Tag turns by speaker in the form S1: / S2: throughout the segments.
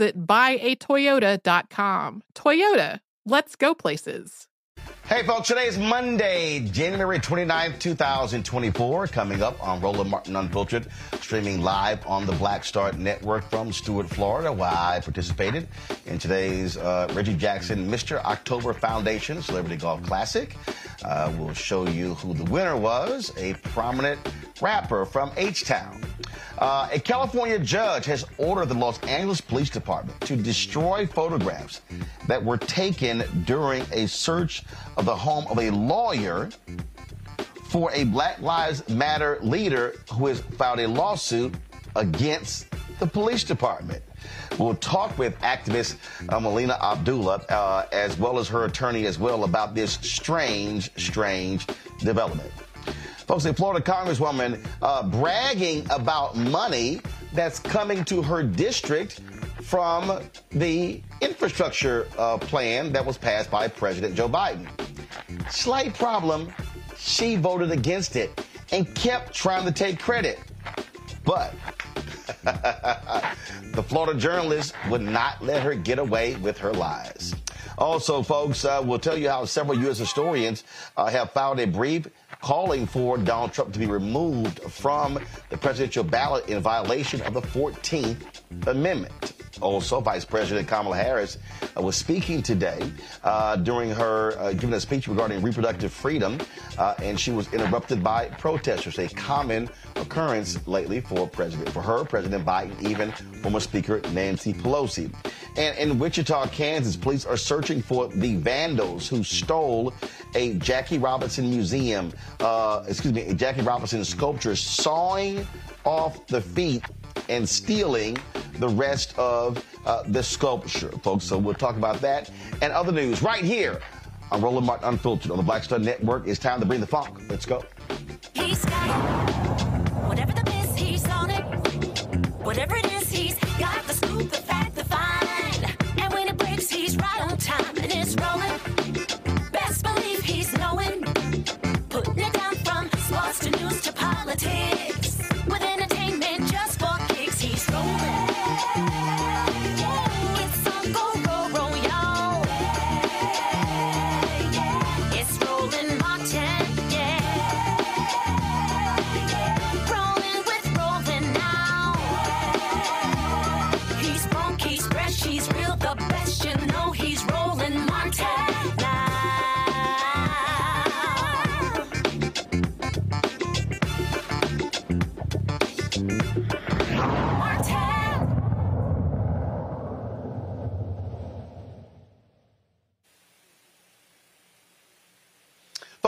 S1: buyatoyota.com. Toyota, let's go places.
S2: Hey, folks, today is Monday, January 29th, 2024. Coming up on Roland Martin Unfiltered, streaming live on the Black Star Network from Stuart, Florida, where I participated in today's uh, Reggie Jackson Mr. October Foundation Celebrity Golf Classic. Uh, we'll show you who the winner was, a prominent rapper from H-Town. Uh, a California judge has ordered the Los Angeles Police Department to destroy photographs that were taken during a search of the home of a lawyer for a Black Lives Matter leader who has filed a lawsuit against the police department. We'll talk with activist uh, Melina Abdullah, uh, as well as her attorney as well, about this strange, strange development. Folks, a Florida Congresswoman uh, bragging about money that's coming to her district from the infrastructure uh, plan that was passed by President Joe Biden. Slight problem, she voted against it and kept trying to take credit. But the Florida journalist would not let her get away with her lies. Also, folks, uh, we'll tell you how several U.S. historians uh, have filed a brief calling for Donald Trump to be removed from the presidential ballot in violation of the 14th Amendment. Also, Vice President Kamala Harris uh, was speaking today uh, during her uh, giving a speech regarding reproductive freedom, uh, and she was interrupted by protesters. A common occurrence lately for President, for her, President Biden, even former Speaker Nancy Pelosi. And in Wichita, Kansas, police are searching for the vandals who stole a Jackie Robinson museum, uh, excuse me, Jackie Robinson sculpture, sawing off the feet and stealing the rest of uh, the sculpture, folks. So we'll talk about that and other news right here on Roland Martin Unfiltered on the Black Star Network. It's time to bring the funk. Let's go.
S3: He's got. Whatever the he's on it. Whatever it is, he's got the scoop, the fact, the. And when it breaks, he's right on time and it's rolling. Best believe he's knowing. Putting it down from sports to news to politics.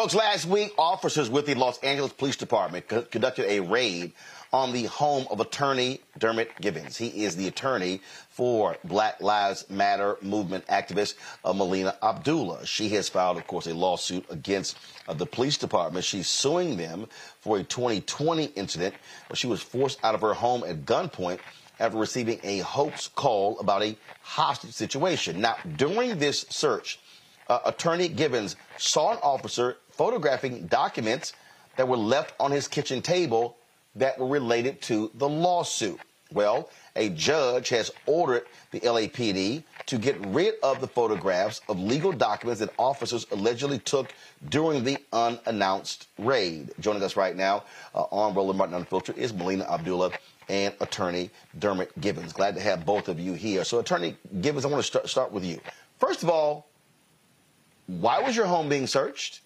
S2: Folks, last week, officers with the Los Angeles Police Department co- conducted a raid on the home of attorney Dermot Givens. He is the attorney for Black Lives Matter movement activist uh, Melina Abdullah. She has filed, of course, a lawsuit against uh, the police department. She's suing them for a 2020 incident where she was forced out of her home at gunpoint after receiving a hoax call about a hostage situation. Now, during this search, uh, Attorney Givens saw an officer photographing documents that were left on his kitchen table that were related to the lawsuit. Well, a judge has ordered the LAPD to get rid of the photographs of legal documents that officers allegedly took during the unannounced raid. Joining us right now uh, on Roland Martin Unfiltered is Melina Abdullah and attorney Dermot Givens. Glad to have both of you here. So, attorney Givens, I want to start with you. First of all, why was your home being searched?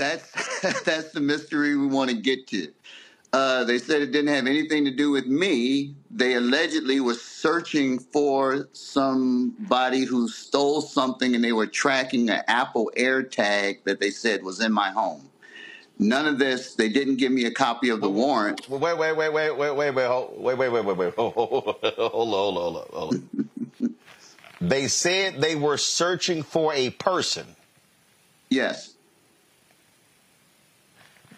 S4: That's that's the mystery we want to get to. Uh, they said it didn't have anything to do with me. They allegedly were searching for somebody who stole something, and they were tracking an Apple AirTag that they said was in my home. None of this. They didn't give me a copy of the warrant.
S2: Wait, wait, wait, wait, wait, wait, wait, hold, wait, wait, wait, wait, wait. Hold, hold, hold on, hold on, hold on. they said they were searching for a person,
S4: Yes,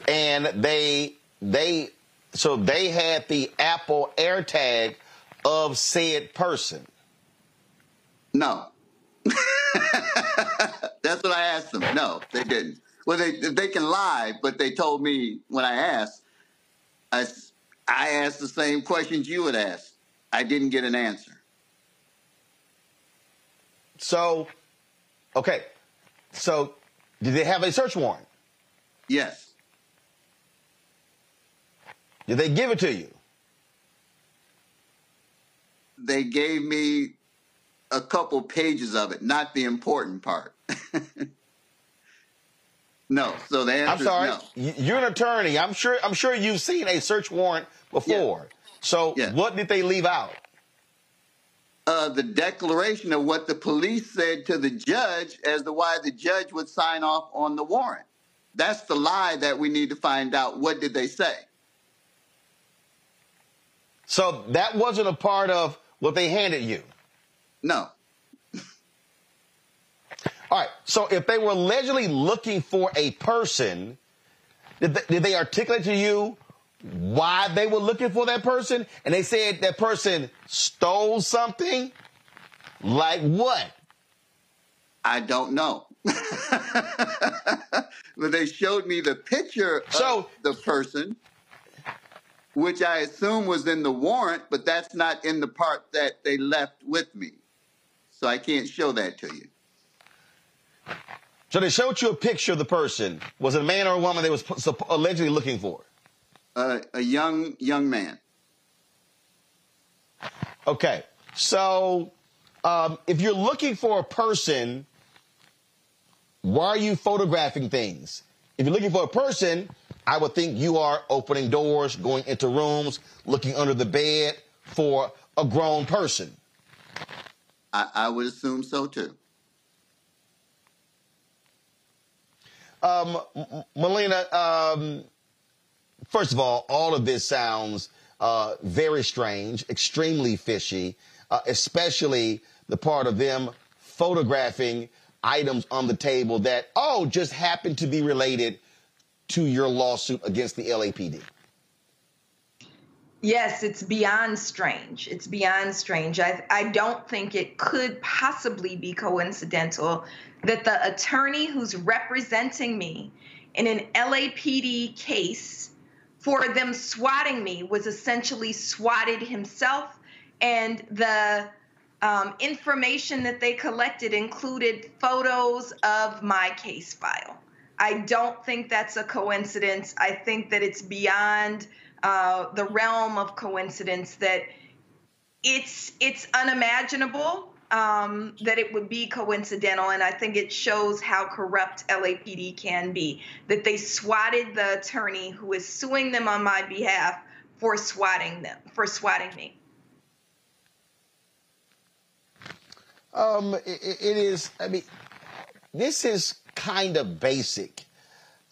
S2: and they they so they had the Apple AirTag of said person.
S4: no. that's what I asked them. No, they didn't. Well, they they can lie, but they told me when I asked, I I asked the same questions you would ask. I didn't get an answer.
S2: So, okay, so did they have a search warrant?
S4: Yes,
S2: Did they give it to you?
S4: they gave me a couple pages of it, not the important part. no, so the answer
S2: I'm sorry.
S4: is no.
S2: You're an attorney. I'm sure. I'm sure you've seen a search warrant before. So
S4: Yeah.
S2: what did they leave out?
S4: Uh, the declaration of what the police said to the judge as to why the judge would sign off on the warrant. That's the lie that we need to find out. What did they say?
S2: So that wasn't a part of what they handed you.
S4: No.
S2: All right. So if they were allegedly looking for a person, did they, did they articulate to you why they were looking for that person? And they said that person stole something? Like what?
S4: I don't know. but they showed me the picture
S2: So-
S4: of the person, which I assume was in the warrant, but that's not in the part that they left with me. So I can't show that to you.
S2: So they showed you a picture of the person. Was it a man or a woman they was allegedly looking for?
S4: Uh, a young young man.
S2: Okay. So um, if you're looking for a person, why are you photographing things? If you're looking for a person, I would think you are opening doors, going into rooms, looking under the bed for a grown person.
S4: I, I would assume so too.
S2: Um, Melina, um, first of all, all of this sounds uh, very strange, extremely fishy, uh, especially the part of them photographing items on the table that, oh, just happen to be related to your lawsuit against the LAPD.
S5: Yes, it's beyond strange. It's beyond strange. I, I don't think it could possibly be coincidental that the attorney who's representing me in an LAPD case for them swatting me was essentially swatted himself, and the um, information that they collected included photos of my case file. I don't think that's a coincidence. I think that it's beyond uh, the realm of coincidence. That it's it's unimaginable um, that it would be coincidental, and I think it shows how corrupt LAPD can be. That they swatted the attorney who is suing them on my behalf for swatting them for swatting me.
S2: Um, it, it is. I mean, this is kind of basic,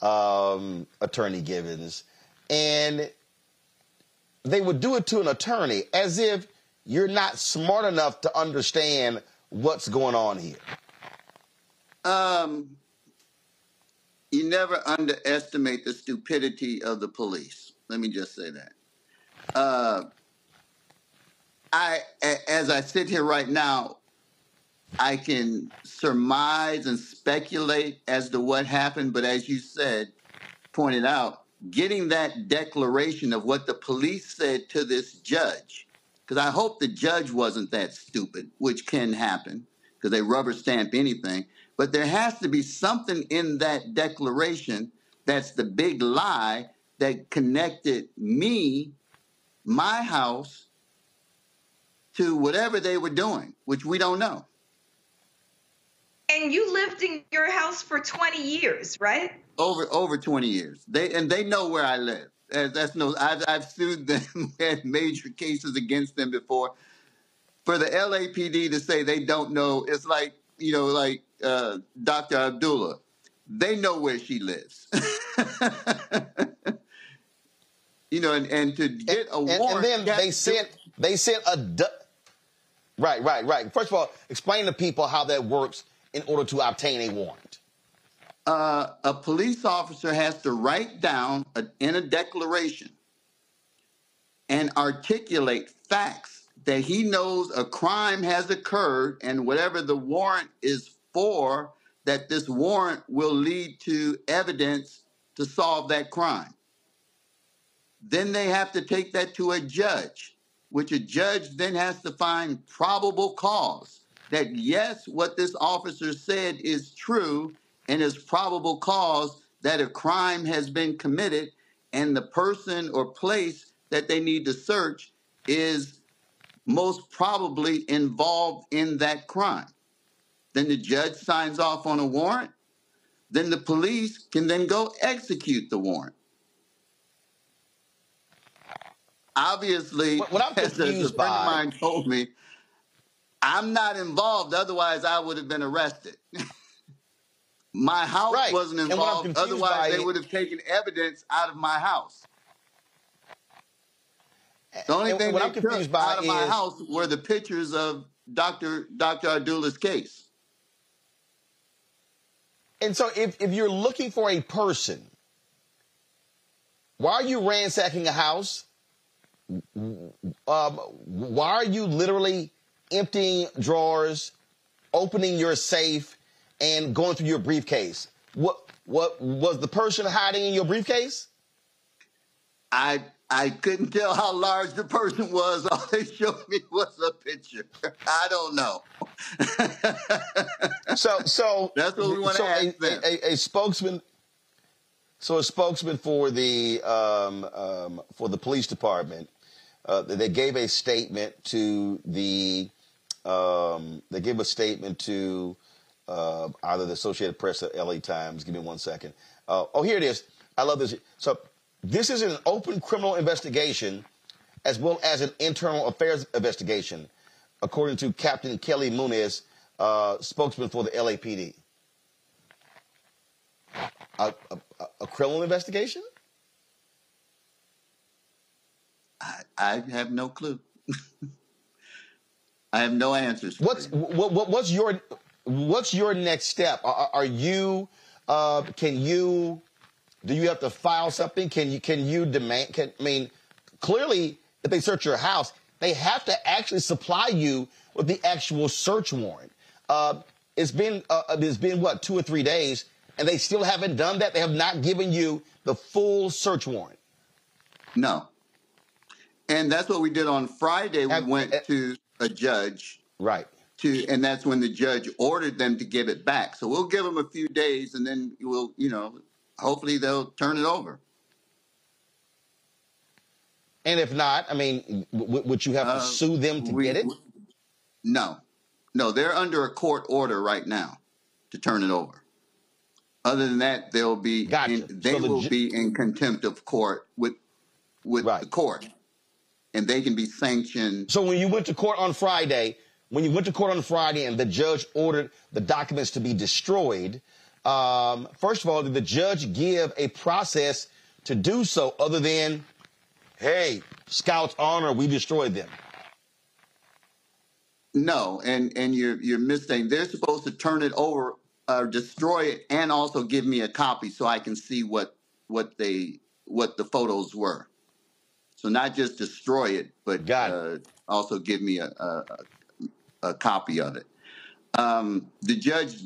S2: um, Attorney Givens, and they would do it to an attorney as if you're not smart enough to understand what's going on here.
S4: Um, you never underestimate the stupidity of the police. Let me just say that. Uh, I, as I sit here right now, I can surmise and speculate as to what happened, but as you said, pointed out, getting that declaration of what the police said to this judge, because I hope the judge wasn't that stupid, which can happen, because they rubber stamp anything. But there has to be something in that declaration that's the big lie that connected me, my house, to whatever they were doing, which we don't know.
S5: And you lived in your house for 20 years, right?
S4: over over 20 years. They and they know where I live. That's no. I've I've sued them. had major cases against them before. For the LAPD to say they don't know, it's like you know, like uh, Dr. Abdullah. They know where she lives. you know, and, and to get a
S2: and,
S4: warrant,
S2: and then they
S4: to-
S2: sent they sent a du- right right right first of all explain to people how that works in order to obtain a warrant
S4: uh, a police officer has to write down a, in a declaration and articulate facts that he knows a crime has occurred and whatever the warrant is for, that this warrant will lead to evidence to solve that crime. Then they have to take that to a judge, which a judge then has to find probable cause that yes, what this officer said is true and is probable cause that a crime has been committed and the person or place that they need to search is most probably involved in that crime. Then the judge signs off on a warrant. Then the police can then go execute the warrant. Obviously,
S2: What- what I'm
S4: as a friend
S2: confused
S4: of mine told me, I'm not involved. Otherwise, I would have been arrested. my house
S2: Right.
S4: wasn't
S2: And what I'm
S4: involved.
S2: confused by
S4: Otherwise, they
S2: it-
S4: would have taken evidence out of my house. The only
S2: And
S4: thing
S2: what
S4: they
S2: I'm confused
S4: took
S2: by
S4: out of my
S2: is-
S4: house were the pictures of Dr. Dr. Abdullah's case.
S2: and so if, if you're looking for a person why are you ransacking a house um, why are you literally emptying drawers opening your safe and going through your briefcase what what was the person hiding in your briefcase
S4: I I couldn't tell how large the person was. All they showed me was a picture. I don't know.
S2: So, so
S4: That's what we wanna
S2: so
S4: ask
S2: a,
S4: them.
S2: A, a, a spokesman, so a spokesman for the um, um, for the police department, uh, they gave a statement to the, um, they gave a statement to uh, either the Associated Press or LA Times. Give me one second. Uh, oh, here it is. I love this. So, this is an open criminal investigation, as well as an internal affairs investigation, according to Captain Kelly Muniz, uh, spokesman for the LAPD. A, a, a criminal investigation?
S4: I, I have no clue. I have no answers.
S2: What's what, what, what's your what's your next step? Are, are- you uh, can you do you have to file something? Can you can you demand? Can I mean clearly if they search your house, they have to actually supply you with the actual search warrant. Uh, it's been uh, it's been what two or three days, and they still haven't done that. They have not given you the full search warrant.
S4: No. And that's what we did on Friday. We
S2: Have-
S4: went
S2: uh,
S4: to a judge
S2: Right.
S4: to, and that's when the judge ordered them to give it back. So we'll give them a few days, and then we'll, you know, hopefully they'll turn it over.
S2: And if not, I mean, w- would you have to
S4: Uh,
S2: sue them to
S4: we-
S2: get it?
S4: No, no, they're under a court order right now to turn it over. Other than that, they'll be
S2: Gotcha.
S4: in, they
S2: So the
S4: will
S2: ju-
S4: be in contempt of court with with
S2: Right.
S4: the court, and they can be sanctioned.
S2: So when you went to court on Friday, when you went to court on Friday and the judge ordered the documents to be destroyed, Um, first of all, did the judge give a process to do so other than, hey, Scouts honor, we destroyed them?
S4: No, and and you're you're mistaken. They're supposed to turn it over, uh, destroy it, and also give me a copy so I can see what what they what the photos were. So not just destroy it, but
S2: Got it.
S4: uh, also give me a, a, a copy of it. Um, the judge,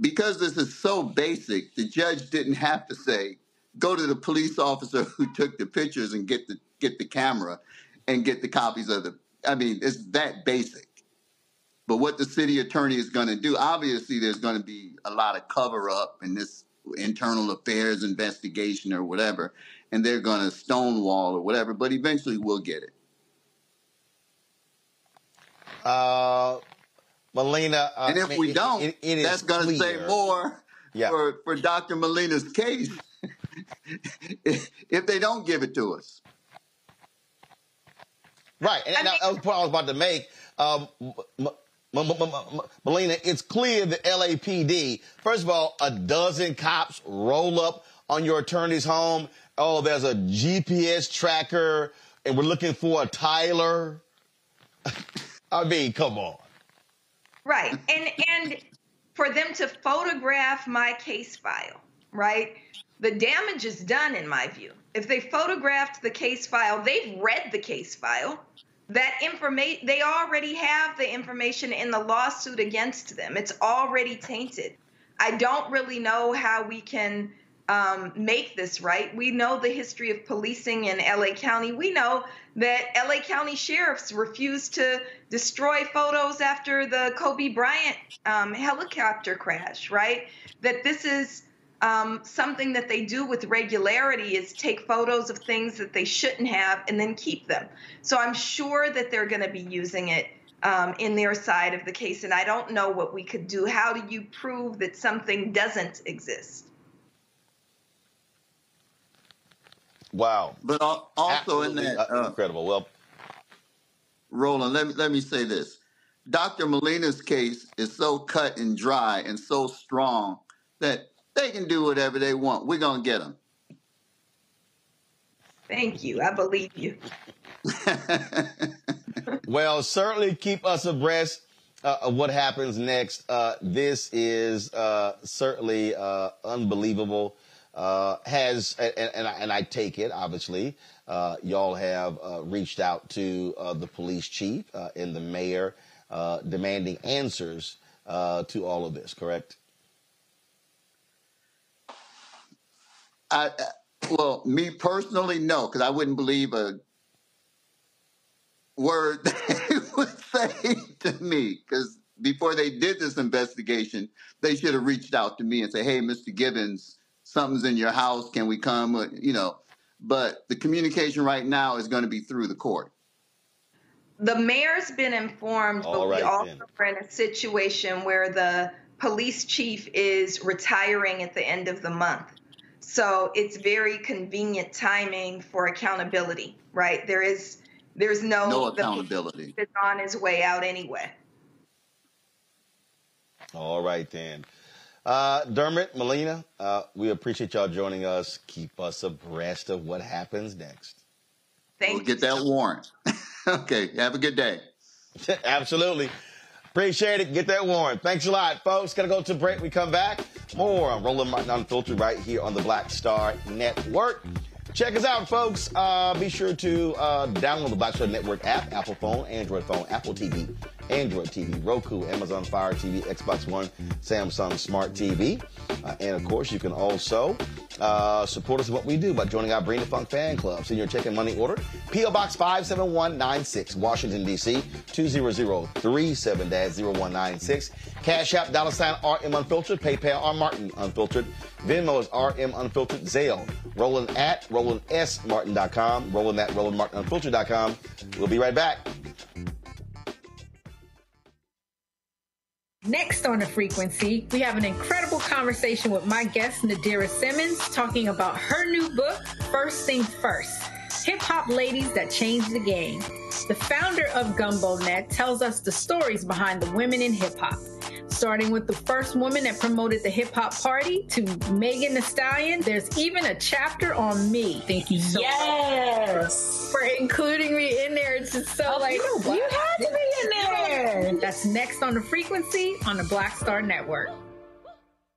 S4: because this is so basic, the judge didn't have to say, "Go to the police officer who took the pictures and get the get the camera and get the copies of the." I mean, it's that basic. But what the city attorney is going to do, obviously, there's going to be a lot of cover up in this internal affairs investigation or whatever, and they're going to stonewall or whatever. But eventually, we'll get it.
S2: Uh, Melina, uh,
S4: And
S2: I
S4: if
S2: mean,
S4: we don't,
S2: it- it is
S4: that's going to say more
S2: Yeah.
S4: for, for Dr. Molina's case if if they don't give it to us.
S2: Right, and, and that was the point I was about to make. Um, M- M- M- M- M- Melina, it's clear the LAPD, first of all, a dozen cops roll up on your attorney's home. Oh, there's a GPS tracker, and we're looking for a Tyler. I mean, come on.
S5: Right. And and for them to photograph my case file, right? The damage is done in my view. If they photographed the case file, they've read the case file. That information they already have the information in the lawsuit against them. It's already tainted. I don't really know how we can um, make this right. We know the history of policing in LA County. We know that LA County sheriffs refused to destroy photos after the Kobe Bryant um, helicopter crash, right? That this is um, something that they do with regularity is take photos of things that they shouldn't have and then keep them. So I'm sure that they're going to be using it um, in their side of the case. And I don't know what we could do. How do you prove that something doesn't exist?
S2: Wow.
S4: But al- also in
S2: Absolutely,
S4: that,
S2: uh,
S4: uh,
S2: incredible. Well,
S4: Roland, let me let me say this. Dr. Molina's case is so cut and dry and so strong that they can do whatever they want. We're gonna get them.
S5: Thank you. I believe you.
S2: Well, certainly keep us abreast uh, of what happens next. Uh, this is uh, certainly uh, unbelievable. Uh, has and, and, I, and I take it obviously uh, y'all have uh, reached out to uh, the police chief uh, and the mayor uh, demanding answers to all of this. Correct?
S4: I, well, me personally, no, because I wouldn't believe a word they would say to me. Because before they did this investigation, they should have reached out to me and say, "Hey, Mr. Givens, something's in your house. Can we come?" Uh, You know. But the communication right now is going to be through the court.
S5: The mayor's been informed,
S2: All
S5: but we also
S2: then.
S5: are in a situation where the police chief is retiring at the end of the month. So it's very convenient timing for accountability, right? There is there's no,
S4: No
S5: the
S4: accountability.
S5: is on his way out anyway.
S2: All right then. Uh, Dermot, Melina, uh, we appreciate y'all joining us. Keep us abreast of what happens next.
S5: Thank
S4: We'll get that warrant. okay. Have a good day.
S2: Absolutely. Appreciate it. Get that warrant. Thanks a lot, folks. Gonna go to break. We come back. More rolling on Roland Martin Unfiltered right here on the Black Star Network. Check us out, folks. Uh, be sure to uh, download the Black Star Network app, Apple phone, Android phone, Apple TV, Android TV, Roku, Amazon Fire TV, Xbox One, Samsung Smart TV. Uh, and of course, you can also uh, support us in what we do by joining our Bring the Funk fan club. Send your check and money order. P.O. Box 57196, Washington, D.C. 20037-0196. Cash App, dollar sign RM Unfiltered. PayPal, R Martin Unfiltered. Venmo is RM Unfiltered. Zelle, Roland at RolandSMartin.com. Roland at RolandMartinUnfiltered.com. We'll be right back.
S6: Next on the frequency, we have an incredible conversation with my guest, Nadira Simmons, talking about her new book, First Things First Hip Hop Ladies That Changed the Game. The founder of Gumbo Net tells us the stories behind the women in hip hop. starting with the first woman that promoted the hip hop party to Megan Thee Stallion. There's even a chapter on me. Thank you so
S7: yes.
S6: much for including me in there. It's just so
S7: Oh,
S6: like,
S7: you, you had to be in there.
S6: That's next on the frequency on the Black Star Network.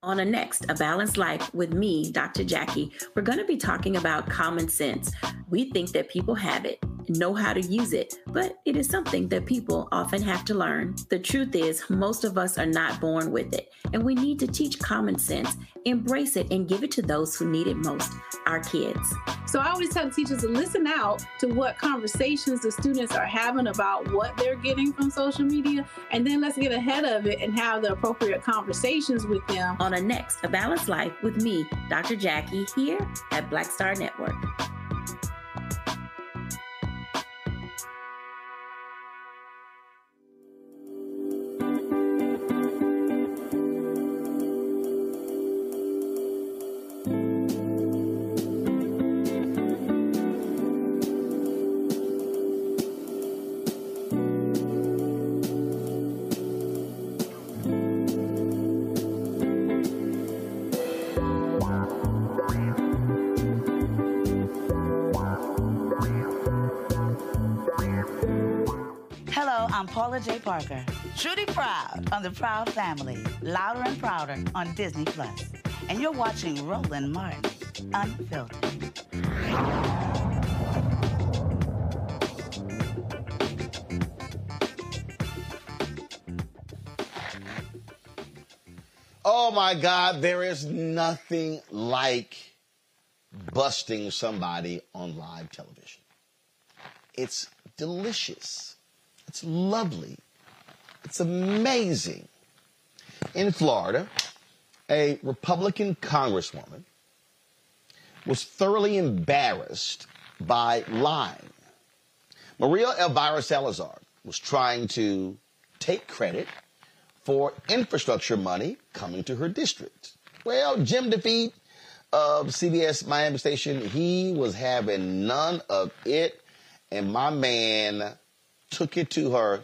S8: On a next, A Balanced Life with me, Dr. Jackie, we're going to be talking about common sense. We think that people have it, know how to use it, but it is something that people often have to learn. The truth is, most of us are not born with it, and we need to teach common sense, embrace it, and give it to those who need it most our kids.
S9: So I always tell teachers to listen out to what conversations the students are having about what they're getting from social media, and then let's get ahead of it and have the appropriate conversations with them.
S8: On next, A Balanced Life with me, Dr. Jackie, here at Black Star Network.
S10: Truly proud on the Proud Family, louder and prouder on Disney Plus. And you're watching Roland Martin, Unfiltered.
S2: Oh my God, there is nothing like busting somebody on live television. It's delicious. It's lovely. It's amazing. In Florida, a Republican congresswoman was thoroughly embarrassed by lying. Maria Elvira Salazar was trying to take credit for infrastructure money coming to her district. Well, Jim DeFede of CBS Miami Station, he was having none of it, and my man took it to her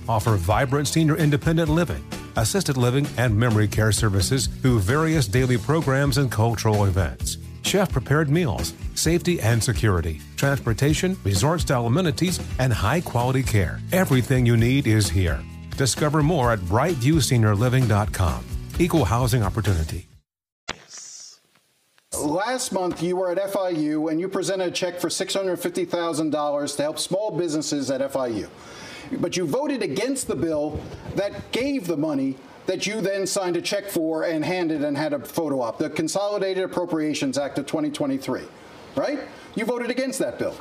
S11: offer vibrant senior independent living, assisted living, and memory care services through various daily programs and cultural events. Chef prepared meals, safety and security, transportation, resort style amenities, and high quality care. Everything you need is here. Discover more at brightviewseniorliving.com. Equal housing opportunity.
S12: Last month, you were at FIU and you presented a check for $650,000 to help small businesses at FIU. But you voted against the bill that gave the money that you then signed a check for and handed and had a photo op, the Consolidated Appropriations Act of 2023, right? You voted against that bill.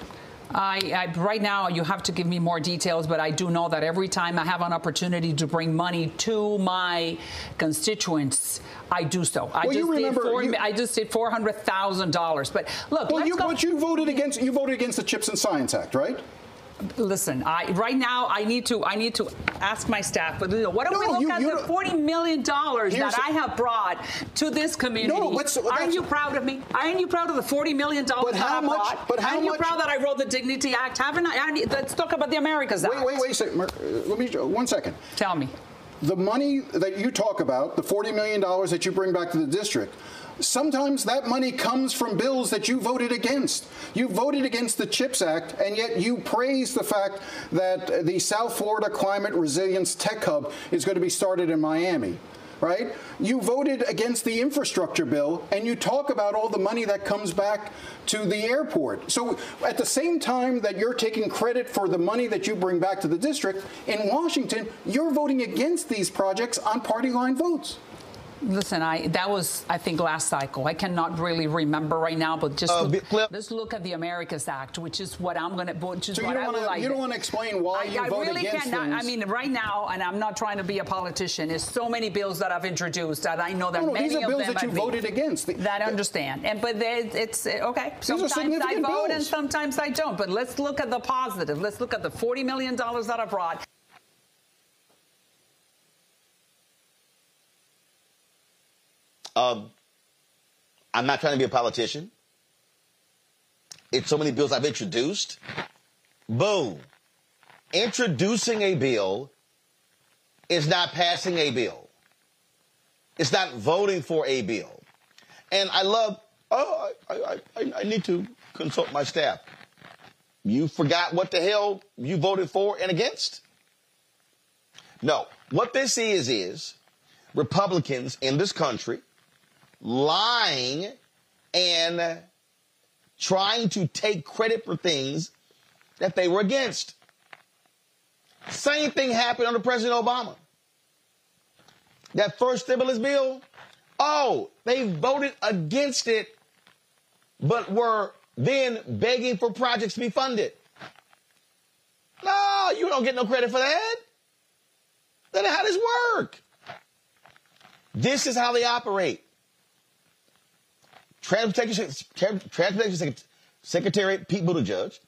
S13: I, I, right now you have to give me more details, but I do know that every time I have an opportunity to bring money to my constituents, I do so. I
S12: Well, you
S13: just
S12: remember-
S13: did four,
S12: you-
S13: I just did four hundred thousand dollars. But look,
S12: Well, you,
S13: go.
S12: but you voted against you voted against the Chips and Science Act, right?
S13: Listen, I right now I need to I need to ask my staff. But you know, what do we
S12: No,
S13: look
S12: you-
S13: at
S12: you
S13: the forty million dollars that I have brought to this community?
S12: No,
S13: Aren't you proud of me? Aren't you proud of the forty million dollars that I
S12: much-
S13: brought?
S12: but how
S13: Aren't you
S12: much-
S13: proud that I wrote the Dignity Act? Haven't I? I need- let's talk about the Americas Act.
S12: Wait, wait, wait a second. Uh, Let me one second.
S13: Tell me.
S12: The money that you talk about, the forty million dollars that you bring back to the district. Sometimes that money comes from bills that you voted against. You voted against the CHIPS Act, and yet you praise the fact that the South Florida Climate Resilience Tech Hub is going to be started in Miami. Right? You voted against the infrastructure bill and you talk about all the money that comes back to the airport. So at the same time that you're taking credit for the money that you bring back to the district, in Washington, you're voting against these projects on party line votes.
S13: Listen, I that was I think last cycle. I cannot really remember right now, but just
S2: Uh,
S13: look,
S2: be-
S13: let's look at the Americas Act, which is what I'm gonna, which is
S12: So you
S13: what
S12: don't wanna-
S13: like.
S12: you don't wanna explain why
S13: I,
S12: you
S13: I
S12: vote
S13: really
S12: against
S13: cannot. I mean, right now, and I'm not trying to be a politician. There's so many bills that I've introduced that I know that
S12: No, no,
S13: many
S12: these are
S13: of
S12: bills
S13: them
S12: that you voted against.
S13: That I understand, and but they, it's uh, okay. Sometimes I vote and sometimes I don't. But let's look at the positive. Let's look at the 40 million dollars that I brought.
S2: Um, I'm not trying to be a politician. It's so many bills I've introduced. Boom. Introducing a bill is not passing a bill. It's not voting for a bill. And I love, oh, I, I, I, I need to consult my staff. You forgot what the hell you voted for and against? No. What this is, is Republicans in this country lying and trying to take credit for things that they were against. Same thing happened under President Obama. That first stimulus bill, oh, they voted against it, but were then begging for projects to be funded. No, you don't get no credit for that. Then how does this work? This is how they operate. Transportation, Transportation Secretary Pete Buttigieg of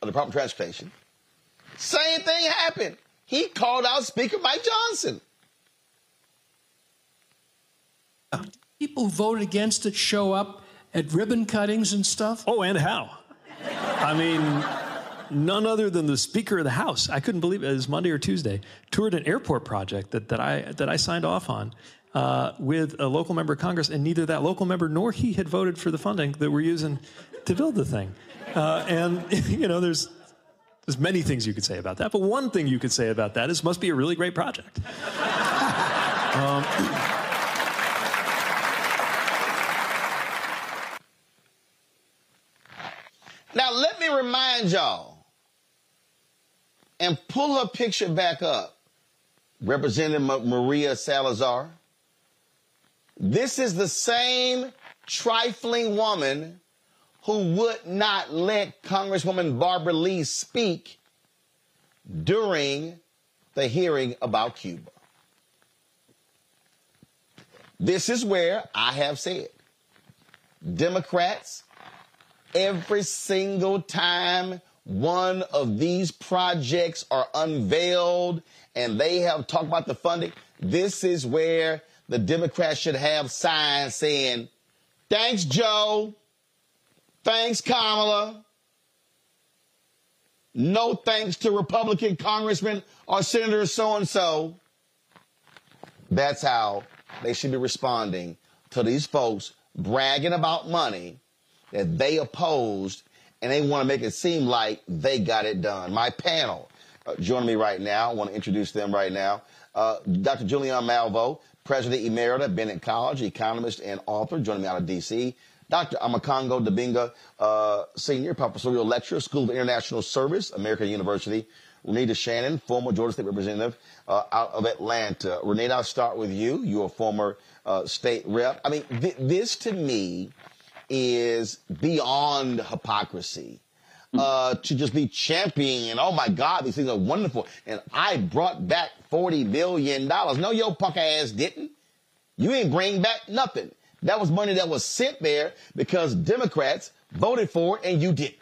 S2: the Department of Transportation. Same thing happened. He called out Speaker Mike Johnson.
S14: People who voted against it show up at ribbon cuttings and stuff.
S15: Oh, and how? I mean, none other than the Speaker of the House. I couldn't believe it. It was Monday or Tuesday. Toured an airport project that, that I that I signed off on uh, with a local member of Congress, and neither that local member nor he had voted for the funding that we're using to build the thing. Uh, and you know, there's there's many things you could say about that, but one thing you could say about that is must be a really great project. um,
S2: Now, let me remind y'all and pull her picture back up. Representative Maria Salazar. This is the same trifling woman who would not let Congresswoman Barbara Lee speak during the hearing about Cuba. This is where I have said Democrats every single time one of these projects are unveiled and they have talked about the funding, this is where the Democrats should have signs saying, thanks, Joe. Thanks, Kamala. No thanks to Republican Congressman or Senator so and so. That's how they should be responding to these folks bragging about money that they opposed and they want to make it seem like they got it done. My panel uh, joining me right now, I want to introduce them right now. Uh, Dr. Julianne Malveaux, President Emerita, Bennett College, economist and author, joining me out of D.C. Dr. Omekongo Dibinga, uh, Senior Professorial Lecturer, School of International Service, American University. Renitta Shannon, former Georgia State Representative uh, out of Atlanta. Renitta, I'll start with you. You're a former uh, state rep. I mean, th- this to me is beyond hypocrisy. uh, to just be championing. And oh my God, these things are wonderful. And I brought back $40 billion. No, your punk ass didn't. You ain't bring back nothing. That was money that was sent there because Democrats voted for it and you didn't.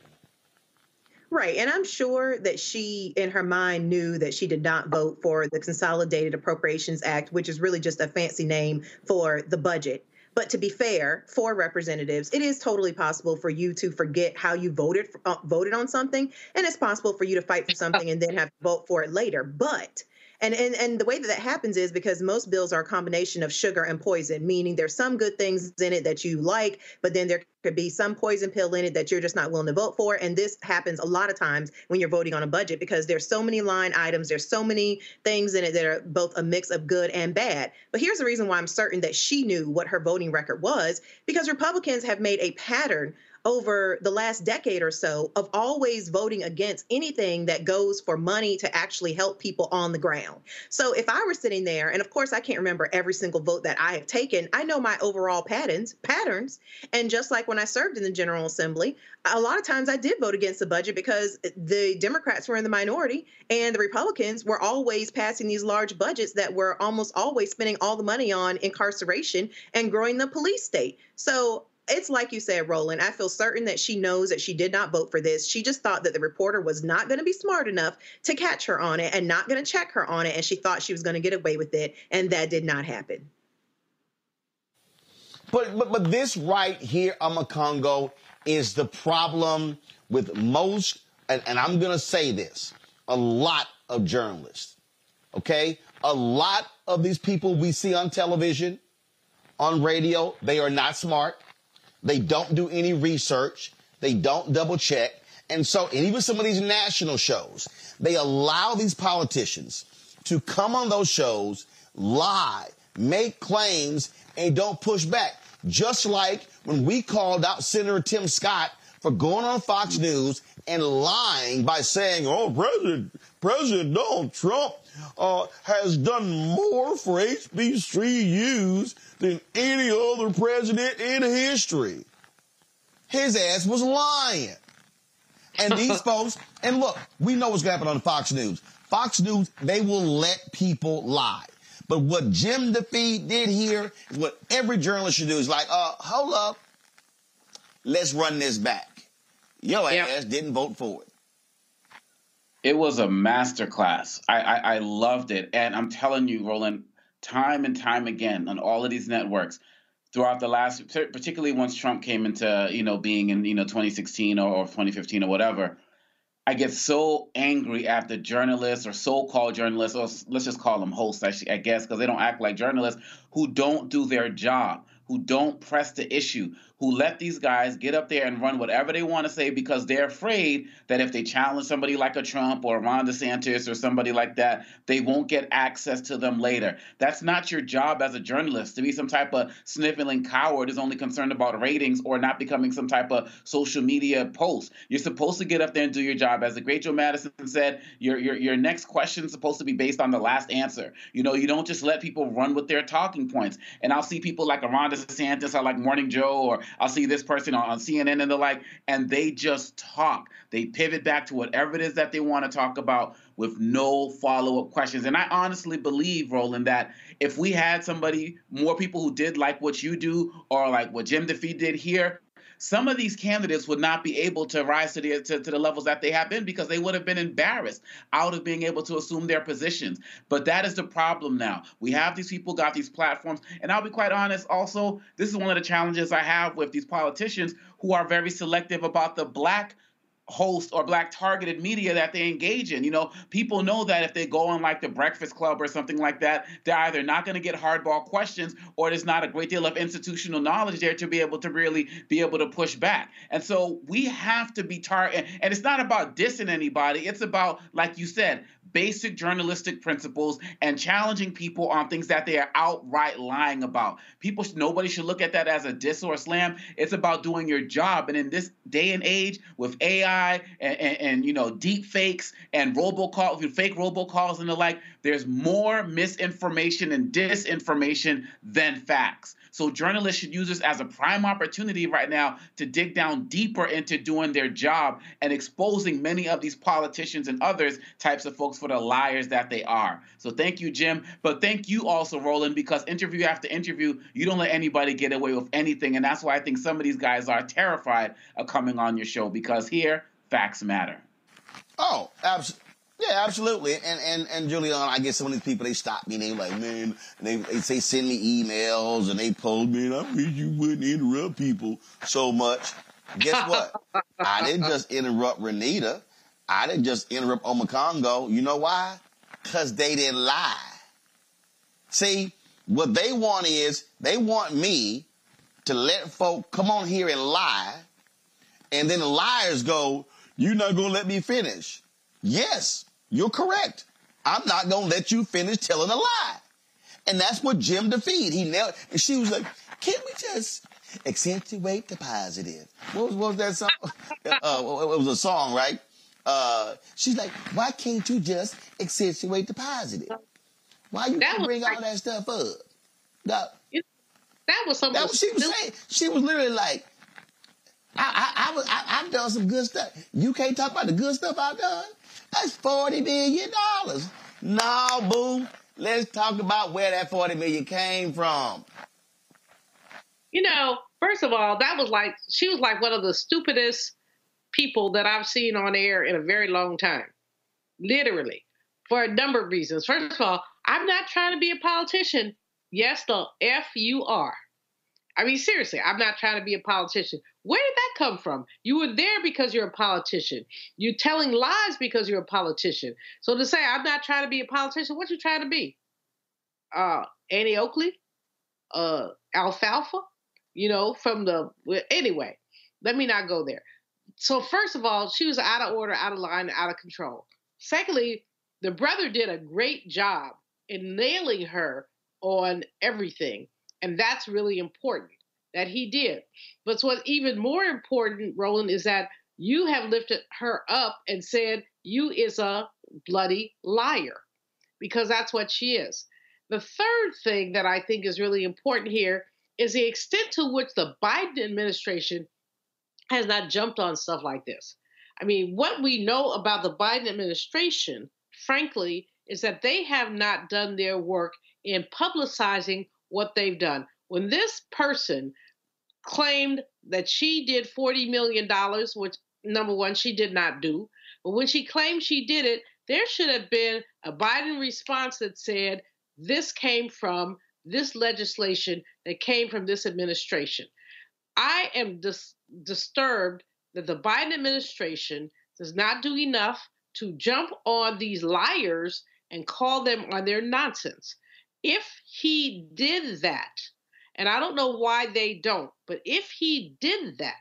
S16: Right. And I'm sure that she, in her mind, knew that she did not vote for the Consolidated Appropriations Act, which is really just a fancy name for the budget. But to be fair, for representatives, it is totally possible for you to forget how you voted uh, voted on something, and it's possible for you to fight for something and then have to vote for it later. But and, and and the way that that happens is because most bills are a combination of sugar and poison, meaning there's some good things in it that you like, but then there could be some poison pill in it that you're just not willing to vote for. And this happens a lot of times when you're voting on a budget because there's so many line items, there's so many things in it that are both a mix of good and bad. But here's the reason why I'm certain that she knew what her voting record was because Republicans have made a pattern over the last decade or so of always voting against anything that goes for money to actually help people on the ground. So if I were sitting there, and of course I can't remember every single vote that I have taken, I know my overall patterns, patterns. And just like when I served in the General Assembly, a lot of times I did vote against the budget because the Democrats were in the minority and the Republicans were always passing these large budgets that were almost always spending all the money on incarceration and growing the police state. So it's like you said, Roland. I feel certain that she knows that she did not vote for this. She just thought that the reporter was not going to be smart enough to catch her on it and not going to check her on it. And she thought she was going to get away with it. And that did not happen.
S2: But, but, but this right here, Congo, is the problem with most, and, and I'm going to say this, a lot of journalists, okay? A lot of these people we see on television, on radio, they are not smart. They don't do any research. They don't double check. And so, and even some of these national shows, they allow these politicians to come on those shows, lie, make claims, and don't push back. Just like when we called out Senator Tim Scott for going on Fox News and lying by saying, oh, President, President Donald Trump uh, has done more for HBCUs than any other president in history. His ass was lying. And these folks, and look, we know what's going to happen on Fox News. Fox News, they will let people lie. But what Jim DeFede did here is what every journalist should do is like, uh, hold up. Let's run this back. Your yep. ass didn't vote for it.
S17: It was a masterclass. I, I, I loved it. And I'm telling you, Roland, time and time again on all of these networks throughout the last particularly once Trump came into, you know, being in, you know, 2016 or, or 2015 or whatever, I get so angry at the journalists or so-called journalists, or let's just call them hosts, I, guess, because they don't act like journalists who don't do their job, who don't press the issue, who let these guys get up there and run whatever they want to say because they're afraid that if they challenge somebody like a Trump or Ron DeSantis or somebody like that, they won't get access to them later. That's not your job as a journalist to be some type of sniffling coward who's only concerned about ratings or not becoming some type of social media post. You're supposed to get up there and do your job. As the great Joe Madison said, your your your next question is supposed to be based on the last answer. You know, you don't just let people run with their talking points. And I'll see people like Ron DeSantis or like Morning Joe or I'll see this person on, on CNN and the like, and they just talk. They pivot back to whatever it is that they want to talk about with no follow up questions. And I honestly believe, Roland, that if we had somebody, more people who did like what you do or like what Jim DeFede did here, some of these candidates would not be able to rise to the to, to, the levels that they have been because they would have been embarrassed out of being able to assume their positions. But that is the problem now. We have these people got these platforms, and I'll be quite honest. Also, this is one of the challenges I have with these politicians who are very selective about the black host or black targeted media that they engage in. You know, people know that if they go on like the Breakfast Club or something like that, they're either not going to get hardball questions or there's not a great deal of institutional knowledge there to be able to really be able to push back. And so we have to be target and it's not about dissing anybody. It's about, like you said, basic journalistic principles and challenging people on things that they are outright lying about. People, nobody should look at that as a diss or a slam. It's about doing your job. And in this day and age with AI and, and, and you know deep fakes and robocall, fake robocalls and the like, there's more misinformation and disinformation than facts. So journalists should use this as a prime opportunity right now to dig down deeper into doing their job and exposing many of these politicians and others types of folks for the liars that they are. So thank you, Jim. But thank you also, Roland, because interview after interview, you don't let anybody get away with anything. And that's why I think some of these guys are terrified of coming on your show because here, facts matter.
S2: Oh, absolutely. Yeah, absolutely. And and and Julianne, I get some of these people. They stop me. and They like, man, and they they say send me emails and they post, man. I wish you wouldn't interrupt people so much. Guess what? I didn't just interrupt Renitta. I didn't just interrupt Omekongo. You know why? Because they didn't lie. See, what they want is they want me to let folk come on here and lie, and then the liars go, "You're not gonna let me finish." Yes, you're correct. I'm not going to let you finish telling a lie. And that's what Jim defeated. He nailed And she was like, can't we just accentuate the positive? What was, what was that song? uh, it was a song, right? Uh, she's like, why can't you just accentuate the positive? Why you that bring all that stuff up? That,
S18: that was something.
S2: That what she was saying. She was literally like, I, I, I was, I, have done some good stuff. You can't talk about the good stuff I've done. That's $40 million. No, boo. Let's talk about where that 40 million came from.
S18: You know, first of all, that was like, she was like one of the stupidest people that I've seen on air in a very long time. Literally. For a number of reasons. First of all, I'm not trying to be a politician. Yes, the F you are. I mean, seriously, I'm not trying to be a politician. Where did that come from? You were there because you're a politician. You're telling lies because you're a politician. So to say I'm not trying to be a politician, what you trying to be? Uh, Annie Oakley, uh, alfalfa, you know, from the anyway. Let me not go there. So first of all, she was out of order, out of line, out of control. Secondly, the brother did a great job in nailing her on everything, and that's really important that he did. But what's even more important, Roland, is that you have lifted her up and said, You is a bloody liar, because that's what she is. The third thing that I think is really important here is the extent to which the Biden administration has not jumped on stuff like this. I mean, what we know about the Biden administration, frankly, is that they have not done their work in publicizing what they've done. When this person claimed that she did $40 million, which number one, she did not do, but when she claimed she did it, there should have been a Biden response that said, this came from this legislation that came from this administration. I am dis- disturbed that the Biden administration does not do enough to jump on these liars and call them on their nonsense. If he did that, and I don't know why they don't, but if he did that,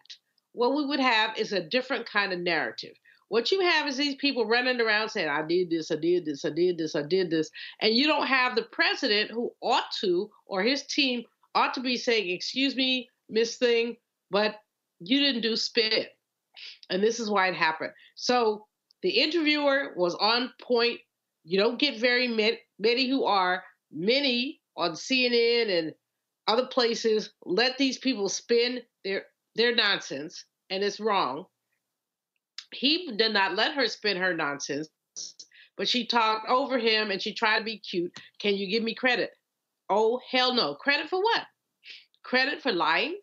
S18: what we would have is a different kind of narrative. What you have is these people running around saying, I did this, I did this, I did this, I did this. And you don't have the president who ought to, or his team ought to be saying, Excuse me, Miss Thing, but you didn't do spit. And this is why it happened. So the interviewer was on point. You don't get very many who are, many on CNN and other places let these people spin their their nonsense and it's wrong. He did not let her spin her nonsense but she talked over him and she tried to be cute. Can you give me credit? Oh hell no. Credit for what? Credit for lying?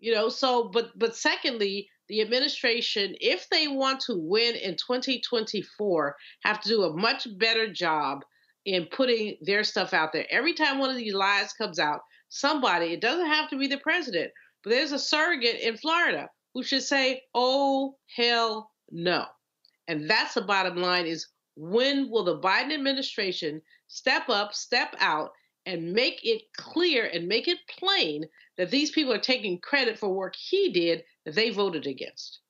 S18: You know so but but secondly the administration if they want to win in 2024 have to do a much better job in putting their stuff out there every time one of these lies comes out somebody, it doesn't have to be the president, but there's a surrogate in Florida who should say, oh, hell no. And that's the bottom line is when will the Biden administration step up, step out, and make it clear and make it plain that these people are taking credit for work he did that they voted against?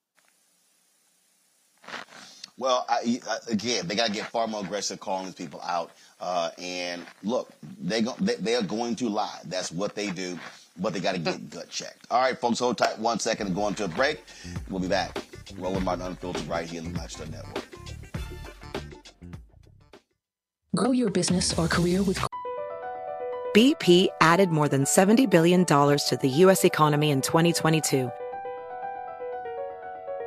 S2: Well, I, again, they got to get far more aggressive calling these people out. Uh, and look, they, go, they they are going to lie. That's what they do. But they got to get gut checked. All right, folks, hold tight one second and go into a break. We'll be back. Roland Martin Unfiltered right here in the Black Star Network.
S19: Grow your business or career with
S20: BP added more than $70 billion to the U.S. economy in 2022.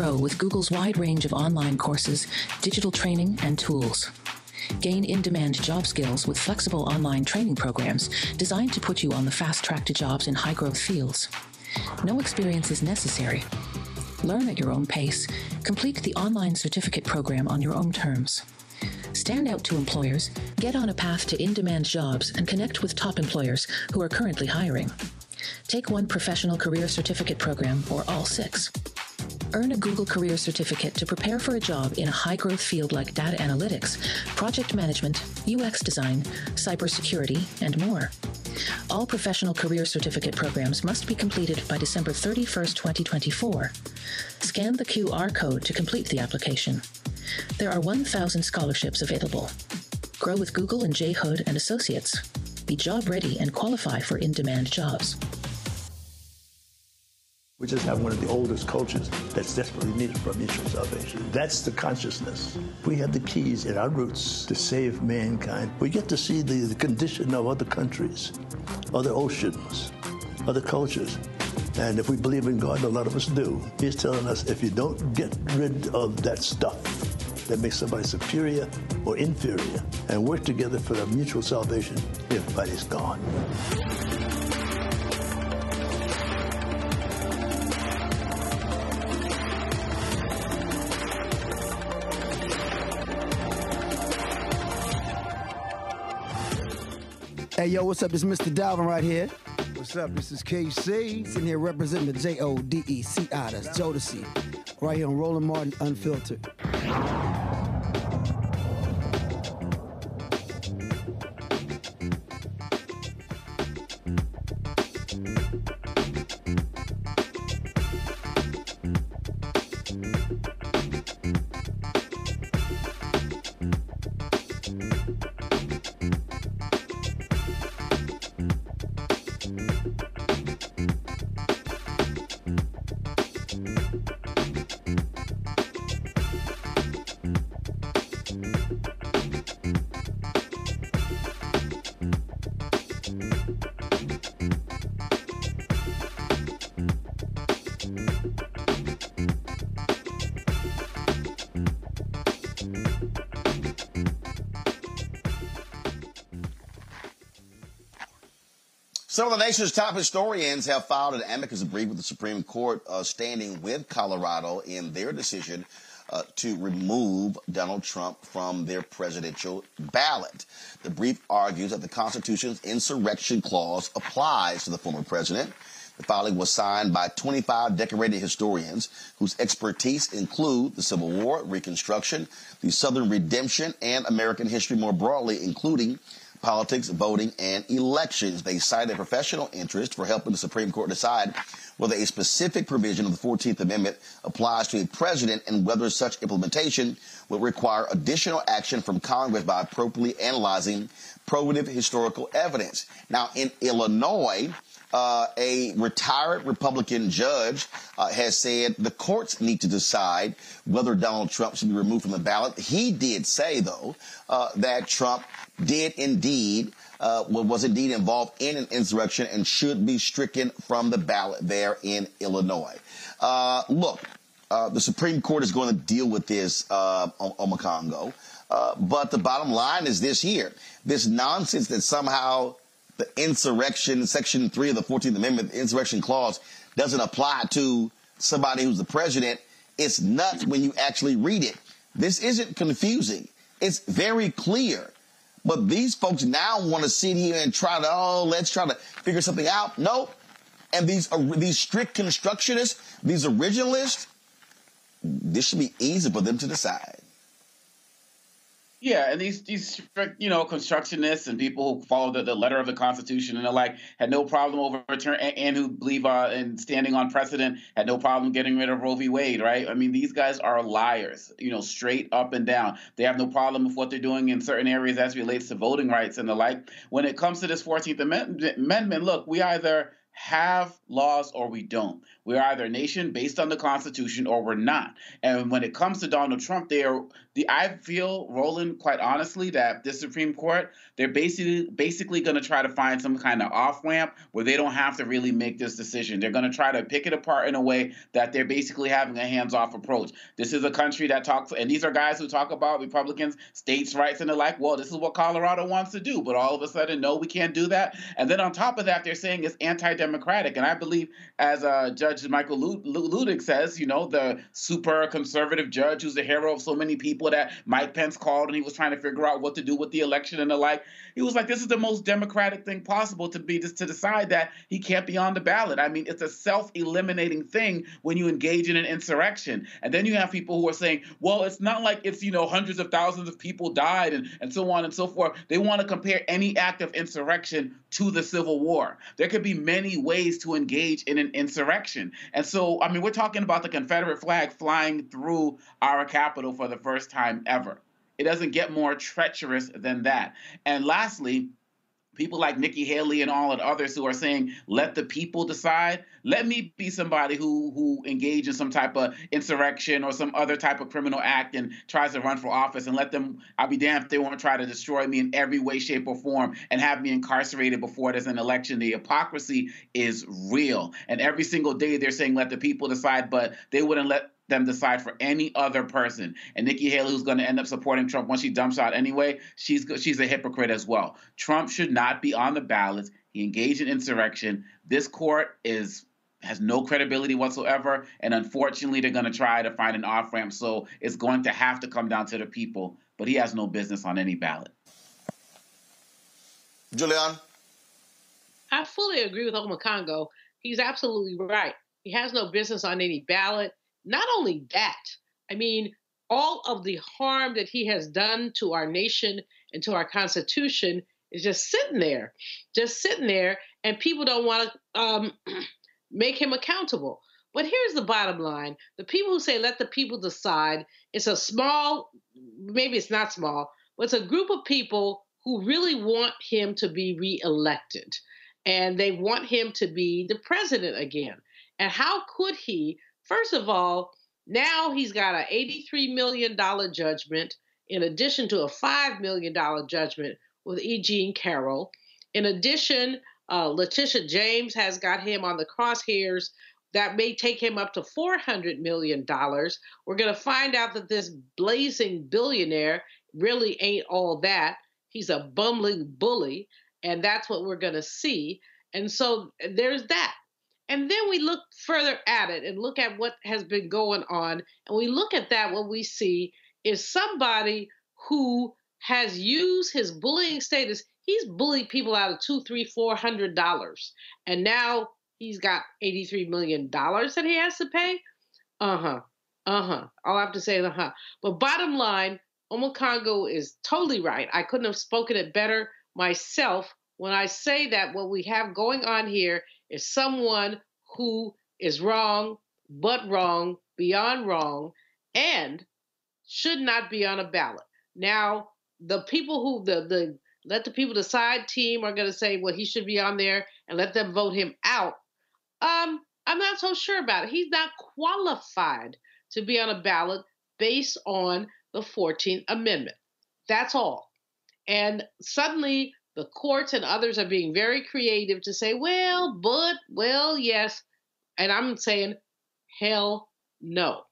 S19: Grow with Google's wide range of online courses, digital training, and tools. Gain in demand job skills with flexible online training programs designed to put you on the fast track to jobs in high growth fields. No experience is necessary. Learn at your own pace. Complete the online certificate program on your own terms. Stand out to employers, get on a path to in demand jobs, and connect with top employers who are currently hiring. Take one professional career certificate program or all six. Earn a Google Career Certificate to prepare for a job in a high growth field like data analytics, project management, UX design, cybersecurity, and more. All professional career certificate programs must be completed by December 31st, 2024. Scan the QR code to complete the application. There are 1,000 scholarships available. Grow with Google and J. Hood and Associates. Be job ready and qualify for in demand jobs.
S21: We just have one of the oldest cultures that's desperately needed for mutual salvation. That's the consciousness. We have the keys in our roots to save mankind. We get to see the, the condition of other countries, other oceans, other cultures. And if we believe in God, a lot of us do, He's telling us if you don't get rid of that stuff that makes somebody superior or inferior and work together for the mutual salvation, everybody's gone.
S22: Hey, yo, what's up? It's Mr. Dalvin right here. What's up? This is KC. Sitting here representing the J O D E C I. That's Jodeci. Right here on Roland Martin Unfiltered.
S2: Some of the nation's top historians have filed an amicus brief with the Supreme Court, uh, standing with Colorado in their decision uh, to remove Donald Trump from their presidential ballot. The brief argues that the Constitution's insurrection clause applies to the former president. The filing was signed by 25 decorated historians whose expertise include the Civil War, Reconstruction, the Southern Redemption, and American history more broadly, including politics, voting, and elections. They cited professional interest for helping the Supreme Court decide whether a specific provision of the 14th Amendment applies to a president and whether such implementation will require additional action from Congress by appropriately analyzing probative historical evidence. Now, in Illinois, uh, a retired Republican judge uh, has said the courts need to decide whether Donald Trump should be removed from the ballot. He did say, though, uh, that Trump did indeed uh, was indeed involved in an insurrection and should be stricken from the ballot there in Illinois. Uh, look, uh, the Supreme Court is going to deal with this uh, on, on Congo. Uh, but the bottom line is this here. This nonsense that somehow the insurrection, Section 3 of the 14th Amendment, the insurrection clause, doesn't apply to somebody who's the president. It's nuts when you actually read it. This isn't confusing. It's very clear. But these folks now want to sit here and try to, oh, let's try to figure something out. Nope. And these, uh, these strict constructionists, these originalists, this should be easy for them to decide.
S17: Yeah, and these these you know, constructionists and people who follow the, the letter of the Constitution and the like had no problem overturn and, and who believe uh, in standing on precedent had no problem getting rid of Roe v. Wade, right? I mean, these guys are liars, you know, straight up and down. They have no problem with what they're doing in certain areas as relates to voting rights and the like. When it comes to this Fourteenth Amendment, look, we either have laws or we don't. We're either a nation based on the Constitution or we're not. And when it comes to Donald Trump, they are the I feel, Roland, quite honestly, that the Supreme Court, they're basically basically going to try to find some kind of off ramp where they don't have to really make this decision. They're going to try to pick it apart in a way that they're basically having a hands off approach. This is a country that talks, and these are guys who talk about Republicans, states' rights, and they're like, well, this is what Colorado wants to do. But all of a sudden, no, we can't do that. And then on top of that, they're saying it's anti democratic. And I believe, as uh, Judge Michael Luttig says, you know, the super conservative judge who's the hero of so many people that Mike Pence called and he was trying to figure out what to do with the election and the like. He was like, this is the most democratic thing possible to be just to decide that he can't be on the ballot. I mean, it's a self-eliminating thing when you engage in an insurrection. And then you have people who are saying, well, it's not like it's, you know, hundreds of thousands of people died and, and so on and so forth. They want to compare any act of insurrection to the Civil War. There could be many ways to engage in an insurrection. And so, I mean, we're talking about the Confederate flag flying through our capital for the first time ever. It doesn't get more treacherous than that. And lastly, people like Nikki Haley and all and others who are saying, let the people decide. Let me be somebody who who engage in some type of insurrection or some other type of criminal act and tries to run for office and let them, I'll be damned if they won't try to destroy me in every way, shape, or form and have me incarcerated before there's an election. The hypocrisy is real. And every single day they're saying, let the people decide, but they wouldn't let them decide for any other person. And Nikki Haley, who's going to end up supporting Trump once she dumps out anyway, she's she's a hypocrite as well. Trump should not be on the ballot. He engaged in insurrection. This court is has no credibility whatsoever, and unfortunately, they're going to try to find an off ramp. So it's going to have to come down to the people. But he has no business on any ballot.
S2: Julianne,
S18: I fully agree with Omekongo. He's absolutely right. He has no business on any ballot. Not only that, I mean, all of the harm that he has done to our nation and to our Constitution is just sitting there, just sitting there, and people don't want to um, make him accountable. But here's the bottom line the people who say let the people decide, it's a small, maybe it's not small, but it's a group of people who really want him to be reelected. And they want him to be the president again. And how could he First of all, now he's got an $83 million judgment in addition to a $5 million judgment with E. Jean Carroll. In addition, uh, Letitia James has got him on the crosshairs. That may take him up to $400 million. We're going to find out that this blazing billionaire really ain't all that. He's a bumbling bully, and that's what we're going to see. And so there's that. And then we look further at it and look at what has been going on. And we look at that, what we see is somebody who has used his bullying status. He's bullied people out of two, three, four hundred dollars. And now he's got $83 million that he has to pay? Uh huh. Uh huh. All I have to say uh huh. But bottom line, Omekongo is totally right. I couldn't have spoken it better myself when I say that what we have going on here is someone who is wrong, but wrong, beyond wrong, and should not be on a ballot. Now, the people who the the let the people decide team are going to say, well, he should be on there and let them vote him out. Um, I'm not so sure about it. He's not qualified to be on a ballot based on the 14th Amendment. That's all. And suddenly the courts and others are being very creative to say, well, but, well, yes. And I'm saying, hell no.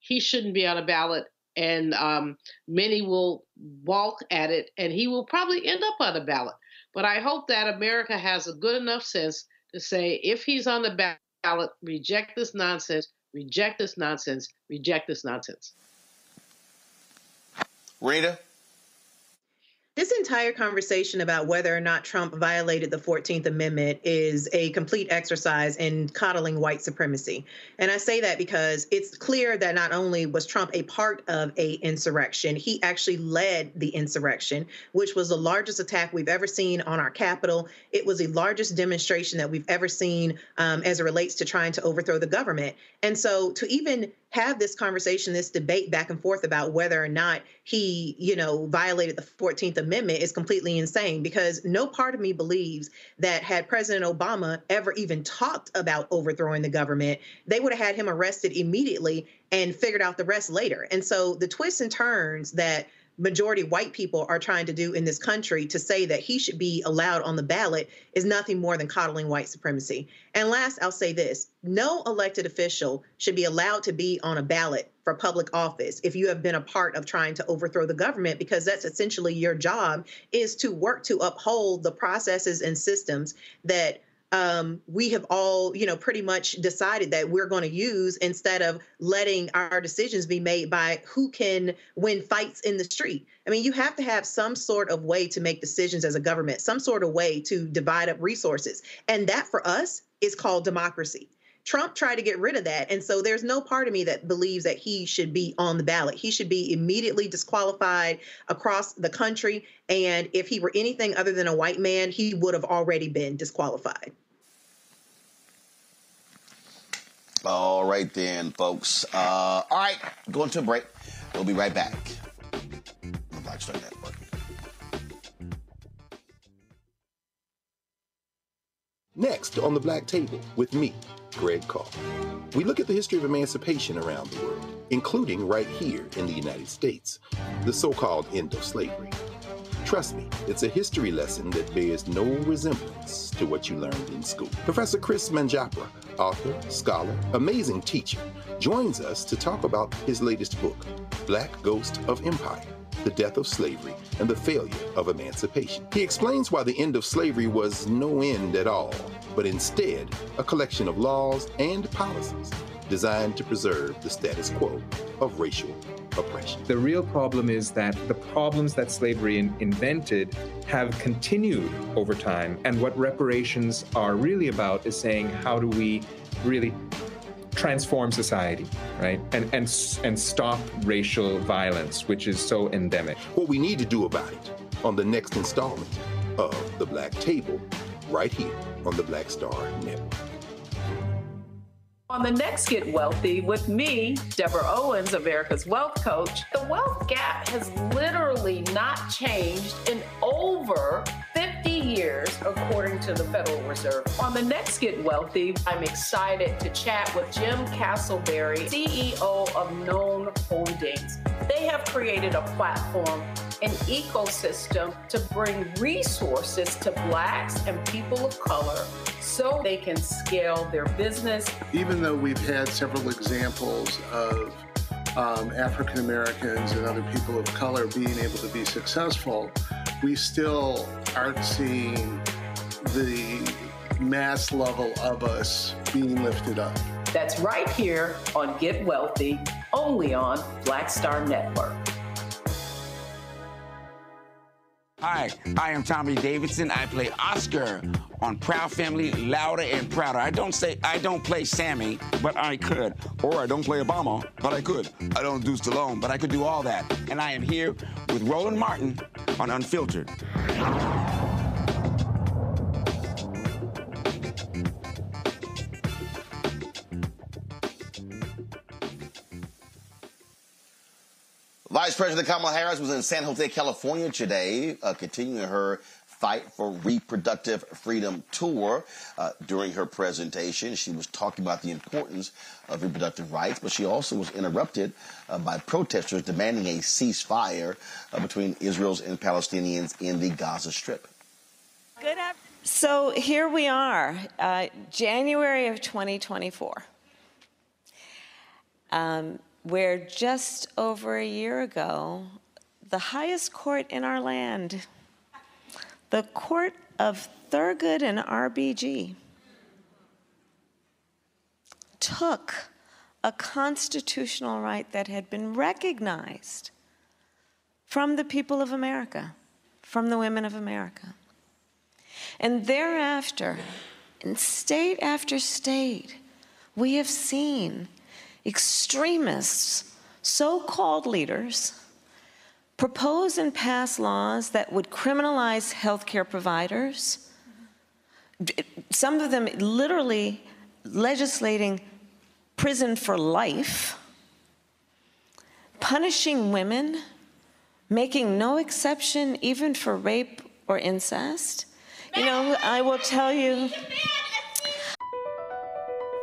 S18: He shouldn't be on a ballot and um, many will balk at it, and he will probably end up on a ballot. But I hope that America has a good enough sense to say if he's on the ballot, reject this nonsense, reject this nonsense, reject this nonsense.
S2: Rita?
S16: This entire conversation about whether or not Trump violated the 14th Amendment is a complete exercise in coddling white supremacy. And I say that because it's clear that not only was Trump a part of a insurrection, he actually led the insurrection, which was the largest attack we've ever seen on our Capitol. It was the largest demonstration that we've ever seen um, as it relates to trying to overthrow the government. And so to even have this conversation, this debate back and forth about whether or not he, you know, violated the 14th Amendment is completely insane because no part of me believes that had President Obama ever even talked about overthrowing the government, they would have had him arrested immediately and figured out the rest later. And so the twists and turns that majority white people are trying to do in this country to say that he should be allowed on the ballot is nothing more than coddling white supremacy. And last, I'll say this no elected official should be allowed to be on a ballot for public office if you have been a part of trying to overthrow the government because that's essentially your job is to work to uphold the processes and systems that um, we have all, you know, pretty much decided that we're going to use instead of letting our decisions be made by who can win fights in the street. I mean, you have to have some sort of way to make decisions as a government, some sort of way to divide up resources. And that for us is called democracy. Trump tried to get rid of that. And so there's no part of me that believes that he should be on the ballot. He should be immediately disqualified across the country. And if he were anything other than a white man, he would have already been disqualified.
S2: All right, then, folks. Uh, all right, going to a break. We'll be right back. The Black Star Network.
S23: Next on the Black Table with me, Greg Carr. We look at the history of emancipation around the world, including right here in the United States, the so called end of slavery. Trust me, it's a history lesson that bears no resemblance to what you learned in school. Professor Chris Manjapra, author, scholar, amazing teacher, joins us to talk about his latest book, Black Ghost of Empire The Death of Slavery and the Failure of Emancipation. He explains why the end of slavery was no end at all, but instead a collection of laws and policies designed to preserve the status quo of racial oppression.
S24: The real problem is that the problems that slavery in- invented have continued over time. And what reparations are really about is saying, how do we really transform society, right? And, and, and stop racial violence, which is so endemic.
S23: What we need to do about it on the next installment of The Black Table, right here on the Black Star Network.
S25: On the next Get Wealthy with me, Deborah Owens, America's Wealth Coach, the wealth gap has literally not changed in over 50 years, according to the Federal Reserve. On the next Get Wealthy, I'm excited to chat with Jim Castleberry, CEO of Known Holdings. They have created a platform an ecosystem to bring resources to Blacks and people of color so they can scale their business.
S26: Even though we've had several examples of um, African Americans and other people of color being able to be successful, we still aren't seeing the mass level of us being lifted up.
S25: That's right here on Get Wealthy, only on Black Star Network.
S27: Hi, I am Tommy Davidson. I play Oscar on Proud Family, Louder and Prouder. I don't say I don't play Sammy, but I could. Or I don't play Obama, but I could. I don't do Stallone, but I could do all that. And I am here with Roland Martin on Unfiltered.
S2: Vice President Kamala Harris was in San Jose, California today, uh, continuing her Fight for Reproductive Freedom tour. Uh, during her presentation, she was talking about the importance of reproductive rights, but she also was interrupted uh, by protesters demanding a ceasefire uh, between Israel's and Palestinians in the Gaza Strip.
S28: Good afternoon. So here we are, uh, January of 2024. Um, where just over a year ago, the highest court in our land, the court of Thurgood and RBG, took a constitutional right that had been recognized from the people of America, from the women of America. And thereafter, in state after state, we have seen extremists, so called leaders, propose and pass laws that would criminalize healthcare providers, some of them literally legislating prison for life, punishing women, making no exception even for rape or incest. You know, I will tell you.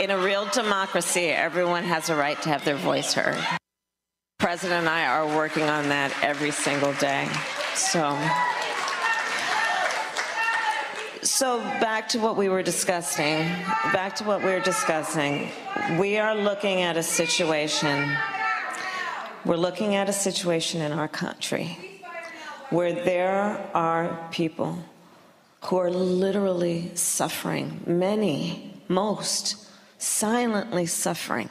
S28: In, a, real democracy, everyone has a right to have their voice heard. President and I are working on that every single day. So, so back to what we were discussing. Back to what we were discussing. We are looking at a situation. We're looking at a situation in our country where there are people who are literally suffering, many, most, silently suffering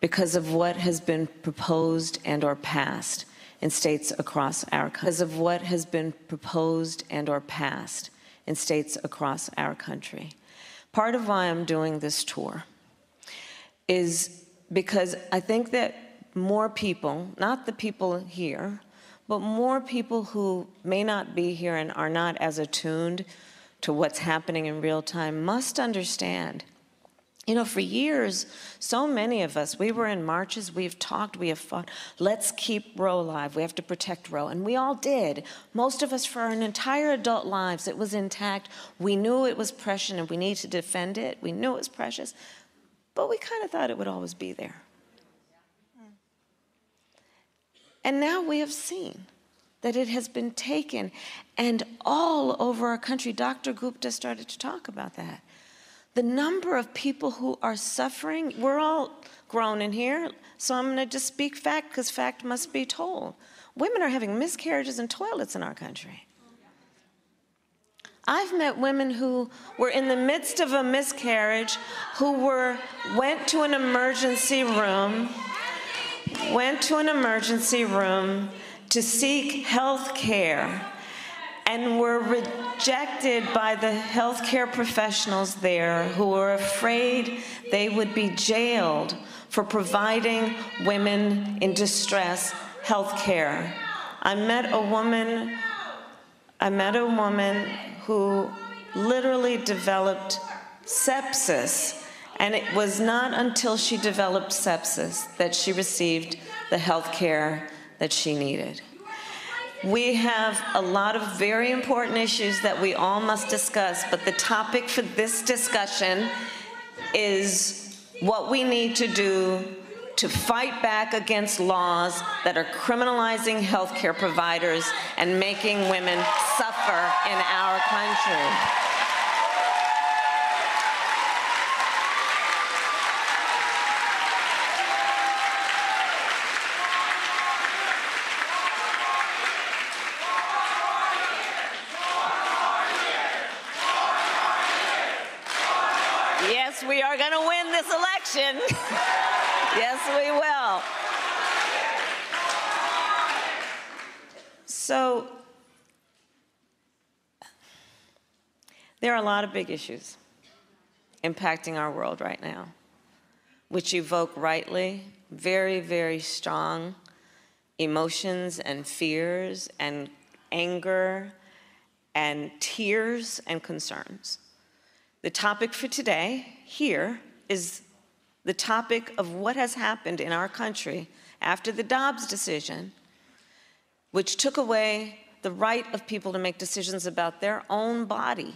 S28: because of what has been proposed and or passed in states across our country because of what has been proposed and or passed in states across our country. Part of why I'm doing this tour is because I think that more people, not the people here, but more people who may not be here and are not as attuned to what's happening in real time must understand you know, for years, so many of us, we were in marches, we've talked, we have fought. Let's keep Roe alive. We have to protect Roe. And we all did. Most of us, for our entire adult lives, it was intact. We knew it was precious and we need to defend it. We knew it was precious. But we kind of thought it would always be there. And now we have seen that it has been taken, and all over our country, Dr. Gupta started to talk about that the number of people who are suffering, we're all grown in here, so I'm going to just speak fact because fact must be told. Women are having miscarriages in toilets in our country. I've met women who were in the midst of a miscarriage, who were went to an emergency room, went to an emergency room to seek health care and were rejected by the healthcare professionals there who were afraid they would be jailed for providing women in distress health care. I met a woman I met a woman who literally developed sepsis and it was not until she developed sepsis that she received the health care that she needed. We have a lot of very important issues that we all must discuss, but the topic for this discussion is what we need to do to fight back against laws that are criminalizing healthcare providers and making women suffer in our country. we are going to win this election. yes, we will. So, there are a lot of big issues impacting our world right now, which evoke rightly very, very strong emotions and fears and anger and tears and concerns. The topic for today here is the topic of what has happened in our country after the Dobbs decision, which took away the right of people to make decisions about their own body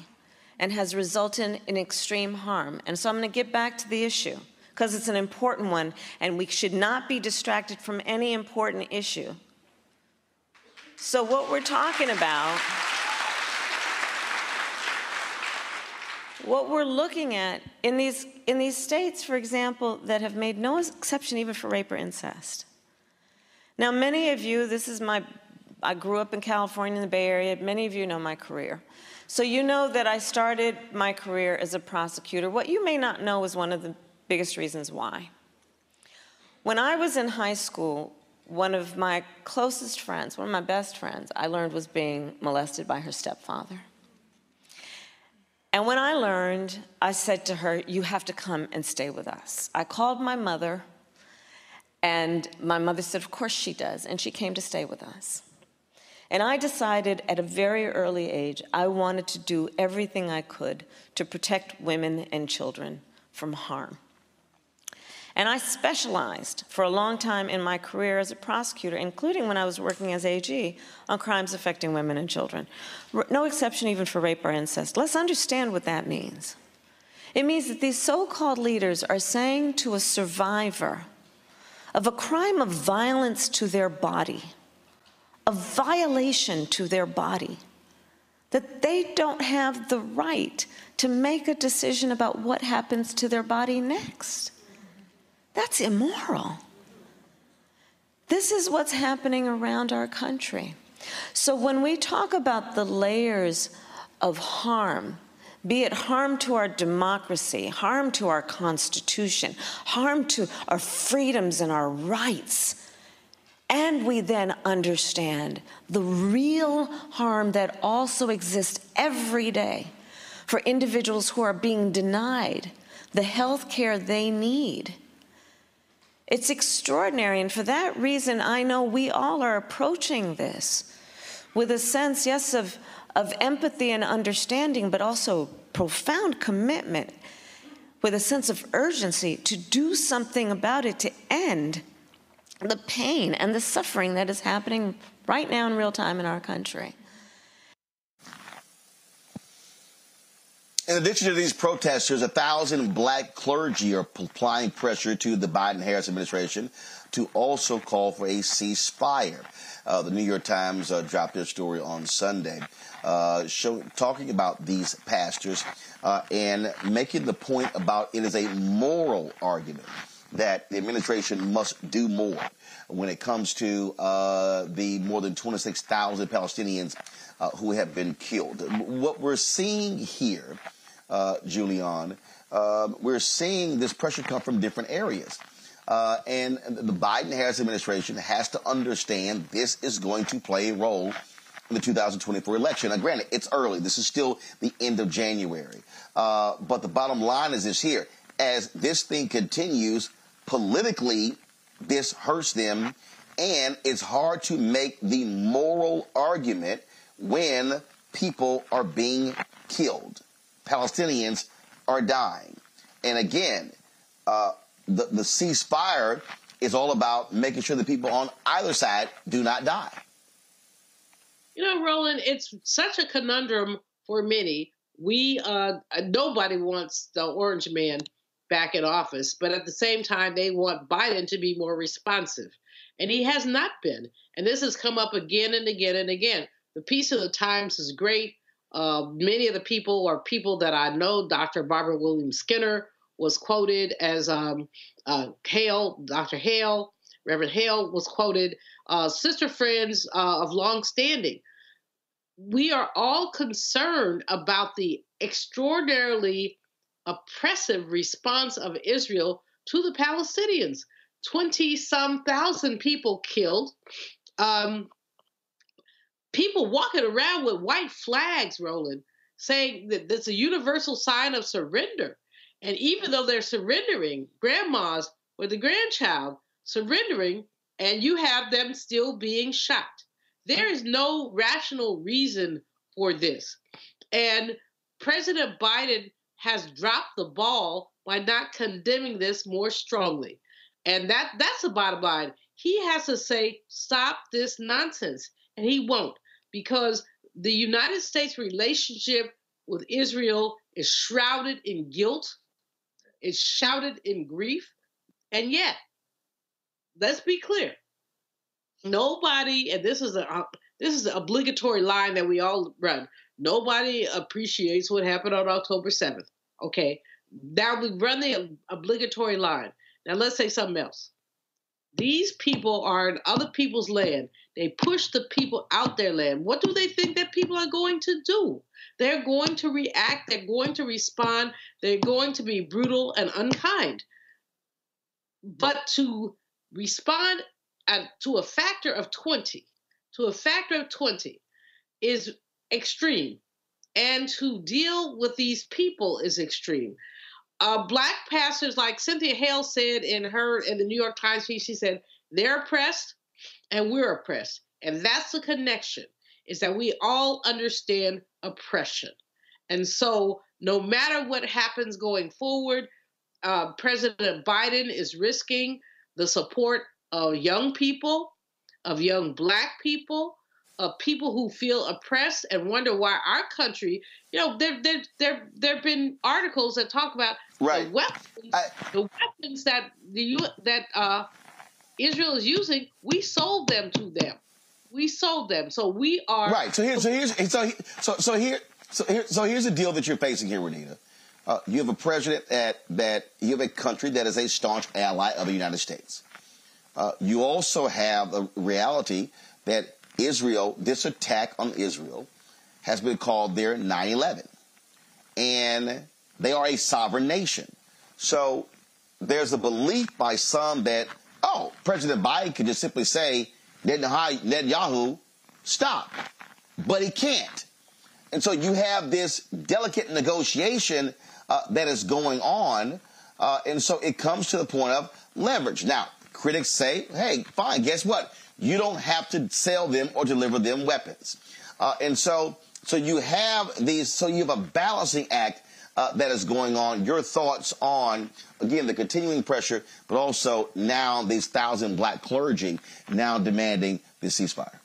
S28: and has resulted in extreme harm. And so I'm going to get back to the issue because it's an important one and we should not be distracted from any important issue. So, what we're talking about. what we're looking at in these, in these states, for example, that have made no exception even for rape or incest. Now, many of you, this is my, I grew up in California in the Bay Area, many of you know my career. So you know that I started my career as a prosecutor. What you may not know is one of the biggest reasons why. When I was in high school, one of my closest friends, one of my best friends, I learned was being molested by her stepfather. And when I learned, I said to her, You have to come and stay with us. I called my mother, and my mother said, Of course she does. And she came to stay with us. And I decided at a very early age, I wanted to do everything I could to protect women and children from harm. And I specialized for a long time in my career as a prosecutor, including when I was working as AG, on crimes affecting women and children. No exception even for rape or incest. Let's understand what that means. It means that these so called leaders are saying to a survivor of a crime of violence to their body, a violation to their body, that they don't have the right to make a decision about what happens to their body next. That's immoral. This is what's happening around our country. So when we talk about the layers of harm, be it harm to our democracy, harm to our Constitution, harm to our freedoms and our rights, and we then understand the real harm that also exists every day for individuals who are being denied the health care they need. It's extraordinary, and for that reason, I know we all are approaching this with a sense, yes, of, of empathy and understanding, but also profound commitment, with a sense of urgency to do something about it, to end the pain and the suffering that is happening right now in real time in our country.
S2: In addition to these protesters, a thousand black clergy are applying pressure to the Biden Harris administration to also call for a ceasefire. Uh, the New York Times uh, dropped their story on Sunday, uh, show, talking about these pastors uh, and making the point about it is a moral argument that the administration must do more when it comes to uh, the more than 26,000 Palestinians uh, who have been killed. What we're seeing here, uh, Julianne, um, we're seeing this pressure come from different areas. Uh, and the Biden Harris administration has to understand this is going to play a role in the 2024 election. Now, granted, it's early. This is still the end of January. Uh, but the bottom line is this here. As this thing continues, politically, this hurts them, and it's hard to make the moral argument when people are being killed. Palestinians are dying. And again, uh, the, the ceasefire is all about making sure the people on either side do not die.
S18: You know, Roland, it's such a conundrum for many. We, uh, nobody wants the orange man back in office. But at the same time, they want Biden to be more responsive. And he has not been. And this has come up again and again and again. The piece of the Times is great. Uh, many of the people are people that I know. Dr. Barbara Williams Skinner was quoted as um, uh, Hale, Dr. Hale, Reverend Hale was quoted, uh, sister friends uh, of long standing. We are all concerned about the extraordinarily oppressive response of Israel to the Palestinians. 20 some thousand people killed. Um, people walking around with white flags, Roland, saying that that's a universal sign of surrender. And even though they're surrendering, grandmas with the grandchild surrendering, and you have them still being shot. There is no rational reason for this. And President Biden has dropped the ball by not condemning this more strongly. And that that's the bottom line. He has to say, stop this nonsense. And he won't, because the United States relationship with Israel is shrouded in guilt, is shrouded in grief. And yet, let's be clear. Nobody, and this is a uh, this is an obligatory line that we all run. Nobody appreciates what happened on October 7th. Okay. Now we run the obligatory line. Now let's say something else. These people are in other people's land. They push the people out their land. What do they think that people are going to do? They're going to react, they're going to respond, they're going to be brutal and unkind. But to respond at, to a factor of 20, to a factor of 20 is extreme and to deal with these people is extreme. Uh, black pastors, like Cynthia Hale said in her in the New York Times piece, she said they're oppressed and we're oppressed, and that's the connection. Is that we all understand oppression, and so no matter what happens going forward, uh, President Biden is risking the support of young people, of young black people, of people who feel oppressed and wonder why our country, you know, there there there there have been articles that talk about
S2: right.
S18: the weapons, I, the weapons that the that uh, Israel is using. We sold them to them. We sold them, so we are
S2: right. So here's so here's so so so here so here so here's the deal that you're facing here, Renitta. Uh, you have a president that that you have a country that is a staunch ally of the United States. Uh, you also have a reality that Israel, this attack on Israel has been called their 9 11. And they are a sovereign nation. So there's a belief by some that, oh, President Biden could just simply say, Netanyahu stop. But he can't. And so you have this delicate negotiation uh, that is going on. Uh, and so it comes to the point of leverage. Now, critics say, hey, fine, guess what? You don't have to sell them or deliver them weapons. Uh, and so, so you have these, so you have a balancing act uh, that is going on. Your thoughts on, again, the continuing pressure, but also now these thousand black clergy now demanding the ceasefire?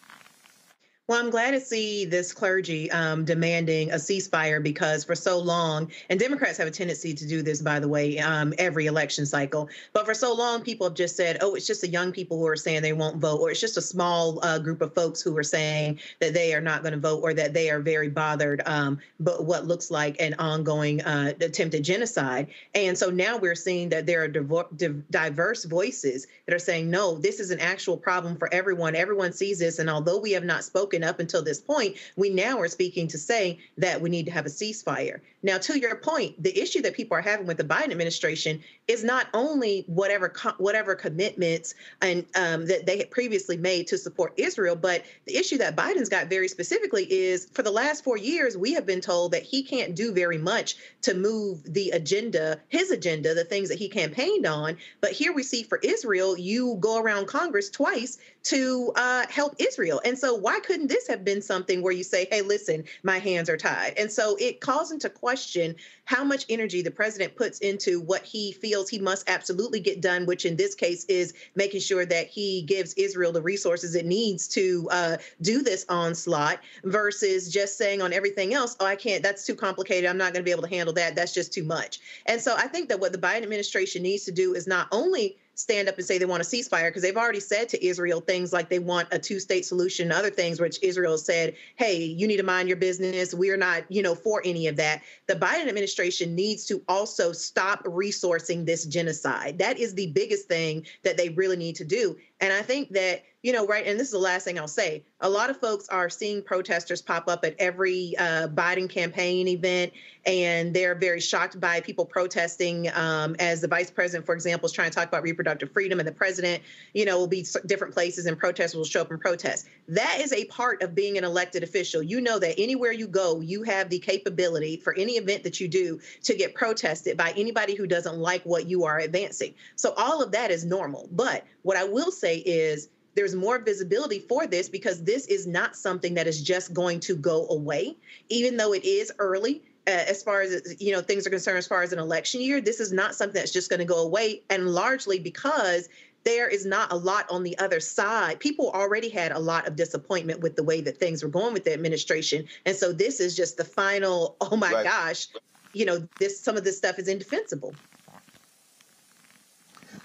S16: Well, I'm glad to see this clergy um, demanding a ceasefire because for so long, and Democrats have a tendency to do this, by the way, um, every election cycle. But for so long, people have just said, oh, it's just the young people who are saying they won't vote, or it's just a small uh, group of folks who are saying that they are not going to vote, or that they are very bothered um, but what looks like an ongoing uh, attempted genocide. And so now we're seeing that there are div- diverse voices that are saying, no, this is an actual problem for everyone. Everyone sees this. And although we have not spoken, up until this point, we now are speaking to say that we need to have a ceasefire. Now, to your point, the issue that people are having with the Biden administration is not only whatever whatever commitments and um, that they had previously made to support Israel, but the issue that Biden's got very specifically is for the last four years we have been told that he can't do very much to move the agenda, his agenda, the things that he campaigned on. But here we see for Israel, you go around Congress twice to uh, help Israel, and so why couldn't this have been something where you say, "Hey, listen, my hands are tied," and so it calls into question how much energy the president puts into what he feels he must absolutely get done, which in this case is making sure that he gives Israel the resources it needs to uh, do this onslaught, versus just saying on everything else, oh, I can't, that's too complicated. I'm not going to be able to handle that. That's just too much. And so I think that what the Biden administration needs to do is not only stand up and say they want a ceasefire because they've already said to Israel things like they want a two-state solution and other things which Israel said, "Hey, you need to mind your business. We're not, you know, for any of that." The Biden administration needs to also stop resourcing this genocide. That is the biggest thing that they really need to do. And I think that you know, right, and this is the last thing I'll say. A lot of folks are seeing protesters pop up at every uh, Biden campaign event, and they're very shocked by people protesting. Um, as the vice president, for example, is trying to talk about reproductive freedom, and the president, you know, will be different places, and protesters will show up and protest. That is a part of being an elected official. You know that anywhere you go, you have the capability for any event that you do to get protested by anybody who doesn't like what you are advancing. So all of that is normal. But what I will say is, there's more visibility for this because this is not something that is just going to go away, even though it is early. Uh, as far as you know things are concerned as far as an election year this is not something that's just going to go away and largely because there is not a lot on the other side. People already had a lot of disappointment with the way that things were going with the administration. And so this is just the final, oh my right. gosh, you know, this some of this stuff is indefensible.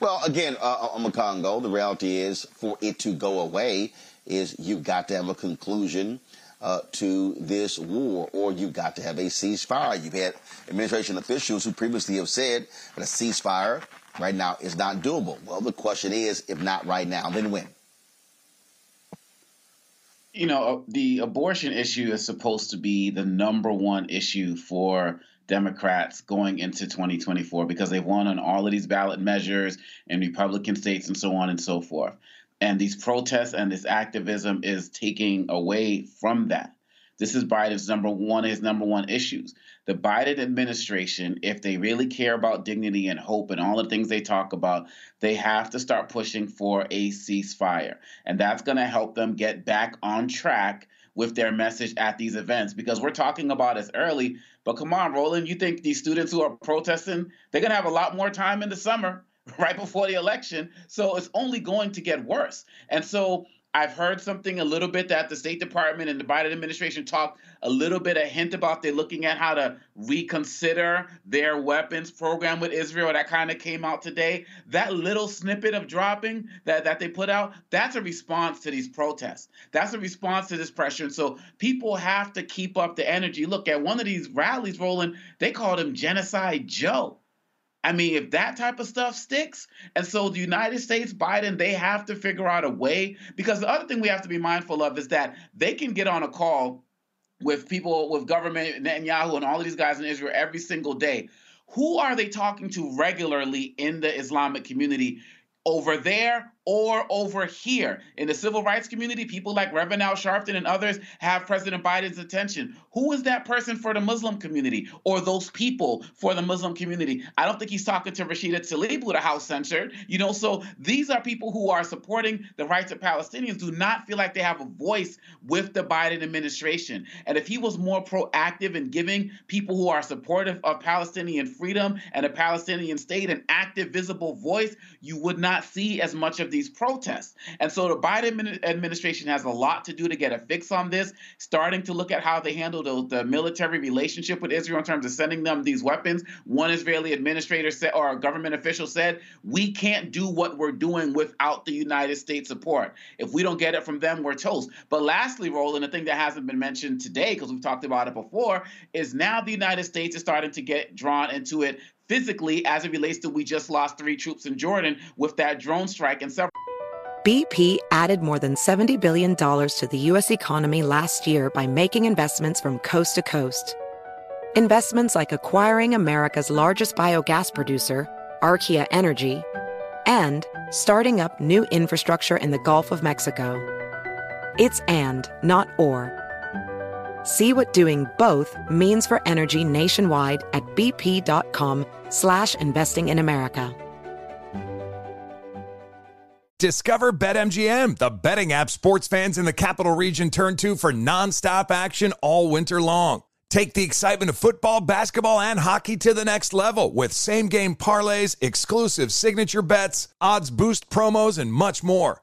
S2: Well, again, uh, Omekongo, the reality is for it to go away is you've got to have a conclusion uh, to this war, or you've got to have a ceasefire. You've had administration officials who previously have said that a ceasefire right now is not doable. Well, the question is, if not right now, then when?
S17: You know, the abortion issue is supposed to be the number one issue for Democrats going into 2024 because they've won on all of these ballot measures in Republican states and so on and so forth. And these protests and this activism is taking away from that. This is Biden's number one, his number one issues. The Biden administration, if they really care about dignity and hope and all the things they talk about, they have to start pushing for a ceasefire. And that's going to help them get back on track with their message at these events because we're talking about as early. But come on, Roland, you think these students who are protesting, they're going to have a lot more time in the summer right before the election. So it's only going to get worse. And so I've heard something a little bit that the State Department and the Biden administration talked a little bit, a hint about they're looking at how to reconsider their weapons program with Israel. That kind of came out today. That little snippet of dropping that, that they put out, that's a response to these protests. That's a response to this pressure. And so people have to keep up the energy. Look at one of these rallies Roland, they called him Genocide Joe. I mean, if that type of stuff sticks, and so the United States, Biden, they have to figure out a way. Because the other thing we have to be mindful of is that they can get on a call with people, with government, Netanyahu, and all of these guys in Israel every single day. Who are they talking to regularly in the Islamic community over there or over here. In the civil rights community, people like Reverend Al Sharpton and others have President Biden's attention. Who is that person for the Muslim community or those people for the Muslim community? I don't think he's talking to Rashida Tlaib, who the House censured. You know, so these are people who are supporting the rights of Palestinians, do not feel like they have a voice with the Biden administration. And if he was more proactive in giving people who are supportive of Palestinian freedom and a Palestinian state an active, visible voice, you would not see as much of these protests. And so the Biden administration has a lot to do to get a fix on this, starting to look at how they handle the, the military relationship with Israel in terms of sending them these weapons. One Israeli administrator said, or a government official said, we can't do what we're doing without the United States support. If we don't get it from them, we're toast. But lastly, Roland, the thing that hasn't been mentioned today, because we've talked about it before, is now the United States is starting to get drawn into it physically as it relates to we just lost three troops in Jordan with that drone strike and several.
S20: BP added more than $70 billion to the U.S. economy last year by making investments from coast to coast. Investments like acquiring America's largest biogas producer, Archaea Energy, and starting up new infrastructure in the Gulf of Mexico. It's and, not or. See what doing both means for energy nationwide at bp.com slash investing in America.
S29: Discover BetMGM, the betting app sports fans in the capital region turn to for nonstop action all winter long. Take the excitement of football, basketball, and hockey to the next level with same game parlays, exclusive signature bets, odds boost promos, and much more.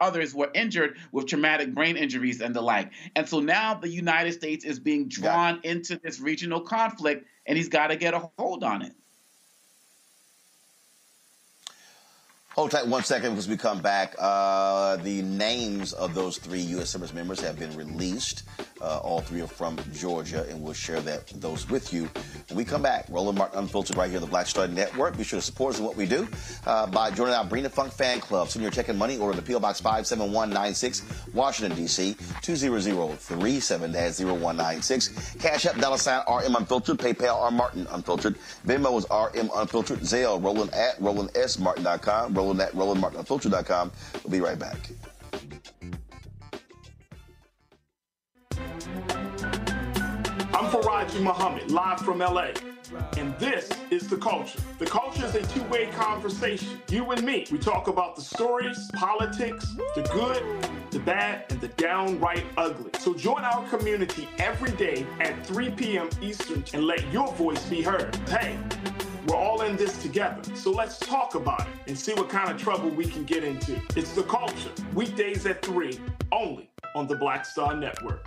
S17: others were injured with traumatic brain injuries and the like. And so now the United States is being drawn into this regional conflict, and he's got to get a hold on it.
S2: Hold tight one second because we come back. Uh, the names of those three U.S. service members have been released. Uh, all three are from Georgia, and we'll share that those with you. When we come back, Roland Martin Unfiltered right here on the Black Star Network. Be sure to support us in what we do uh, by joining our Bring the Funk fan club. Send your check and money order to P.O. Box 57196, Washington, D.C. 20037-0196. Cash App, dollar sign RM Unfiltered. PayPal, R Martin Unfiltered. Venmo is RM Unfiltered. Zelle, Roland at RolandSMartin.com. Roland at RolandMartinUnfiltered.com. We'll be right back.
S30: I'm Faraji Muhammad, live from LA. And this is The Culture. The Culture is a two way conversation. You and me. We talk about the stories, politics, the good, the bad, and the downright ugly. So join our community every day at 3 p.m. Eastern and let your voice be heard. Hey, we're all in this together. So let's talk about it and see what kind of trouble we can get into. It's The Culture, weekdays at 3, only on the Black Star Network.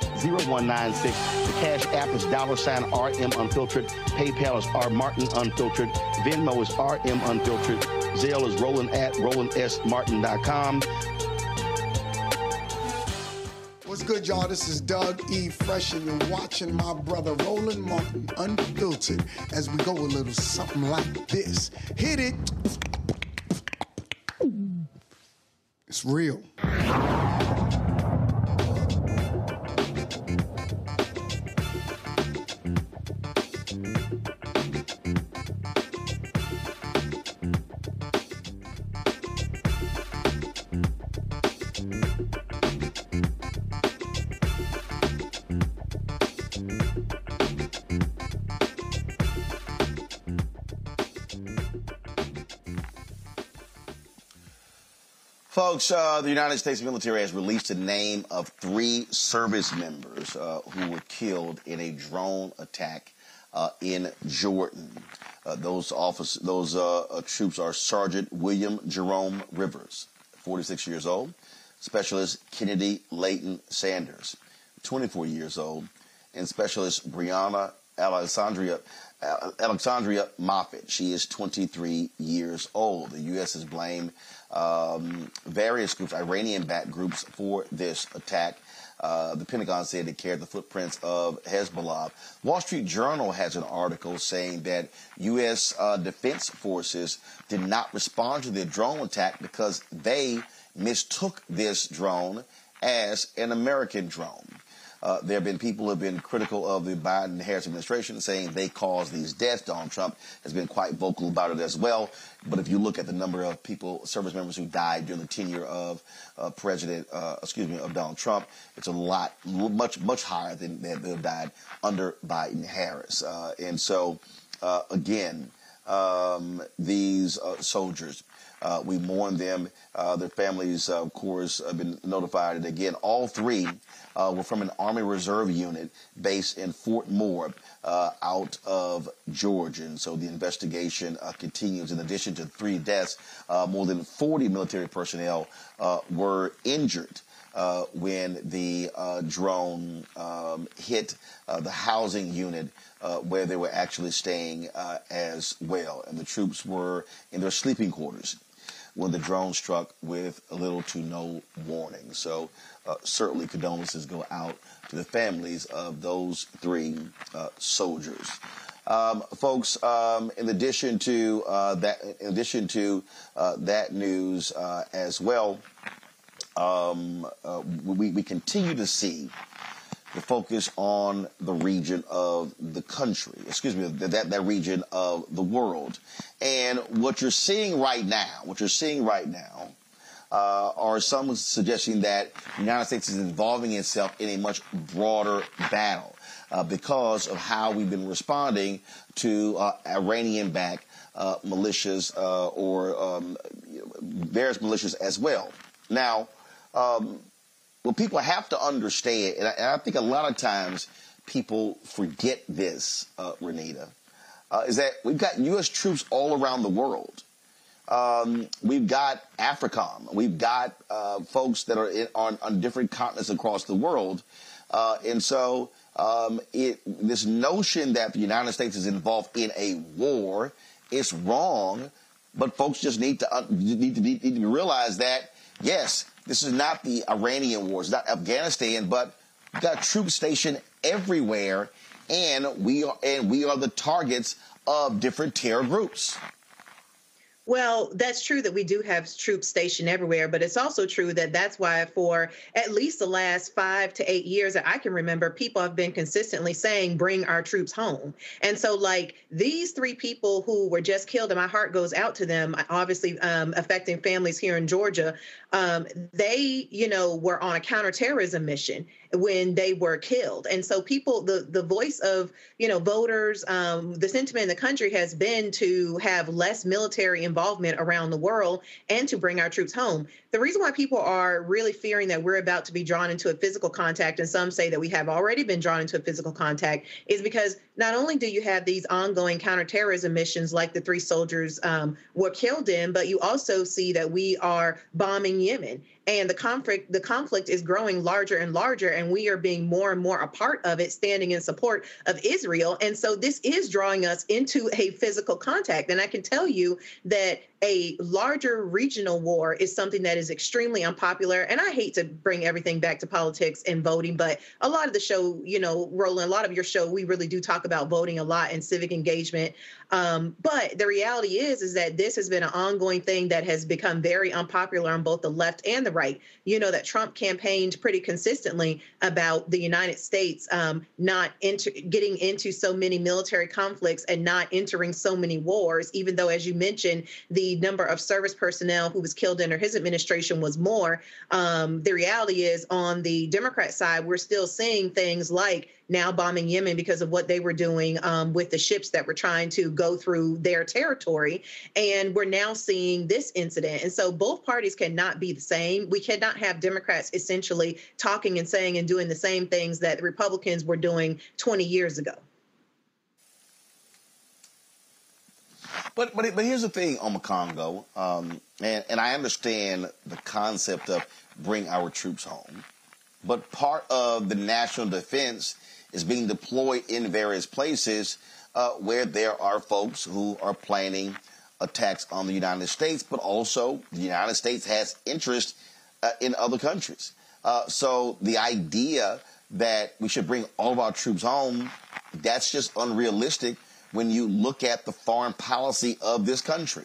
S2: 20037-0196. The Cash App is dollar sign RM Unfiltered. PayPal is R Martin Unfiltered. Venmo is RM Unfiltered. Zelle is Roland at RolandSMartin.com.
S22: What's good, y'all? This is Doug E. Fresh, and you're watching my brother Roland Martin Unfiltered as we go a little something like this. Hit it. It's real.
S2: Folks, uh, the United States military has released the name of three service members uh, who were killed in a drone attack uh, in Jordan. Uh, those office, those uh, uh, troops are Sergeant William Jerome Rivers, 46 years old, Specialist Kennedy Layton Sanders, 24 years old, and Specialist Breonna Alexandria Alexandria Moffett. She is 23 years old. The U.S. has blamed um, various groups, Iranian-backed groups, for this attack. Uh, the Pentagon said it carried the footprints of Hezbollah. Wall Street Journal has an article saying that U.S. Uh, defense forces did not respond to the drone attack because they mistook this drone as an American drone. Uh, there have been people who have been critical of the Biden Harris administration, saying they caused these deaths. Donald Trump has been quite vocal about it as well. But if you look at the number of people, service members who died during the tenure of uh, President, uh, excuse me, of Donald Trump, it's a lot, much, much higher than that have died under Biden Harris. Uh, and so, uh, again, um, these uh, soldiers. Uh, we mourn them. Uh, their families, uh, of course, have been notified. And again, all three uh, were from an Army Reserve unit based in Fort Moore uh, out of Georgia. And so the investigation uh, continues. In addition to three deaths, uh, more than 40 military personnel uh, were injured. Uh, when the drone um, hit the housing unit where they were actually staying as well. And the troops were in their sleeping quarters when the drone struck with little to no warning. So uh, certainly condolences go out to the families of those three uh, soldiers. Um, folks, um, in addition to uh, that, in addition to uh, that news uh, as well, um, uh, we, we continue to see the focus on the region of the country, excuse me, that, that region of the world. And what you're seeing right now, what you're seeing right now, uh, are some suggesting that the United States is involving itself in a much broader battle uh, because of how we've been responding to uh, Iranian-backed uh, militias uh, or um, various militias as well. Now, um, what people have to understand, and I, and I, think a lot of times people forget this, uh, Renitta, uh, is that we've got U.S. troops all around the world. Um, we've got AFRICOM. We've got uh, folks that are in, on, on, different continents across the world. Uh, and so um, it, this notion that the United States is involved in a war is wrong. But folks just need to uh, need to, need to realize that yes, this is not the Iranian war. It's not Afghanistan, but we've got troops stationed everywhere, and we are and we are the targets of different terror groups.
S16: Well, that's true that we do have troops stationed everywhere, but it's also true that that's why for at least the last five to eight years that I can remember, people have been consistently saying, bring our troops home. And so, like these three people who were just killed, and my heart goes out to them, obviously um, affecting families here in Georgia, um, they, you know, were on a counterterrorism mission when they were killed. And so people, the the voice of you know voters, um, the sentiment in the country has been to have less military involvement around the world and to bring our troops home. The reason why people are really fearing that we're about to be drawn into a physical contact, and some say that we have already been drawn into a physical contact, is because not only do you have these ongoing counterterrorism missions like the three soldiers um, were killed in, but you also see that we are bombing Yemen. And the conflict the conflict is growing larger and larger and we are being more and more a part of it standing in support of Israel. And so this is drawing us into a physical contact. And I can tell you that a larger regional war is something that is extremely unpopular. And I hate to bring everything back to politics and voting, but a lot of the show, you know, Roland, a lot of your show, we really do talk about voting a lot and civic engagement. Um, but the reality is, is that this has been an ongoing thing that has become very unpopular on both the left and the right. You know that Trump campaigned pretty consistently about the United States um, not into, getting into so many military conflicts and not entering so many wars, even though, as you mentioned, the number of service personnel who was killed under his administration was more. Um, the reality is, on the Democrat side, we're still seeing things like now bombing Yemen because of what they were doing um, with the ships that were trying to go through their territory. And we're now seeing this incident. And so both parties cannot be the same. We cannot have Democrats essentially talking and saying and doing the same things that the Republicans were doing 20 years ago.
S2: But but but here's the thing, Omekongo, um, and and I understand the concept of bring our troops home, but part of the national defense is being deployed in various places uh, where there are folks who are planning attacks on the United States, but also the United States has interest uh, in other countries. Uh, so the idea that we should bring all of our troops home, that's just unrealistic when you look at the foreign policy of this country?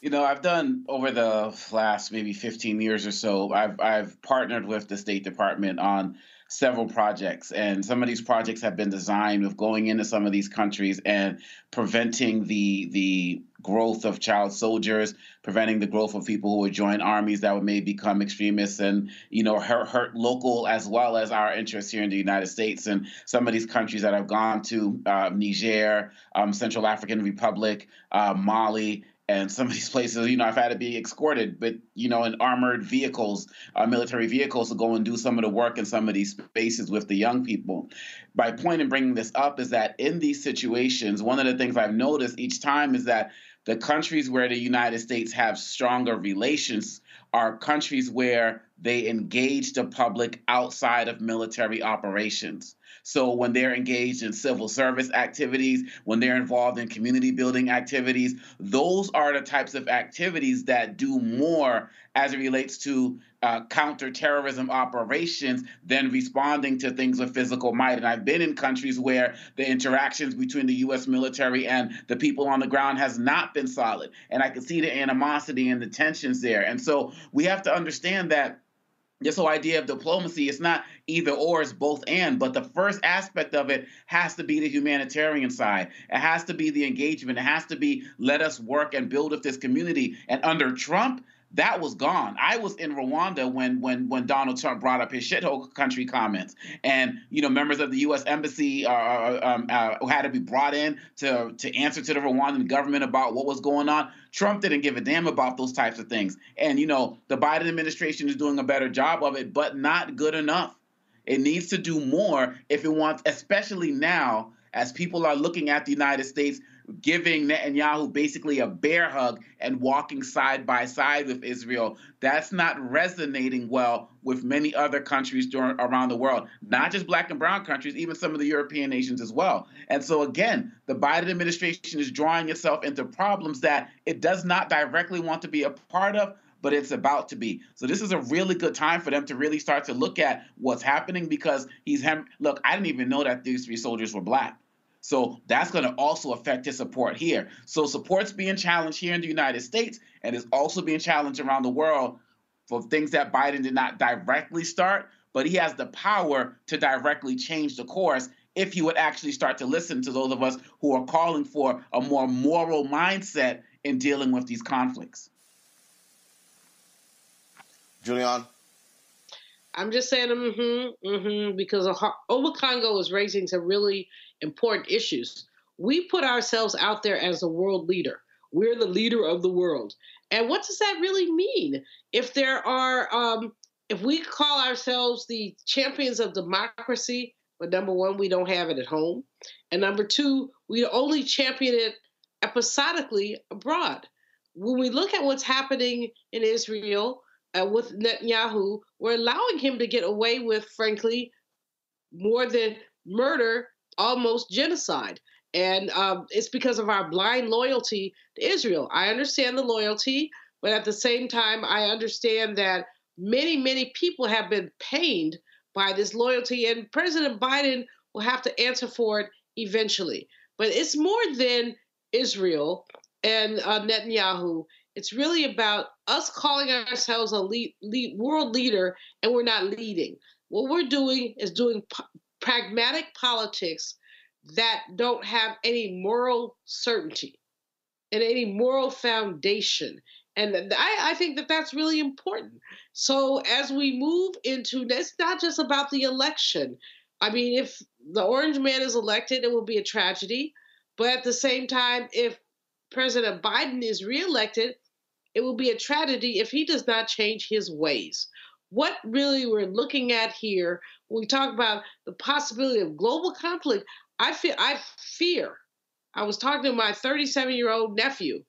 S17: You know, I've done over the last maybe 15 years or so, I've, I've partnered with the State Department on several projects. And some of these projects have been designed with going into some of these countries and preventing the the growth of child soldiers, preventing the growth of people who would join armies that would may become extremists and you know hurt, hurt local as well as our interests here in the United States. And some of these countries that I've gone to, uh, Niger, um, Central African Republic, uh, Mali, and some of these places, you know, I've had to be escorted, but you know, in armored vehicles, uh, military vehicles, to go and do some of the work in some of these spaces with the young people. My point in bringing this up is that in these situations, one of the things I've noticed each time is that the countries where the United States have stronger relations are countries where they engage the public outside of military operations. So when they're engaged in civil service activities, when they're involved in community building activities, those are the types of activities that do more as it relates to uh, counterterrorism operations than responding to things with physical might. And I've been in countries where the interactions between the U.S. military and the people on the ground has not been solid. And I can see the animosity and the tensions there. And so we have to understand that this whole idea of diplomacy it's not either or it's both and but the first aspect of it has to be the humanitarian side. It has to be the engagement. It has to be let us work and build with this community. And under trump that was gone. I was in Rwanda when when when Donald Trump brought up his shithole country comments, and you know members of the U.S. embassy uh, uh, um, uh, had to be brought in to to answer to the Rwandan government about what was going on. Trump didn't give a damn about those types of things, and you know the Biden administration is doing a better job of it, but not good enough. It needs to do more if it wants, especially now as people are looking at the United States giving Netanyahu basically a bear hug and walking side by side with Israel. That's not resonating well with many other countries during, around the world, not just black and brown countries, even some of the European nations as well. And so, again, the Biden administration is drawing itself into problems that it does not directly want to be a part of, but it's about to be. So this is a really good time for them to really start to look at what's happening because he's hem- look. I didn't even know that these three soldiers were black. So that's going to also affect his support here. So support's being challenged here in the United States and is also being challenged around the world for things that Biden did not directly start, but he has the power to directly change the course if he would actually start to listen to those of us who are calling for a more moral mindset in dealing with these conflicts.
S2: Julianne?
S18: I'm just saying, mm-hmm, mm-hmm, because Omekongo is raising some really important issues. We put ourselves out there as a world leader. We're the leader of the world. And what does that really mean? If there are, um, if we call ourselves the champions of democracy, but number one, we don't have it at home. And number two, we only champion it episodically abroad. When we look at what's happening in Israel uh, with Netanyahu, we're allowing him to get away with, frankly, more than murder, almost genocide. And um, it's because of our blind loyalty to Israel. I understand the loyalty, but at the same time, I understand that many, many people have been pained by this loyalty, and President Biden will have to answer for it eventually. But it's more than Israel and uh, Netanyahu. It's really about us calling ourselves a lead, lead, world leader, and we're not leading. What we're doing is doing p- pragmatic politics that don't have any moral certainty and any moral foundation. And I, I, think that that's really important. So as we move into, it's not just about the election. I mean, if the orange man is elected, it will be a tragedy. But at the same time, if President Biden is reelected, it will be a tragedy if he does not change his ways. What really we're looking at here, when we talk about the possibility of global conflict, I fear, I fear. I was talking to my 37 year old nephew,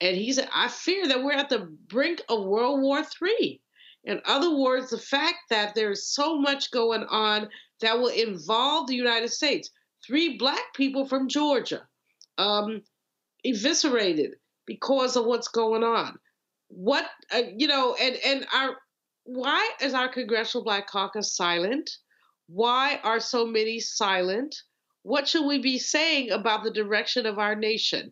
S18: and he said, I fear that we're at the brink of World War III. In other words, the fact that there's so much going on that will involve the United States. Three black people from Georgia um, eviscerated because of what's going on. What uh, you know, and and our why is our Congressional Black Caucus silent? Why are so many silent? What should we be saying about the direction of our nation?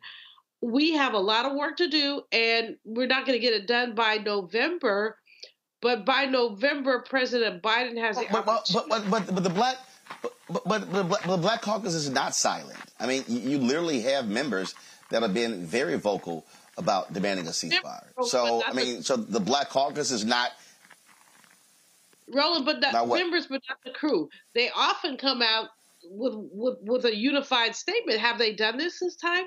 S18: We have a lot of work to do, and we're not going to get it done by November. But by November, President Biden has.
S2: But, but, but, but, but, but the black. But, but, but, the Black Caucus is not silent. I mean, you, you literally have members that have been very vocal about demanding a ceasefire. So, I mean, so the Black Caucus is not.
S18: Roland, but the members, but not the crew. They often come out with with with a unified statement. Have they done this this time?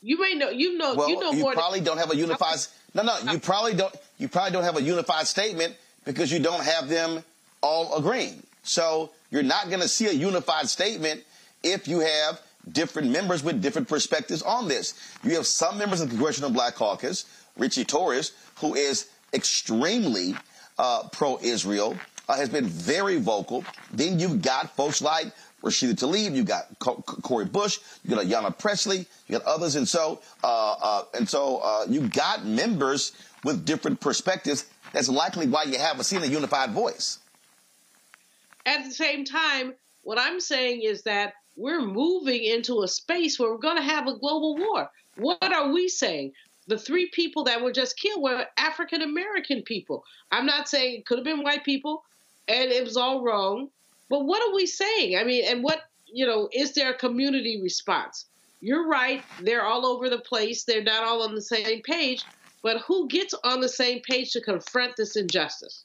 S18: You may know. You know.
S2: Well,
S18: you know
S2: you
S18: more.
S2: You probably
S18: than,
S2: don't have a unified. No, no. You probably don't. You probably don't have a unified statement because you don't have them all agreeing. So you're not going to see a unified statement if you have different members with different perspectives on this. You have some members of the Congressional Black Caucus, Richie Torres, who is extremely uh, pro-Israel, uh, has been very vocal. Then you've got folks like Rashida Tlaib, you've got Co- Cori Bush, you've got Ayanna Pressley, you got others, and so uh, uh, and so uh, you got members with different perspectives. That's likely why you haven't seen a unified voice.
S18: At the same time, what I'm saying is that we're moving into a space where we're going to have a global war. What are we saying? The three people that were just killed were African American people. I'm not saying it could have been white people, and it was all wrong. But what are we saying? I mean, and what, you know, is there a community response? You're right. They're all over the place. They're not all on the same page. But who gets on the same page to confront this injustice?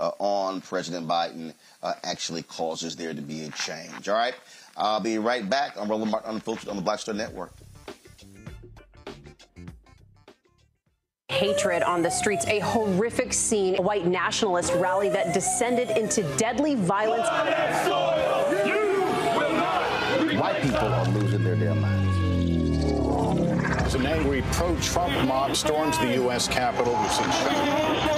S2: uh, on President Biden uh, actually causes there to be a change. All right, I'll be right back. I'm Roland Martin Unfiltered on the Black Star Network.
S31: Hatred on the streets, a horrific scene, a white nationalist rally that descended into deadly violence.
S2: White people
S32: As an angry pro-Trump mob storms the U.S. Capitol, we've seen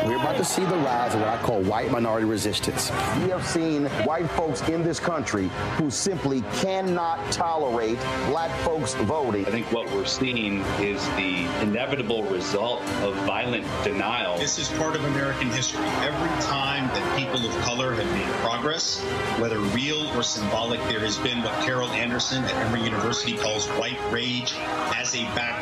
S33: We're about to see the rise of what I call white minority resistance.
S34: We have seen white folks in this country who simply cannot tolerate black folks voting.
S35: I think what we're seeing is the inevitable result of violent denial.
S36: This is part of American history. Every time that people of color have made progress, whether real or symbolic, there has been what Carol Anderson at Emory University calls white rage as a backlash.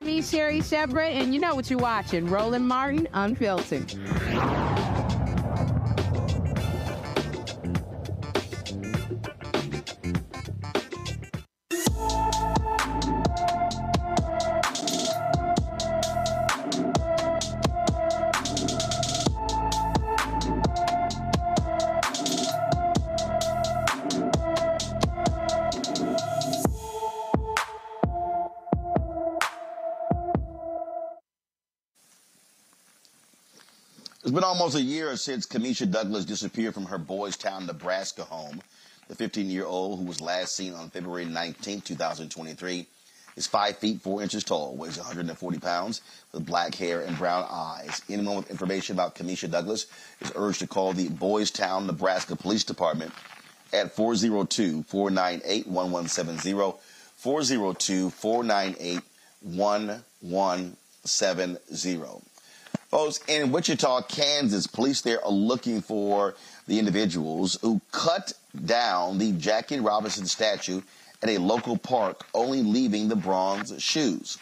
S37: Me, Sherri Shepherd, and you know what you're watching Roland Martin Unfiltered.
S2: It's been almost a year since Kamisha Douglas disappeared from her Boys Town, Nebraska home. The 15 year old, who was last seen on February 19, 2023, is 5 feet 4 inches tall, weighs 140 pounds, with black hair and brown eyes. Anyone with information about Kamisha Douglas is urged to call the Boys Town, Nebraska Police Department at 402 498 1170. 402 498 1170. Folks, in Wichita, Kansas, police there are looking for the individuals who cut down the Jackie Robinson statue at a local park, only leaving the bronze shoes.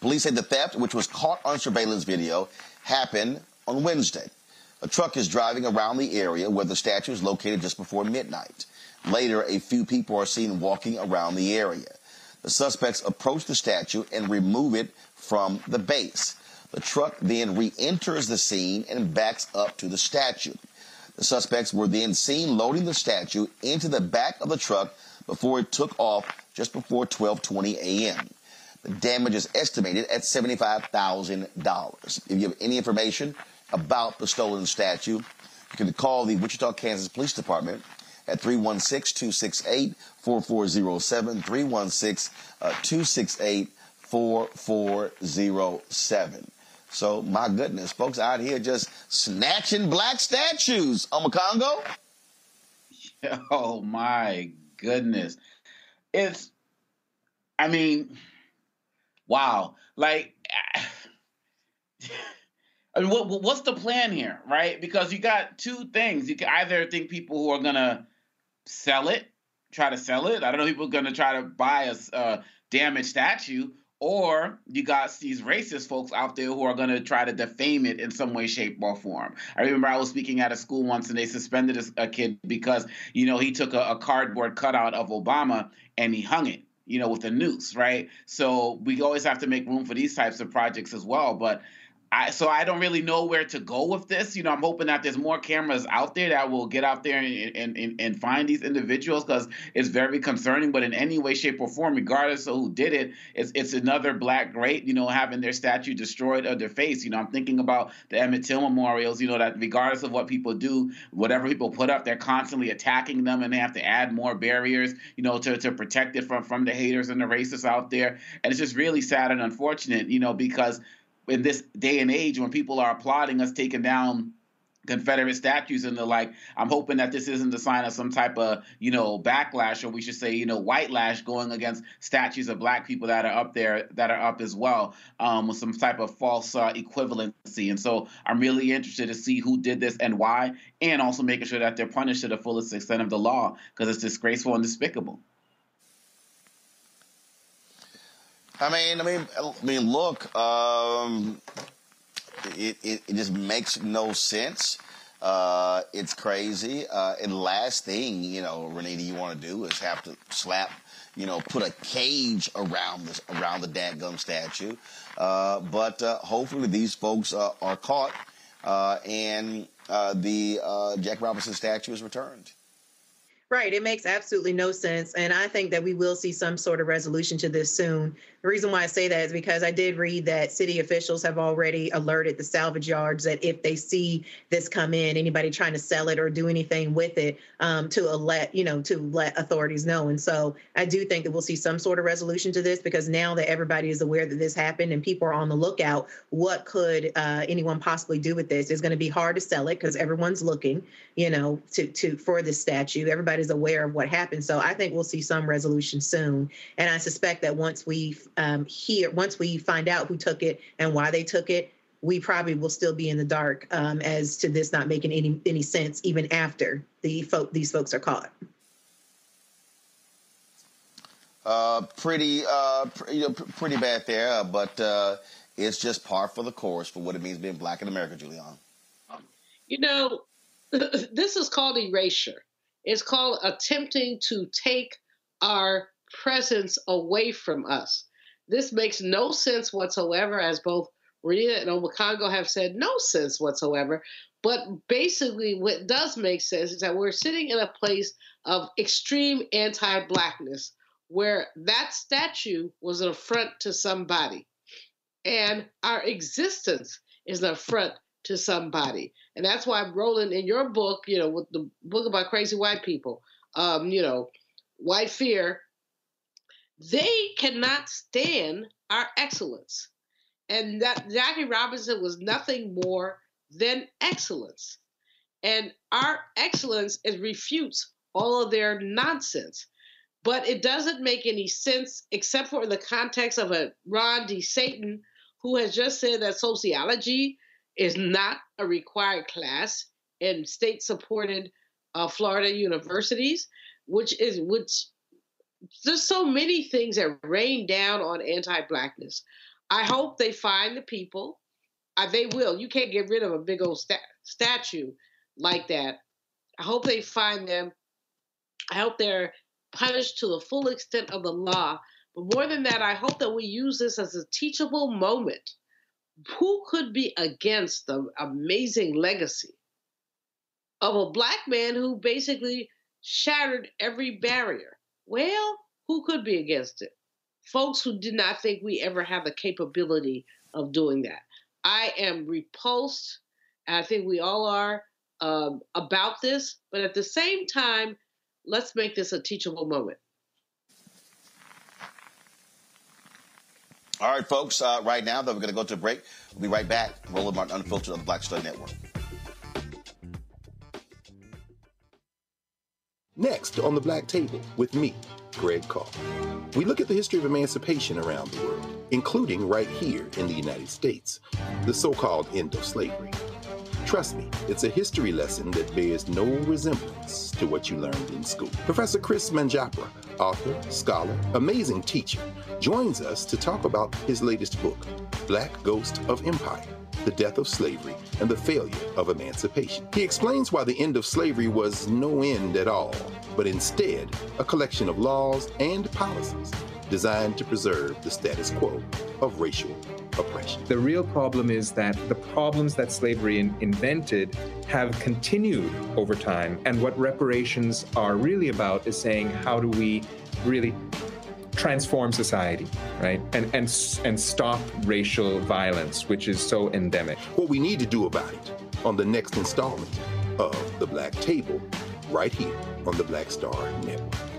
S2: Police say the theft, which was caught on surveillance video, happened on Wednesday. A truck is driving around the area where the statue is located just before midnight. Later, a few people are seen walking around the area. The suspects approach the statue and remove it from the base. The truck then re-enters the scene and backs up to the statue. The suspects were then seen loading the statue into the back of the truck before it took off just before 12:20 a.m. The damage is estimated at $75,000. If you have any information about the stolen statue, you can call the Wichita, Kansas Police Department at 316-268-4407, 316-268-4407. So my goodness, folks out here just snatching black statues Omekongo.
S17: Oh my goodness. It's I mean, wow. Like I mean, what, what's the plan here, right? Because you got two things. You can either think people who are gonna sell it, try to sell it. I don't know, people are gonna try to buy a, a uh, damaged statue, or you got these racist folks out there who are going to try to defame it in some way, shape, or form. I remember I was speaking at a school once and they suspended a, kid because, you know, he took a, a cardboard cutout of Obama and he hung it, you know, with a noose, right? So we always have to make room for these types of projects as well. But I, so I don't really know where to go with this. You know, I'm hoping that there's more cameras out there that will get out there and and, and find these individuals because it's very concerning. But in any way, shape, or form, regardless of who did it, it's it's another black great. You know, having their statue destroyed or their face. You know, I'm thinking about the Emmett Till memorials. You know, that regardless of what people do, whatever people put up, they're constantly attacking them, and they have to add more barriers. You know, to to protect it from from the haters and the racists out there. And it's just really sad and unfortunate. You know, because in this day and age when people are applauding us taking down Confederate statues and the like. I'm hoping that this isn't a sign of some type of, you know, backlash, or we should say, you know, white lash going against statues of black people that are up there, that are up as well, um, with some type of false uh, equivalency. And so I'm really interested to see who did this and why, and also making sure that they're punished to the fullest extent of the law because it's disgraceful and despicable.
S2: I mean, I mean, I mean, look, um, it, it, it just makes no sense. Uh, it's crazy. Uh, and last thing, you know, Renitta, you want to do is have to slap, you know, put a cage around the around the dadgum statue. Uh, but uh, hopefully these folks uh, are caught uh, and the Jack Robinson statue is returned.
S16: Right. It makes absolutely no sense. And I think that we will see some sort of resolution to this soon. The reason why I say that is because I did read that city officials have already alerted the salvage yards that if they see this come in, anybody trying to sell it or do anything with it, um, to let you know to let authorities know. And so I do think that we'll see some sort of resolution to this because now that everybody is aware that this happened and people are on the lookout, what could uh, anyone possibly do with this? It's going to be hard to sell it because everyone's looking, you know, to to for this statue. Everybody's aware of what happened. So I think we'll see some resolution soon. And I suspect that once we um, hear, once we find out who took it and why they took it, we probably will still be in the dark um, as to this not making any any sense even after the folk these folks are caught.
S2: Uh, pretty, uh, pr- you know, pr- pretty bad there, uh, but uh, it's just par for the course for what it means being black in America, Julianne.
S18: You know, this is called erasure. It's called attempting to take our presence away from us. This makes no sense whatsoever, as both Rita and Omekongo have said, no sense whatsoever. But basically, what does make sense is that we're sitting in a place of extreme anti blackness where that statue was an affront to somebody. And our existence is an affront to somebody. And that's why Roland, in your book, you know, with the book about crazy white people, um, you know, white fear, they cannot stand our excellence. And that Jackie Robinson was nothing more than excellence. And our excellence is refutes all of their nonsense. But it doesn't make any sense except for in the context of a Ron DeSatan who has just said that sociology is not a required class in state supported uh, Florida universities, which is which there's so many things that rain down on anti-blackness. I hope they find the people. Uh, they will. You can't get rid of a big old sta- statue like that. I hope they find them. I hope they're punished to the full extent of the law. But more than that, I hope that we use this as a teachable moment. Who could be against the amazing legacy of a black man who basically shattered every barrier? Well, who could be against it? Folks who did not think we ever have the capability of doing that. I am repulsed, and I think we all are um, about this, but at the same time, let's make this a teachable moment.
S2: All right, folks. Uh, right now, though, we're going to go to a break. We'll be right back. Roland Martin Unfiltered on the Black Star Network.
S23: Next on the Black Table with me, Greg Carr. We look at the history of emancipation around the world, including right here in the United States, the so called end of slavery. Trust me, it's a history lesson that bears no resemblance to what you learned in school. Professor Chris Manjapra, author, scholar, amazing teacher, joins us to talk about his latest book, Black Ghost of Empire The Death of Slavery and the Failure of Emancipation. He explains why the end of slavery was no end at all, but instead a collection of laws and policies designed to preserve the status quo of racial oppression.
S38: The real problem is that the problems that slavery in- invented have continued over time. And what reparations are really about is saying, how do we really transform society, right? And, and, and stop racial violence, which is so endemic.
S23: What we need to do about it on the next installment of The Black Table, right here on the Black Star Network.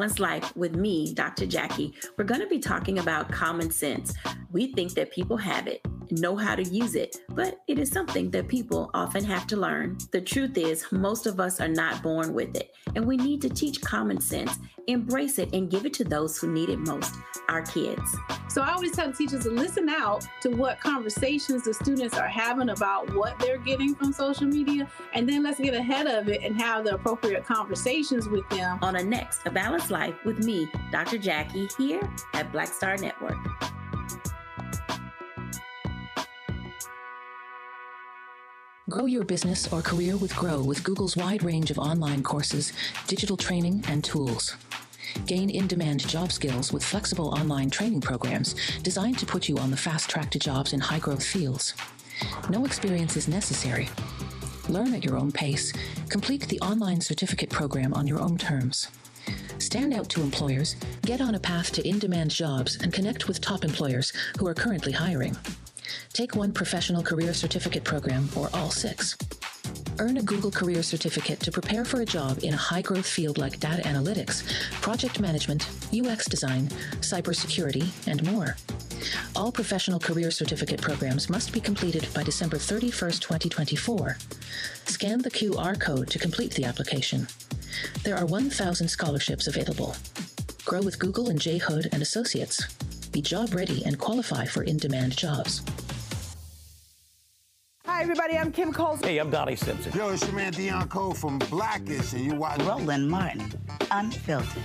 S39: Balanced Life with me, Dr. Jackie, we're going to be talking about common sense. We think that people have it, know how to use it, but it is something that people often have to learn. The truth is, most of us are not born with it, and we need to teach common sense, embrace it, and give it to those who need it most our kids.
S25: So I always tell the teachers to listen out to what conversations the students are having about what they're getting from social media, and then let's get ahead of it and have the appropriate conversations with them.
S39: On a next, A Balanced Life with me, Dr. Jackie, here at Black Star Network.
S19: Grow your business or career with Grow with Google's wide range of online courses, digital training, and tools. Gain in demand job skills with flexible online training programs designed to put you on the fast track to jobs in high growth fields. No experience is necessary. Learn at your own pace. Complete the online certificate program on your own terms. Stand out to employers, get on a path to in demand jobs, and connect with top employers who are currently hiring. Take one professional career certificate program or all six. Earn a Google Career Certificate to prepare for a job in a high growth field like data analytics, project management, UX design, cybersecurity, and more. All professional career certificate programs must be completed by December 31st, 2024. Scan the QR code to complete the application. There are 1,000 scholarships available. Grow with Google and J. Hood and Associates. Be job ready and qualify for in demand jobs.
S40: Hi, everybody. I'm Kim Coles.
S41: Hey, I'm Donnie Simpson.
S22: Yo, it's your man Deon Cole from Blackish, and you watch
S10: Roland Martin, Unfiltered.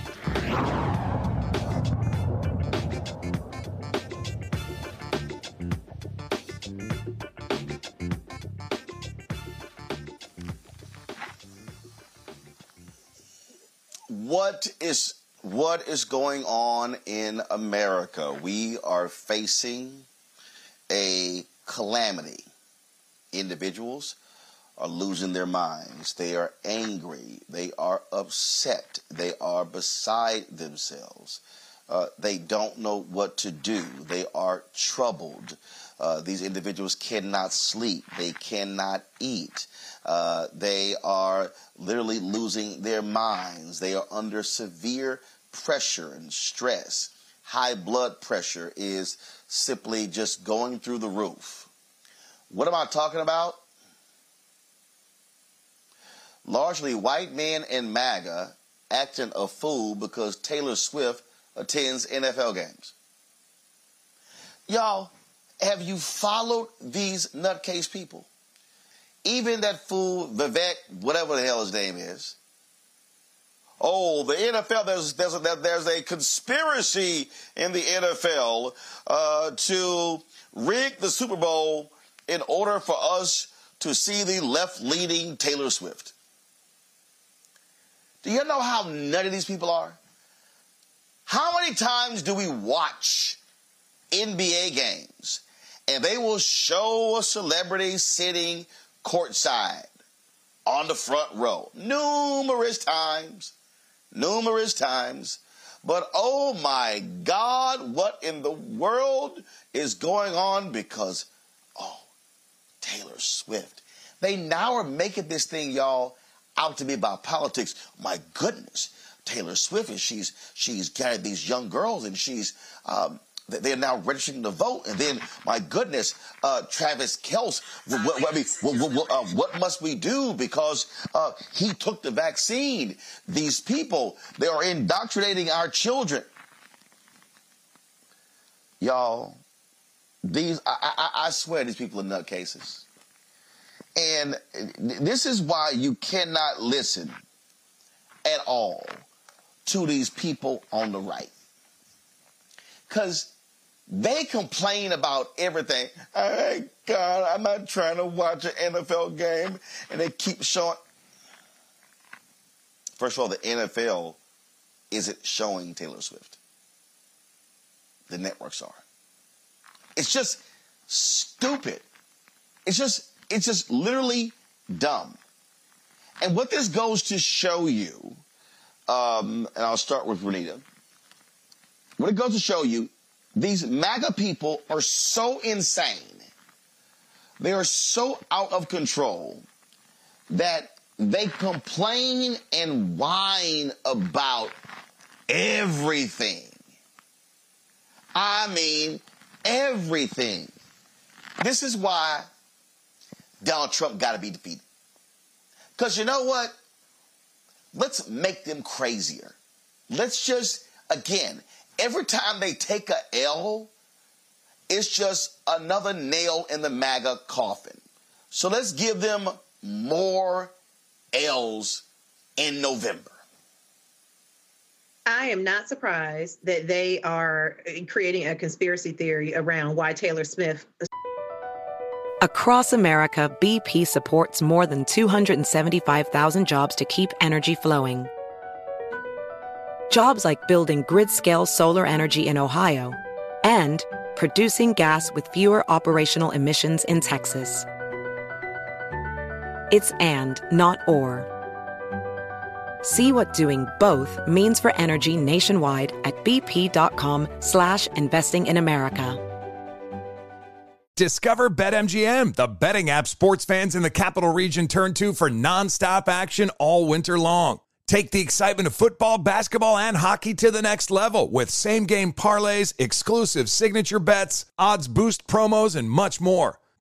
S2: What is what is going on in America? We are facing a calamity. Individuals are losing their minds. They are angry. They are upset. They are beside themselves. Uh, they don't know what to do. They are troubled. Uh, these individuals cannot sleep. They cannot eat. Uh, they are literally losing their minds. They are under severe pressure and stress. High blood pressure is simply just going through the roof. What am I talking about? Largely white men in MAGA acting a fool because Taylor Swift attends NFL games. Y'all, have you followed these nutcase people? Even that fool Vivek, whatever the hell his name is. Oh, the NFL, there's, there's, a, there's a conspiracy in the NFL uh, to rig the Super Bowl in order for us to see the left leaning Taylor Swift. Do you know how nutty these people are? How many times do we watch NBA games and they will show a celebrity sitting courtside on the front row numerous times, numerous times. But oh my God, what in the world is going on? Because, Taylor Swift. They now are making this thing, y'all, out to be about politics. My goodness, Taylor Swift, and she's she's gathered these young girls, and she's um, they're now registering to vote. And then, my goodness, uh, Travis Kelce, what, what, what, uh, what, must we do? Because uh, he took the vaccine. These people, they are indoctrinating our children. Y'all, these, I, I, I swear these people are nutcases. And this is why you cannot listen at all to these people on the right. Because they complain about everything. Hey, God, I'm not trying to watch an NFL game. And they keep showing. First of all, the NFL isn't showing Taylor Swift. The networks are. It's just stupid. It's just, it's just literally dumb. And what this goes to show you, um, and I'll start with Renitta. What it goes to show you these MAGA people are so insane. They are so out of control that they complain and whine about everything. I mean, everything. This is why Donald Trump got to be defeated. Because you know what? Let's make them crazier. Let's just, again, every time they take a L, it's just another nail in the MAGA coffin. So let's give them more L's in November.
S16: I am not surprised that they are uh, creating a conspiracy theory around why Taylor Swift.
S20: Across America, BP supports more than 275,000 jobs to keep energy flowing Jobs like building grid-scale solar energy in Ohio and producing gas with fewer operational emissions in Texas. It's and, not or. See what doing both means for energy nationwide at bp.com slash investing in America.
S29: Discover BetMGM, the betting app sports fans in the capital region turn to for nonstop action all winter long. Take the excitement of football, basketball, and hockey to the next level with same game parlays, exclusive signature bets, odds boost promos, and much more.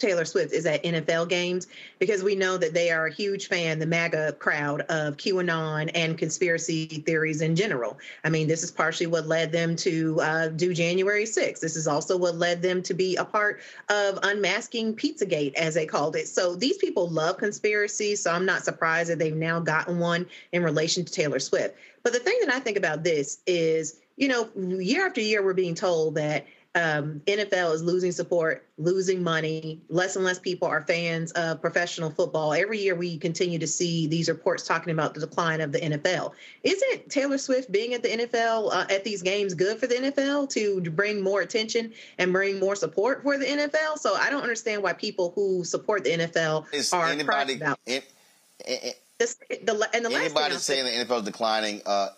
S16: Taylor Swift is at NFL games because we know that they are a huge fan, the MAGA crowd of QAnon and conspiracy theories in general. I mean, this is partially what led them to uh, do January 6th. This is also what led them to be a part of unmasking Pizzagate, as they called it. So these people love conspiracy. So I'm not surprised that they've now gotten one in relation to Taylor Swift. But the thing that I think about this is, you know, year after year, we're being told that um, NFL is losing support, losing money. Less and less people are fans of professional football. Every year, we continue to see these reports talking about the decline of the NFL. Isn't Taylor Swift being at the NFL uh, at these games good for the NFL to bring more attention and bring more support for the NFL? So I don't understand why people who support the NFL
S2: Is
S16: are
S2: anybody
S16: about
S2: in, in,
S16: this. The, and the last
S2: anybody saying
S16: say-
S2: the NFL is declining? Uh,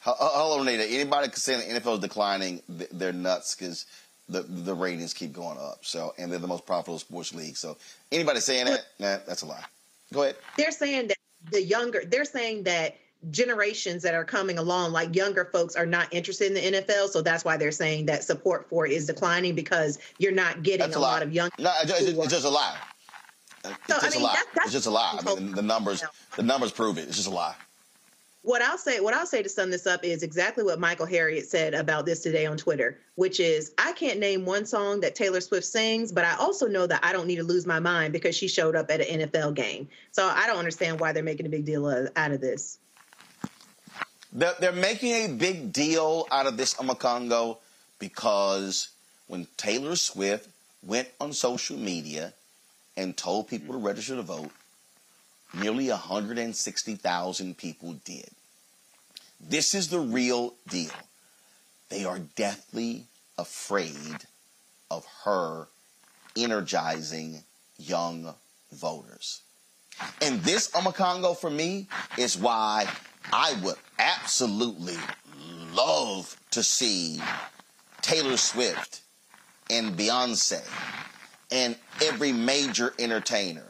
S2: ho- ho- hold on, Nita. Anybody saying the NFL is declining? They're nuts because the the ratings keep going up. So and they're the most profitable sports league. So anybody saying that, nah, that's a lie. Go ahead.
S16: they're saying that the younger they're saying that generations that are coming along like younger folks are not interested in the NFL so that's why they're saying that support for it is declining because you're not getting
S2: That's
S16: a
S2: a
S16: lot of young
S2: No, it's, it's- it's just a lie. It's
S16: So, I
S2: just
S16: mean,
S2: a lie.
S16: that's
S2: it's just a lie. I mean, the, the numbers, the numbers prove it. It's just a lie.
S16: What I'll say what I'll say to sum this up is exactly what Michael Harriot said about this today on Twitter which is I can't name one song that Taylor Swift sings but I also know that I don't need to lose my mind because she showed up at an NFL game. So I don't understand why they're making a big deal out of this.
S2: They're, they're making a big deal out of this Omekongo because when Taylor Swift went on social media and told people to register to vote, nearly 160,000 people did. This is the real deal. They are deathly afraid of her energizing young voters. And this Omekongo for me is why I would absolutely love to see Taylor Swift and Beyonce and every major entertainer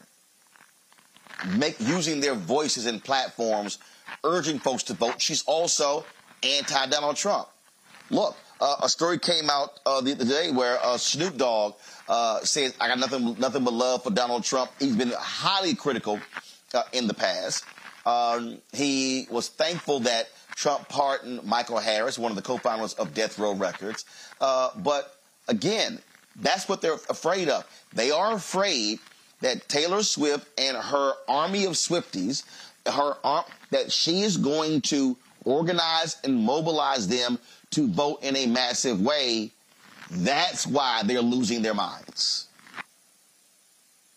S2: make using their voices and platforms urging folks to vote. She's also anti Donald Trump. Look, uh, a story came out uh, the other day where uh, Snoop Dogg uh, says, "I got nothing, nothing but love for Donald Trump." He's been highly critical uh, in the past. Um, he was thankful that Trump pardoned Michael Harris, one of the co-founders of Death Row Records. Uh, but again, that's what they're afraid of. They are afraid that Taylor Swift and her army of Swifties, her that she is going to organize and mobilize them to vote in a massive way. That's why they're losing their minds.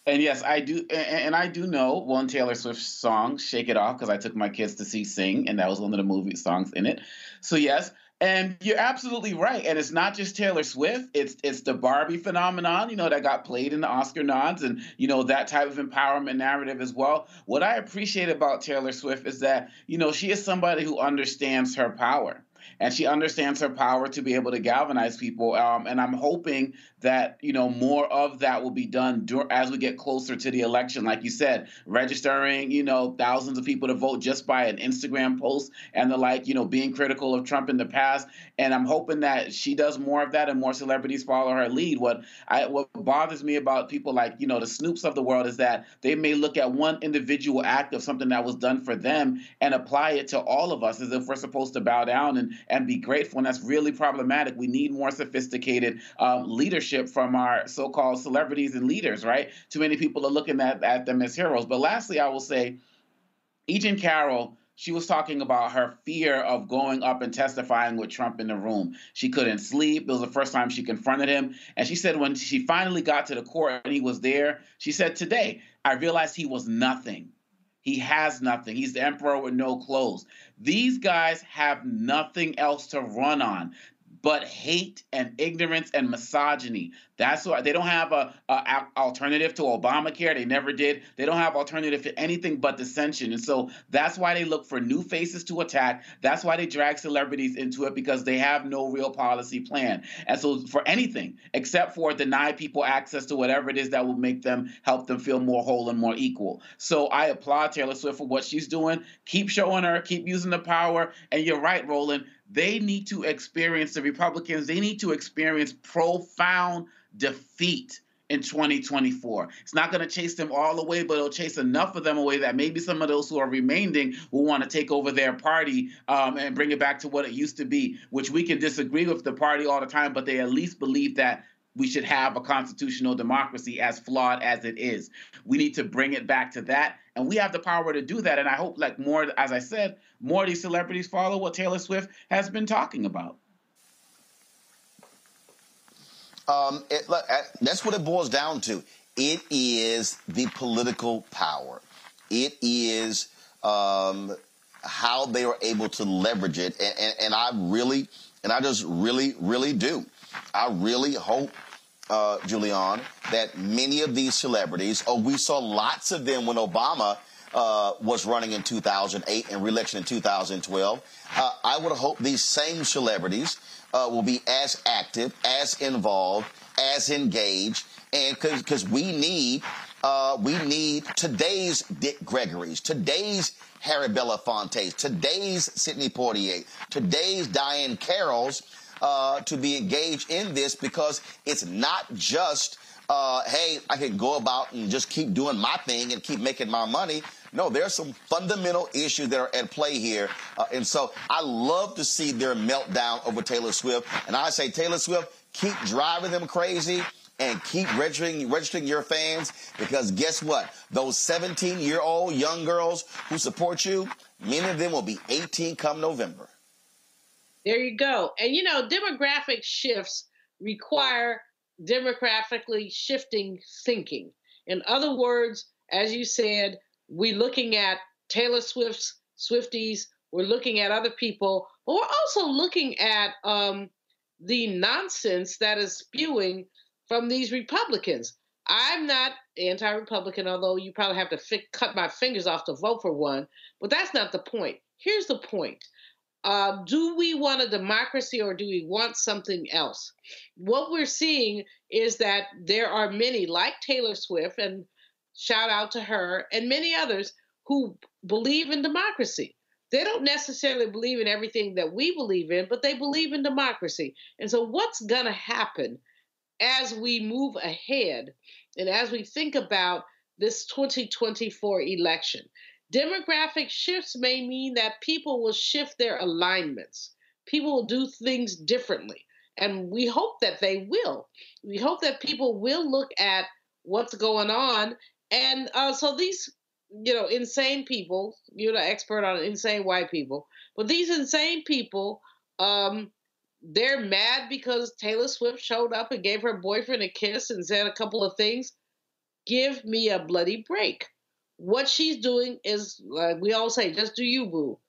S17: And yes, I do, and I do know one Taylor Swift song, "Shake It Off," because I took my kids to see Sing, and that was one of the movie songs in it. So yes, and you're absolutely right. And it's not just Taylor Swift; it's it's the Barbie phenomenon, you know, that got played in the Oscar nods, and you know that type of empowerment narrative as well. What I appreciate about Taylor Swift is that you know she is somebody who understands her power and she understands her power to be able to galvanize people. Um, and I'm hoping that you know more of that will be done as we get closer to the election. Like you said, registering you know thousands of people to vote just by an Instagram post and the like. You know, being critical of Trump in the past. And I'm hoping that she does more of that and more celebrities follow her lead. What I what bothers me about people like you know the Snoops of the world is that they may look at one individual act of something that was done for them and apply it to all of us as if we're supposed to bow down and and be grateful. And that's really problematic. We need more sophisticated um, leadership from our so-called celebrities and leaders. Right? Too many people are looking at at them as heroes. But lastly, I will say, Egan Carroll she was talking about her fear of going up and testifying with Trump in the room. She couldn't sleep. It was the first time she confronted him. And she said when she finally got to the court and he was there, she said, Today, I realized he was nothing. He has nothing. He's the emperor with no clothes. These guys have nothing else to run on but hate and ignorance and misogyny. That's why they don't have a, a, a alternative to Obamacare. They never did. They don't have alternative to anything but dissension. And so that's why they look for new faces to attack. That's why they drag celebrities into it because they have no real policy plan. And so for anything except for deny people access to whatever it is that will make them help them feel more whole and more equal. So I applaud Taylor Swift for what she's doing. Keep showing her, keep using the power. And you're right, Roland they need to experience the Republicans, they need to experience profound defeat in 2024. It's not going to chase them all away, but it'll chase enough of them away that maybe some of those who are remaining will want to take over their party um, and bring it back to what it used to be, which we can disagree with the party all the time, but they at least believe that we should have a constitutional democracy as flawed as it is. We need to bring it back to that. And we have the power to do that. And I hope, like more, as I said, more of these celebrities follow what Taylor Swift has been talking about.
S2: Um, it, look, that's what it boils down to. It is the political power. It is um, how they are able to leverage it. And, and, and, I really, and I just really, really do. I really hope, uh, Julianne, that many of these celebrities, oh, we saw lots of them when Obama uh, was running in 2008 and reelection in 2012. Uh, I would hope these same celebrities uh, will be as active, as involved, as engaged, and because we need uh, we need today's Dick Gregory's, today's Harry Belafonte's, today's Sidney Poitier, today's Diahann Carroll's uh, to be engaged in this because it's not just, uh, hey, I can go about and just keep doing my thing and keep making my money. No, there's some fundamental issues that are at play here. Uh, and so I love to see their meltdown over Taylor Swift. And I say, Taylor Swift, keep driving them crazy and keep registering registering your fans because guess what? Those 17 year old young girls who support you, many of them will be 18 come November.
S18: There you go. And you know, demographic shifts require demographically shifting thinking. In other words, as you said, we're looking at Taylor Swift's Swifties, we're looking at other people, but we're also looking at um, the nonsense that is spewing from these Republicans. I'm not anti Republican, although you probably have to fi- cut my fingers off to vote for one, but that's not the point. Here's the point uh, do we want a democracy or do we want something else? What we're seeing is that there are many, like Taylor Swift, and shout out to her, and many others who believe in democracy. They don't necessarily believe in everything that we believe in, but they believe in democracy. And so, what's going to happen as we move ahead and as we think about this 2024 election? Demographic shifts may mean that people will shift their alignments. People will do things differently. And we hope that they will. We hope that people will look at what's going on and uh, so these, you know, insane people, you're the expert on insane white people, but these insane people, um, they're mad because Taylor Swift showed up and gave her boyfriend a kiss and said a couple of things. Give me a bloody break. What she's doing is, like we all say, just do you, boo.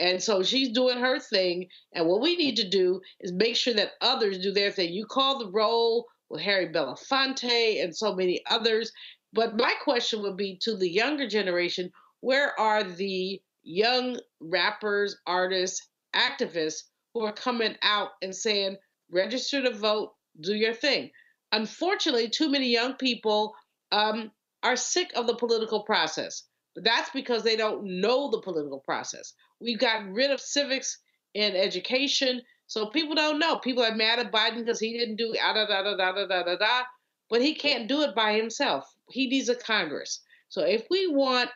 S18: And so she's doing her thing. And what we need to do is make sure that others do their thing. You call the roll with Harry Belafonte and so many others. But my question would be to the younger generation where are the young rappers, artists, activists who are coming out and saying, register to vote, do your thing? Unfortunately, too many young people um, are sick of the political process. But that's because they don't know the political process. We've gotten rid of civics in education, so people don't know. People are mad at Biden because he didn't do da da da da da da da da. But he can't do it by himself. He needs a Congress. So if we want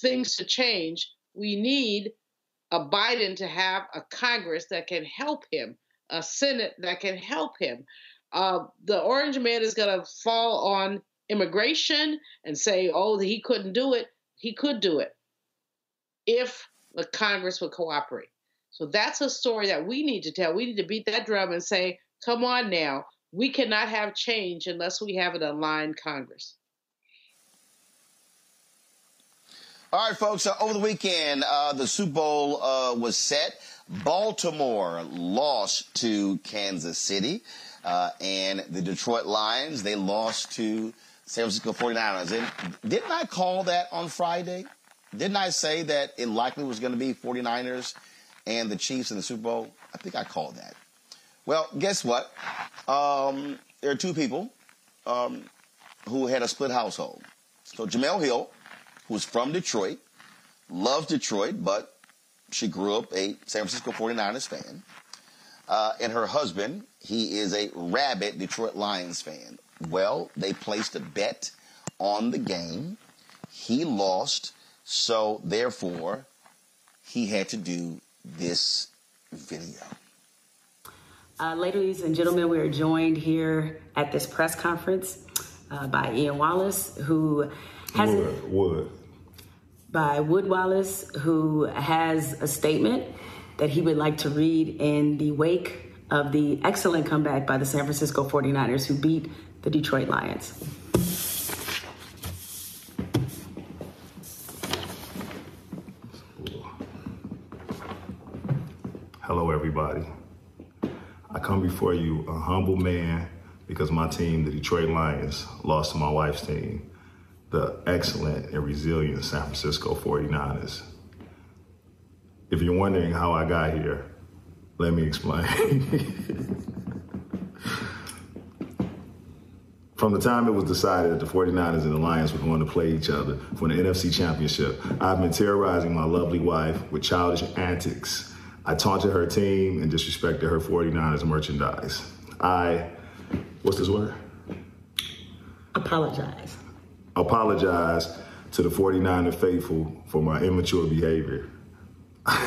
S18: things to change, we need a Biden to have a Congress that can help him, a Senate that can help him. Uh, the Orange Man is going to fall on immigration and say, oh, he couldn't do it. He could do it if the Congress would cooperate. So that's a story that we need to tell. We need to beat that drum and say, come on now, we cannot have change unless we have an aligned Congress.
S2: All right, folks. Uh, over the weekend, uh, the Super Bowl uh, was set. Baltimore lost to Kansas City, uh, and the Detroit Lions they lost to San Francisco 49ers. And didn't I call that on Friday? Didn't I say that it likely was going to be 49ers and the Chiefs in the Super Bowl? I think I called that. Well, guess what? Um, there are two people um, who had a split household. So Jemele Hill, who's from Detroit, loves Detroit, but she grew up a San Francisco 49ers fan. Uh, and her husband, he is a rabid Detroit Lions fan. Well, they placed a bet on the game. He lost, so therefore, he had to do this video.
S39: Uh, ladies and gentlemen, we are joined here at this press conference uh, by Ian Wallace, who has
S42: Wood, Wood.
S39: by Wood Wallace, who has a statement that he would like to read in the wake of the excellent comeback by the San Francisco 49ers, who beat the Detroit Lions.
S42: Hello, everybody. I come before you a humble man because my team, the Detroit Lions, lost to my wife's team, the excellent and resilient San Francisco 49ers. If you're wondering how I got here, let me explain. From the time it was decided that the 49ers and the Lions were going to play each other for the NFC Championship, I've been terrorizing my lovely wife with childish antics. I taunted her team and disrespected her 49ers merchandise. I, what's this word?
S39: Apologize.
S42: Apologize to the 49er faithful for my immature behavior. I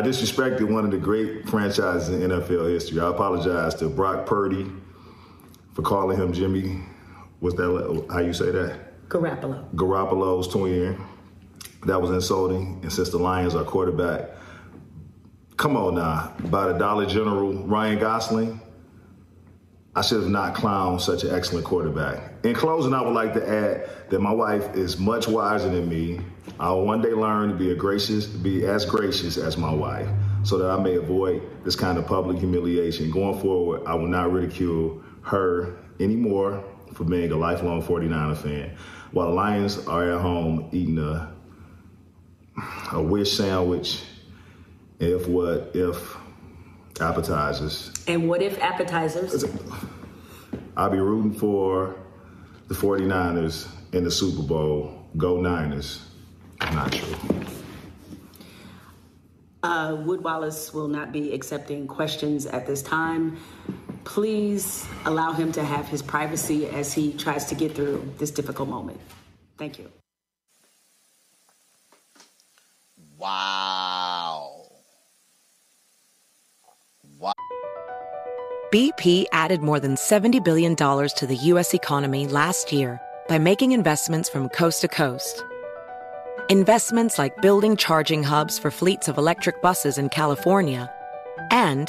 S42: disrespected one of the great franchises in NFL history. I apologize to Brock Purdy for calling him Jimmy. What's that? How you say that?
S39: Garoppolo.
S42: Garoppolo's twin. That was insulting. And since the Lions are quarterback, come on now, by the Dollar General, Ryan Gosling. I should have not clowned such an excellent quarterback. In closing, I would like to add that my wife is much wiser than me. I'll one day learn to be a gracious, be as gracious as my wife, so that I may avoid this kind of public humiliation. Going forward, I will not ridicule her anymore for being a lifelong 49er fan. While the Lions are at home eating a a wish sandwich, if what if appetizers.
S39: And what if appetizers?
S42: I'll be rooting for the 49ers in the Super Bowl. Go Niners. Not true.
S39: Uh, Wood Wallace will not be accepting questions at this time. Please allow him to have his privacy as he tries to get through this difficult moment. Thank you.
S2: Wow. Wow.
S20: BP added more than $70 billion to the U.S. economy last year by making investments from coast to coast. Investments like building charging hubs for fleets of electric buses in California and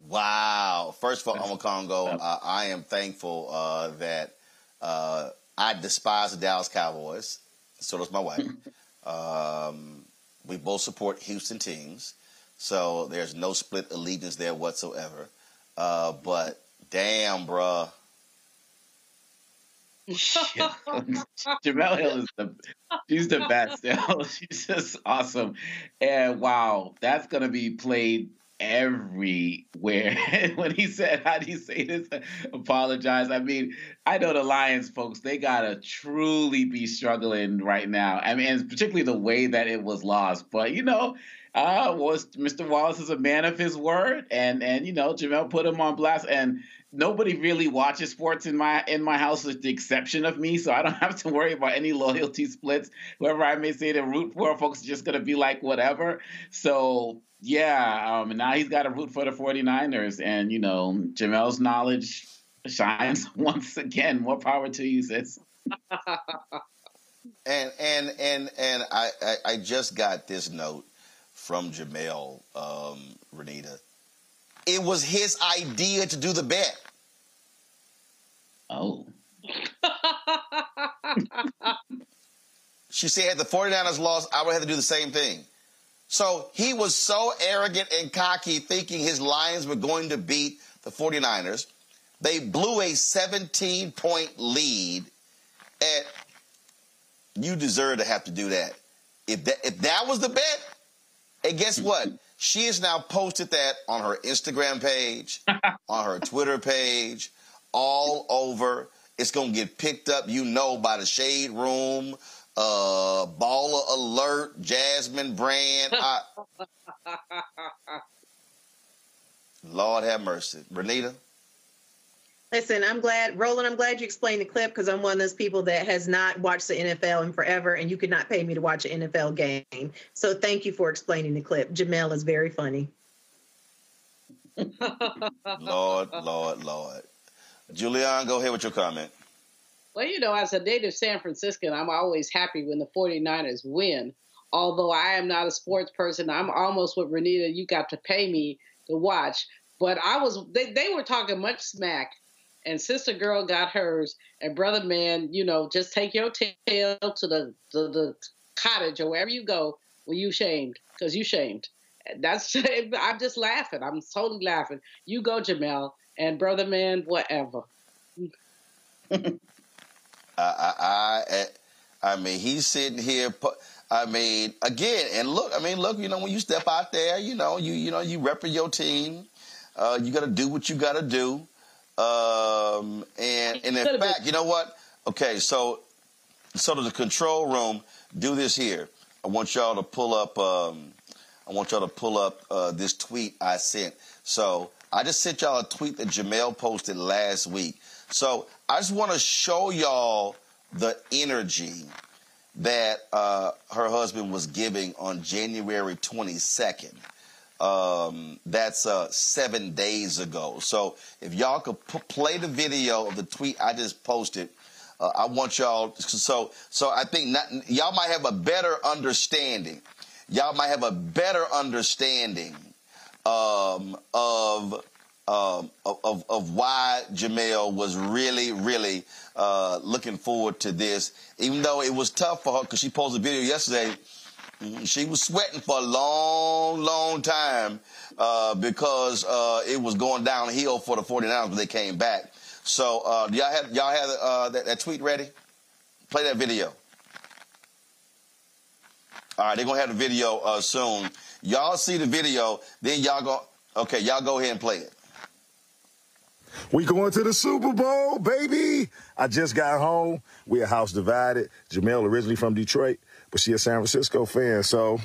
S2: Wow. First of all, Uncle Congo, uh, I am thankful uh, that uh, I despise the Dallas Cowboys. So does my wife. um, we both support Houston teams. So there's no split allegiance there whatsoever. Uh, but damn, bruh.
S17: Jemele Hill is the she's the best. she's just awesome. And wow, that's gonna be played everywhere when he said, "How do you say this?" Apologize. I mean, I know the Lions folks; they gotta truly be struggling right now. I mean, and particularly the way that it was lost. But you know, uh, was Mr. Wallace is a man of his word, and and you know, Jemele put him on blast, and nobody really watches sports in my in my house with the exception of me, so I don't have to worry about any loyalty splits. Whoever I may say to root for, folks are just gonna be like whatever. So yeah, um, now he's got to root for the 49ers, and you know Jemele's knowledge shines once again. More power to you, sis.
S2: and and and and I, I, I just got this note from jamel um, Renitta it was his idea to do the bet.
S17: Oh.
S2: she said, the 49ers lost, I would have to do the same thing. So he was so arrogant and cocky, thinking his Lions were going to beat the 49ers. They blew a 17 point lead. And you deserve to have to do that. If that, if that was the bet, and guess what? She has now posted that on her Instagram page, on her Twitter page, all over. It's going to get picked up, you know, by the Shade Room, uh, Baller Alert, Jasmine Brand. I... Lord have mercy. Renitta?
S16: Listen, I'm glad, Roland, I'm glad you explained the clip because I'm one of those people that has not watched the NFL in forever, and you could not pay me to watch an NFL game. So thank you for explaining the clip. Jemele is very funny.
S2: Lord, Lord, Lord. Julianne, go ahead with your comment.
S18: Well, you know, as a native San Franciscan, I'm always happy when the 49ers win. Although I am not a sports person, I'm almost with Renitta. You got to pay me to watch. But I was, they, they were talking much smack and sister girl got hers, and brother man, you know, just take your tail to the the, cottage or wherever you go. Well, you shamed because you shamed. That's I'm just laughing. I'm totally laughing. You go, Jemele, and brother man, whatever.
S2: I, I, I, I mean, he's sitting here. I mean, again, and look, I mean, look, you know, when you step out there, you know, you you know, you rep your team. Uh, you got to do what you got to do. Um, and, and in fact, you know what? Okay, so so to the control room, do this here. I want y'all to pull up. Um, I want y'all to pull up uh, this tweet I sent. So I just sent y'all a tweet that Jemele posted last week. So I just want to show y'all the energy that uh, her husband was giving on January 22nd. Um, that's uh, seven days ago. So if y'all could p- play the video of the tweet I just posted, uh, I want y'all. So so I think not, y'all might have a better understanding. Y'all might have a better understanding um, of, um, of of why Jemele was really really uh, looking forward to this, even though it was tough for her because she posted a video yesterday she was sweating for a long, long time uh, because uh, it was going downhill for the 49ers when they came back. So uh, y'all have y'all have uh, that, that, tweet ready? Play that video. All right, they're gonna have the video uh, soon. Y'all see the video, then y'all go. Okay, y'all go ahead and play it.
S42: We going to the Super Bowl, baby. I just got home. We a house divided. Jemele originally from Detroit but she a San Francisco fan, so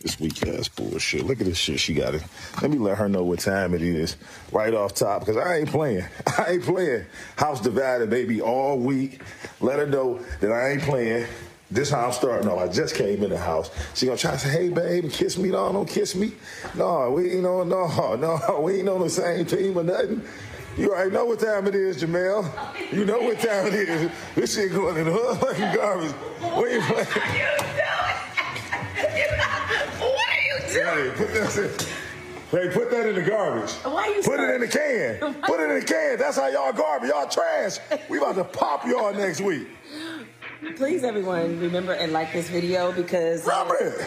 S42: this weak ass bullshit. Look at this shit she got it. Let me let her know what time it is right off top because I ain't playing. I ain't playing. House divided, baby, all week. Let her know that I ain't playing. This how I'm starting off. I just came in the house. She gonna try to say, "Hey, babe, kiss me." No, don't kiss me. No, we ain't on. No, no, we ain't on the same team or nothing. You already know what time it is, Jemele. You know what time it is. This shit going in the hood like garbage. What are you playing?
S39: What are you doing?
S42: Hey, put that in. Hey, put that in the garbage.
S39: Why you
S42: Put it in the can. Put it in the can. That's how y'all garbage. Y'all trash. We about to pop y'all next week.
S39: Please, everyone, remember and like this video because.
S42: Robert!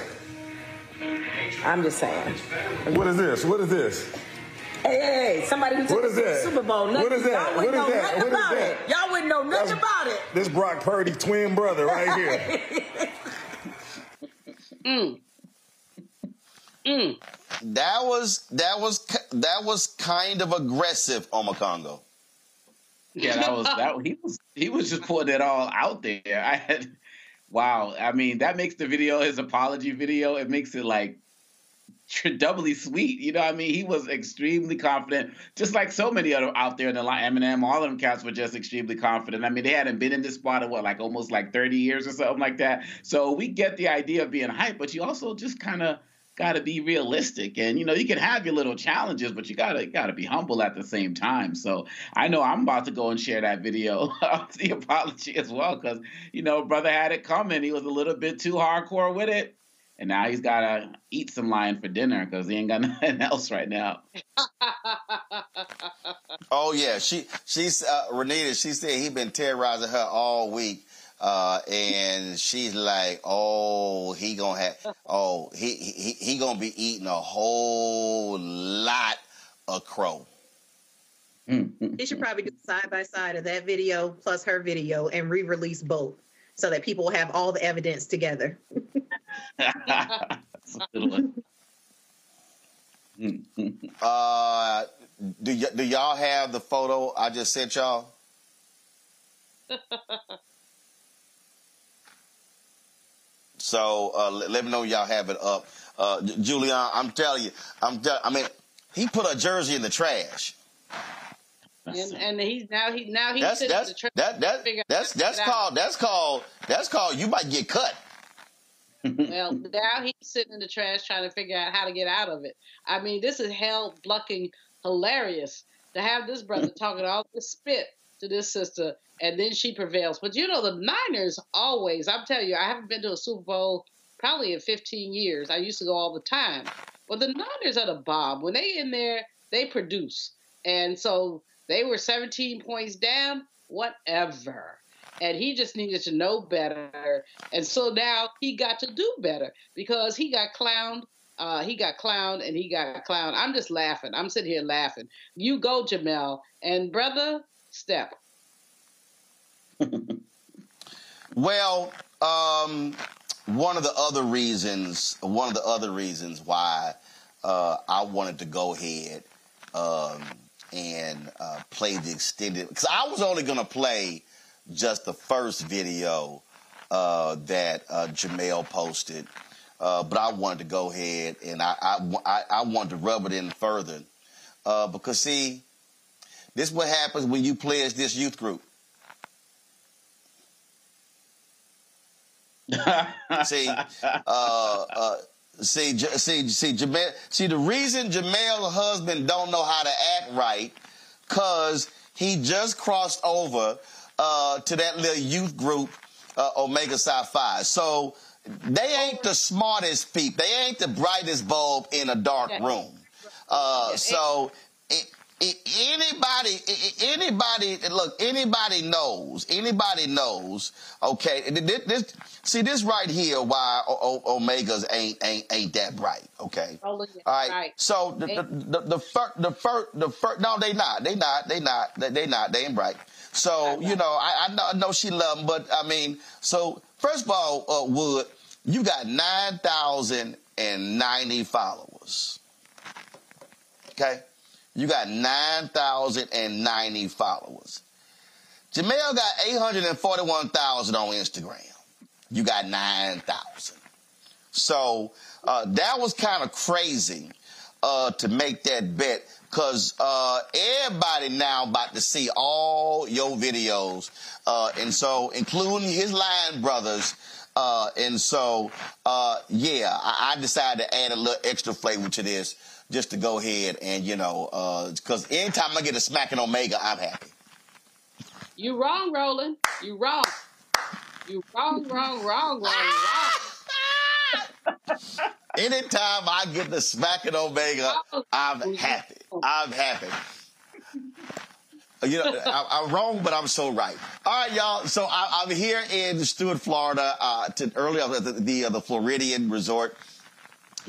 S39: Um, I'm just saying.
S42: What is this? What is this?
S39: Hey, hey, hey, somebody who took
S42: What is
S39: the? Super Bowl. Nothing,
S42: What is that?
S39: Y'all wouldn't
S42: is
S39: know
S42: that?
S39: nothing
S42: What is
S39: about
S42: that?
S39: it. Y'all wouldn't know nothing about it.
S42: This Brock Purdy twin brother right here.
S18: Mm. Mm.
S2: That was that was that was kind of aggressive, Omekongo.
S17: Yeah, that was that. He was he was just putting it all out there. I had, wow. I mean, that makes the video his apology video. It makes it like doubly sweet. You know I mean? He was extremely confident, just like so many other out there in the line. Eminem, all of them cats were just extremely confident. I mean, they hadn't been in this spot in what, like almost like 30 years or something like that. So we get the idea of being hype, but you also just kind of got to be realistic and you know you can have your little challenges but you got to got to be humble at the same time so i know i'm about to go and share that video of the apology as well because you know brother had it coming he was a little bit too hardcore with it and now he's got to eat some lion for dinner because he ain't got nothing else right now
S2: oh yeah she she's uh, renitta she said he been terrorizing her all week uh, and she's like, "Oh, he gonna have, oh, he he he gonna be eating a whole lot of crow."
S16: He should probably do side by side of that video plus her video and re-release both, so that people have all the evidence together.
S2: uh, do y- do y'all have the photo I just sent y'all? So uh, let, let, me know y'all have it up. Uh, Julianne, I'm telling you, I'm. Tell- I mean, he put a jersey in the trash.
S18: And, and he's now he now he's
S2: that's that's
S18: tra-
S2: that that that's that's called that's called that's called you might get cut.
S18: Well, now he's sitting in the trash trying to figure out how to get out of it. I mean, this is hell blucking hilarious to have this brother talking all this spit to this sister and then she prevails. But you know, the Niners always, I'm telling you, I haven't been to a Super Bowl probably in 15 years. I used to go all the time. Well, the Niners are the bomb. When they in there, they produce. And so they were 17 points down, whatever. And he just needed to know better. And so now he got to do better because he got clowned. Uh, he got clowned and he got clowned. I'm just laughing. I'm sitting here laughing. You go, Jemele. And brother, step.
S2: well, um, one of the other reasons, one of the other reasons why uh, I wanted to go ahead um, and uh, play the extended, because I was only going to play just the first video uh, that uh, Jemele posted, uh, but I wanted to go ahead and I, I, I wanted to rub it in further uh, because see, this is what happens when you pledge this youth group. see, uh, uh, see, see, see, Jemele, see, the reason Jemele's husband don't know how to act right, cause he just crossed over uh, to that little youth group, uh, Omega Psi Phi. So they ain't the smartest people. They ain't the brightest bulb in a dark room. Uh, so anybody, anybody, look, anybody knows, anybody knows. Okay, this, this see this right here. Why o- o- Omegas ain't ain't ain't that bright? Okay,
S18: oh,
S2: all right. right. So the the the, the first the first the first no, they not, they not, they not, they not, they ain't bright. So you know, I, I know, I know she love them, but I mean, so first of all, uh, Wood, you got nine thousand and ninety followers. Okay. You got 9,090 followers. Jemele got 841,000 on Instagram. You got 9,000. So uh, that was kind of crazy uh, to make that bet because uh, everybody now about to see all your videos. Uh, and so, including his line brothers. Uh, and so, uh, yeah, I, I decided to add a little extra flavor to this just to go ahead and, you know, because uh, anytime I get a smack smacking Omega, I'm happy.
S18: You wrong, Roland. You wrong. You wrong, wrong, wrong, wrong, wrong.
S2: Anytime I get the smacking Omega, I'm happy. I'm happy. You know, I, am wrong, but I'm so right. All right, y'all. So I, am here in Stuart, Florida, uh, to earlier the the, uh, the Floridian Resort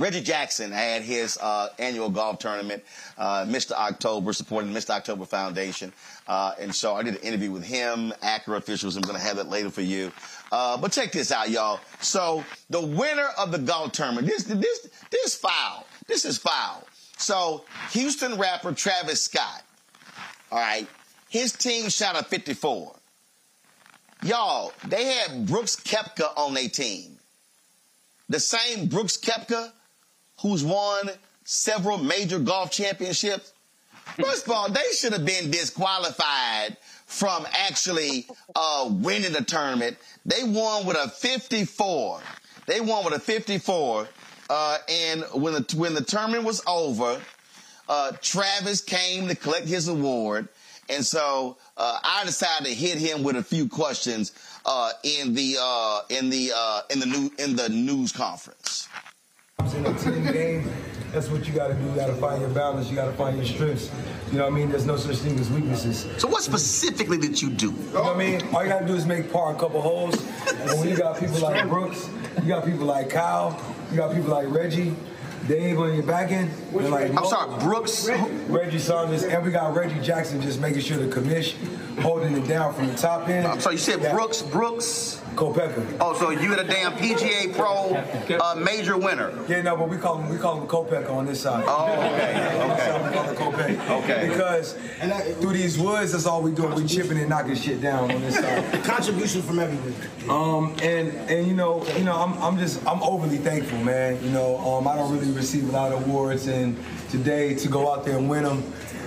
S2: Reggie Jackson had his uh, annual golf tournament, uh, Mr. October, supporting the Mr. October Foundation. Uh, and so I did an interview with him, Acura officials. I'm going to have that later for you. Uh, but check this out, y'all. So the winner of the golf tournament, this, this, this foul. This is foul. So Houston rapper Travis Scott, all right, his team shot a 54. Y'all, they had Brooks Koepka on their team. The same Brooks Koepka who's won several major golf championships. First of all, they should have been disqualified from actually uh, winning the tournament. They won with a 54. They won with a 54. Uh, and when the when the tournament was over, uh, Travis came to collect his award, and so uh, I decided to hit him with a few questions uh, in the uh, in the in the new in the news conference.
S43: In a team game, that's what you got to do. You got to find your balance. You got to find your strengths. You know what I mean? There's no such thing as weaknesses.
S2: So what specifically did you do?
S43: You know what I mean? All you got to do is make par a couple holes. And when you got people like Brooks, you got people like Kyle, you got people like Reggie, Dave on your back end. And like
S2: I'm sorry, Brooks.
S43: Reggie Saunders, and we got Reggie Jackson just making sure the commission holding it down from the top end.
S2: I'm sorry, you said Brooks, Brooks.
S43: Koepka.
S2: Oh, so you are the damn PGA Pro uh, major winner?
S43: Yeah, no, but we call him we call him Koepka on this side.
S2: Oh, okay,
S43: okay. we call him Koepka.
S2: Okay.
S43: Because through these woods, that's all we do. We chipping and knocking shit down on this side.
S44: Contribution from everywhere.
S43: Um, and and you know, you know, I'm I'm just I'm overly thankful, man. You know, um, I don't really receive a lot of awards, and today to go out there and win them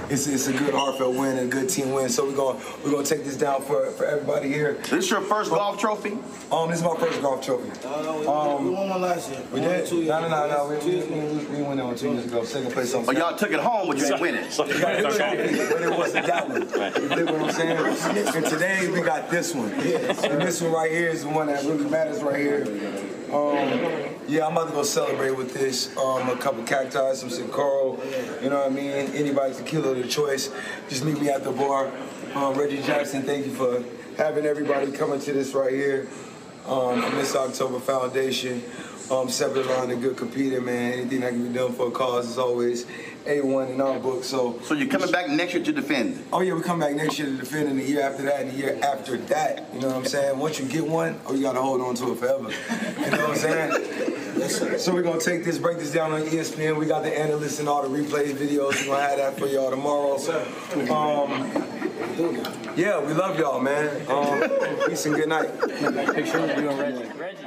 S43: it's, it's a good heartfelt win and a good team win. So we're gonna we're gonna take this down for, for everybody here.
S2: This your first golf trophy?
S43: Um, this is my first golf trophy.
S44: Uh, um, we won one last year.
S43: We did? Two years No, no, no, no. We, we, we, we went that one two years ago. Second place on.
S2: Oh, y'all took it home, but you didn't win it.
S43: but it wasn't that one. You dig what I'm saying? And today we got this one. And this one right here is the one that really matters right here. Um, yeah, I'm about to go celebrate with this. Um, a couple cacti, some Sikoro. You know what I mean? Anybody's the killer of the choice. Just meet me at the bar. Um, Reggie Jackson, thank you for having everybody coming to this right here. Um, Miss October Foundation. Um, separate line and good competing, man. Anything that can be done for a cause is always A1 in our book. So
S2: So you're coming back next year to defend?
S43: Oh yeah, we come back next year to defend and the year after that and the year after that. You know what I'm saying? Once you get one, oh you gotta hold on to it forever. You know what I'm saying? So we're gonna take this, break this down on ESPN. We got the analysts and all the replay videos. We're gonna have that for y'all tomorrow. So um, yeah, we love y'all, man. Um, peace and good night.
S45: Picture of you and Reggie.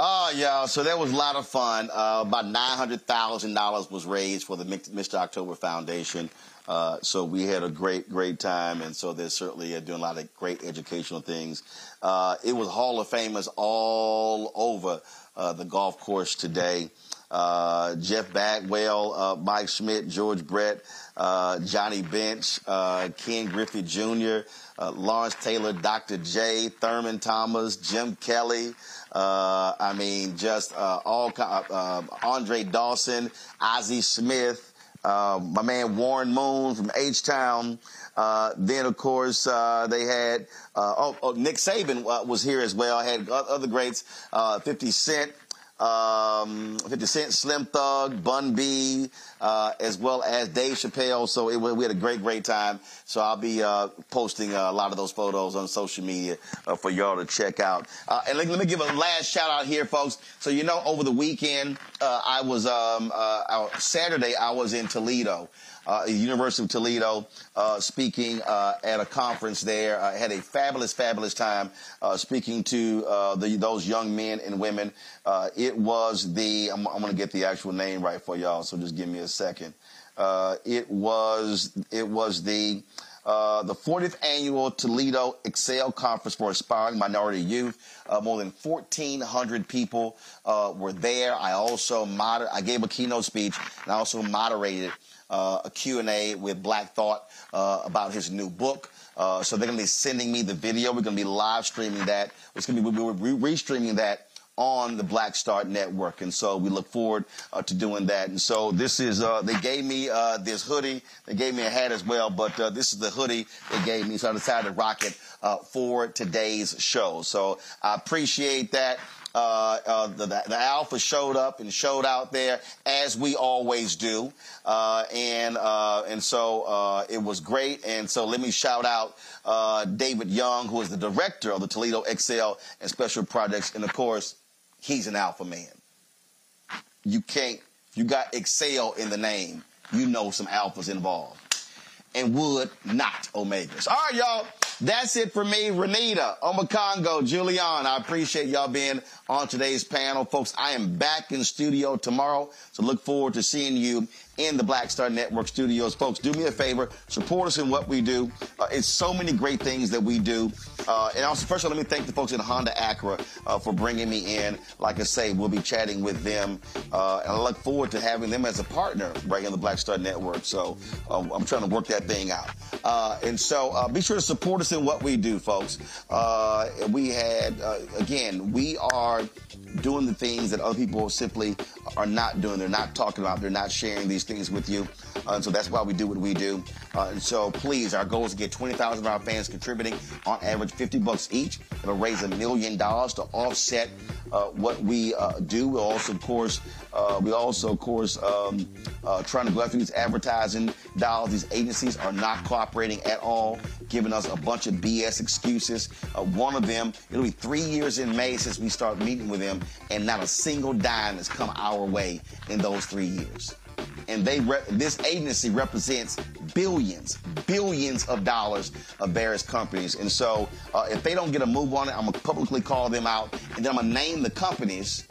S2: Oh, yeah. So that was a lot of fun. Uh, about $900,000 was raised for the Mr. October Foundation. Uh, so we had a great, great time. And so they're certainly uh, doing a lot of great educational things. Uh, it was Hall of Famers all over uh, the golf course today. Uh, Jeff Bagwell, Mike Schmidt, George Brett, Johnny Bench, Ken Griffey Jr., Lawrence Taylor, Dr. J, Thurman Thomas, Jim Kelly, uh, I mean, just uh, all uh, Andre Dawson, Ozzie Smith, uh, my man Warren Moon from H Town. Uh, then, of course, uh, they had oh, oh, Nick Saban was here as well. I had other greats, 50 Cent, um, 50 Cent, Slim Thug, Bun B, uh, as well as Dave Chappelle. So it, we had a great, great time. So I'll be uh, posting uh, a lot of those photos on social media uh, for y'all to check out. Uh, and let, let, me give a last shout out here, folks. So you know, over the weekend, uh, I was um, Saturday. I was in Toledo uh, University of Toledo, uh, speaking uh, at a conference there. I had a fabulous, fabulous time uh, speaking to uh, the, those young men and women. Uh, it was the, I'm, I'm going to get the actual name right for y'all, so just give me a second. it was, it was the, uh, the 40th annual Toledo Excel Conference for Aspiring Minority Youth. Uh, more than 1,400 people uh, were there. I also moder- I gave a keynote speech and I also moderated uh, a Q&A with Black Thought uh, about his new book. Uh, so they're going to be sending me the video. We're going to be live streaming that. It's going to be we're re-streaming that on the Black Star Network, and so we look forward uh, to doing that. And so this is uh, they gave me uh, this hoodie. They gave me a hat as well, but this is the hoodie they gave me. So I decided to rock it for today's show. So I appreciate that. Uh, uh, the, the, Alpha showed up and showed out there as we always do, uh, and uh, and so uh, it was great. And so let me shout out uh, David Young, who is the director of the Toledo Excel and Special Projects, and of course, he's an Alpha man. You can't. You got Excel in the name. You know some alphas involved, and would not Omegas. All right, y'all. That's it for me, Renitta, Omekongo, Julianne. I appreciate y'all being on today's panel. Folks, I am back in studio tomorrow, so look forward to seeing you in the Black Star Network studios. Folks, do me a favor, support us in what we do. Uh, it's so many great things that we do. Uh, and also, first of all, let me thank the folks at Honda Acura uh, for bringing me in. Like I say, we'll be chatting with them, uh, and I look forward to having them as a partner right in the Black Star Network. So um, I'm trying to work that thing out. Uh, and so uh, be sure to support us in what we do, folks. we had, again, we are doing the things that other people simply are not doing. They're not talking about. They're not sharing these things with you. Uh, so that's why we do what we do. Uh, and so please, our goal is to get 20,000 of our fans contributing on average 50 bucks each. It'll raise a million dollars to offset uh, what we uh, do. We'll also, of course, uh, we also, of course, um, uh, trying to go after these advertising dollars. These agencies are not cooperating at all, giving us a bunch of BS excuses. one of them, it'll be three years in May since we start meeting with them, and not a single dime has come our way in those three years and they re- this agency represents billions, billions of dollars of various companies. And so, uh, if they don't get a move on it, I'm gonna publicly call them out, and then I'm gonna name the companies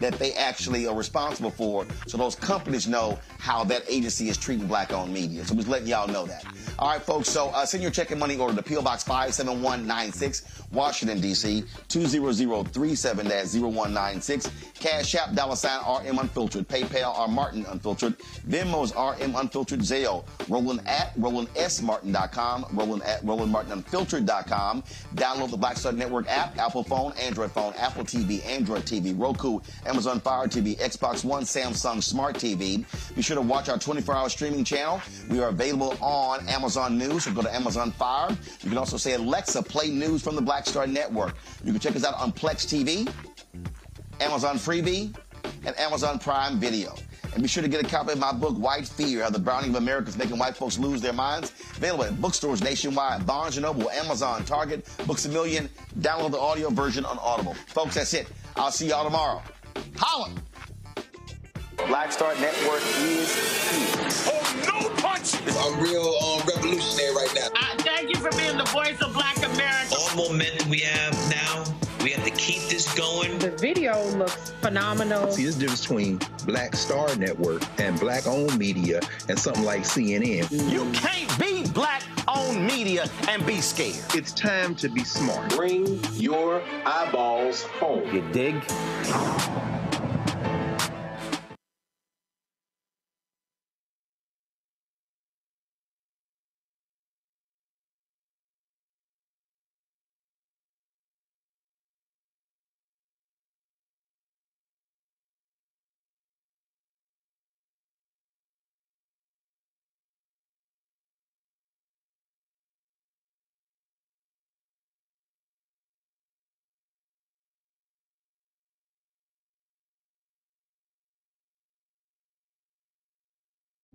S2: that they actually are responsible for so those companies know how that agency is treating black owned media. So just letting y'all know that. All right, folks. So uh, send your check and money order to P.O. Box 57196, Washington, D.C. 20037-0196. Cash App, dollar sign RM Unfiltered. PayPal, R Martin Unfiltered. Venmo's RM Unfiltered. Zelle. Roland at RolandSMartin.com. Roland at RolandMartinUnfiltered.com. Download the Black Star Network app, Apple phone, Android phone, Apple TV, Android TV, Roku, Amazon Fire TV, Xbox One, Samsung Smart TV. Be sure to watch our 24-hour streaming channel. We are available on Amazon News, so go to Amazon Fire. You can also say, Alexa, play news from the Black Star Network. You can check us out on Plex TV, Amazon Freevee, and Amazon Prime Video. And be sure to get a copy of my book, White Fear, How the Browning of America is Making White Folks Lose Their Minds. Available at bookstores nationwide, Barnes & Noble, Amazon, Target, Books A Million. Download the audio version on Audible. Folks, that's it. I'll see y'all tomorrow. Holla! Black Star Network is here.
S46: Oh, no punch!
S47: I'm real um, revolutionary right now.
S46: Uh, thank you for being the voice of Black America.
S48: All momentum we have now, we have to keep this going.
S49: The video looks phenomenal.
S50: See, this difference between Black Star Network and black owned media and something like CNN.
S2: You can't be black owned media and be scared.
S50: It's time to be smart.
S47: Bring your eyeballs home.
S2: You dig?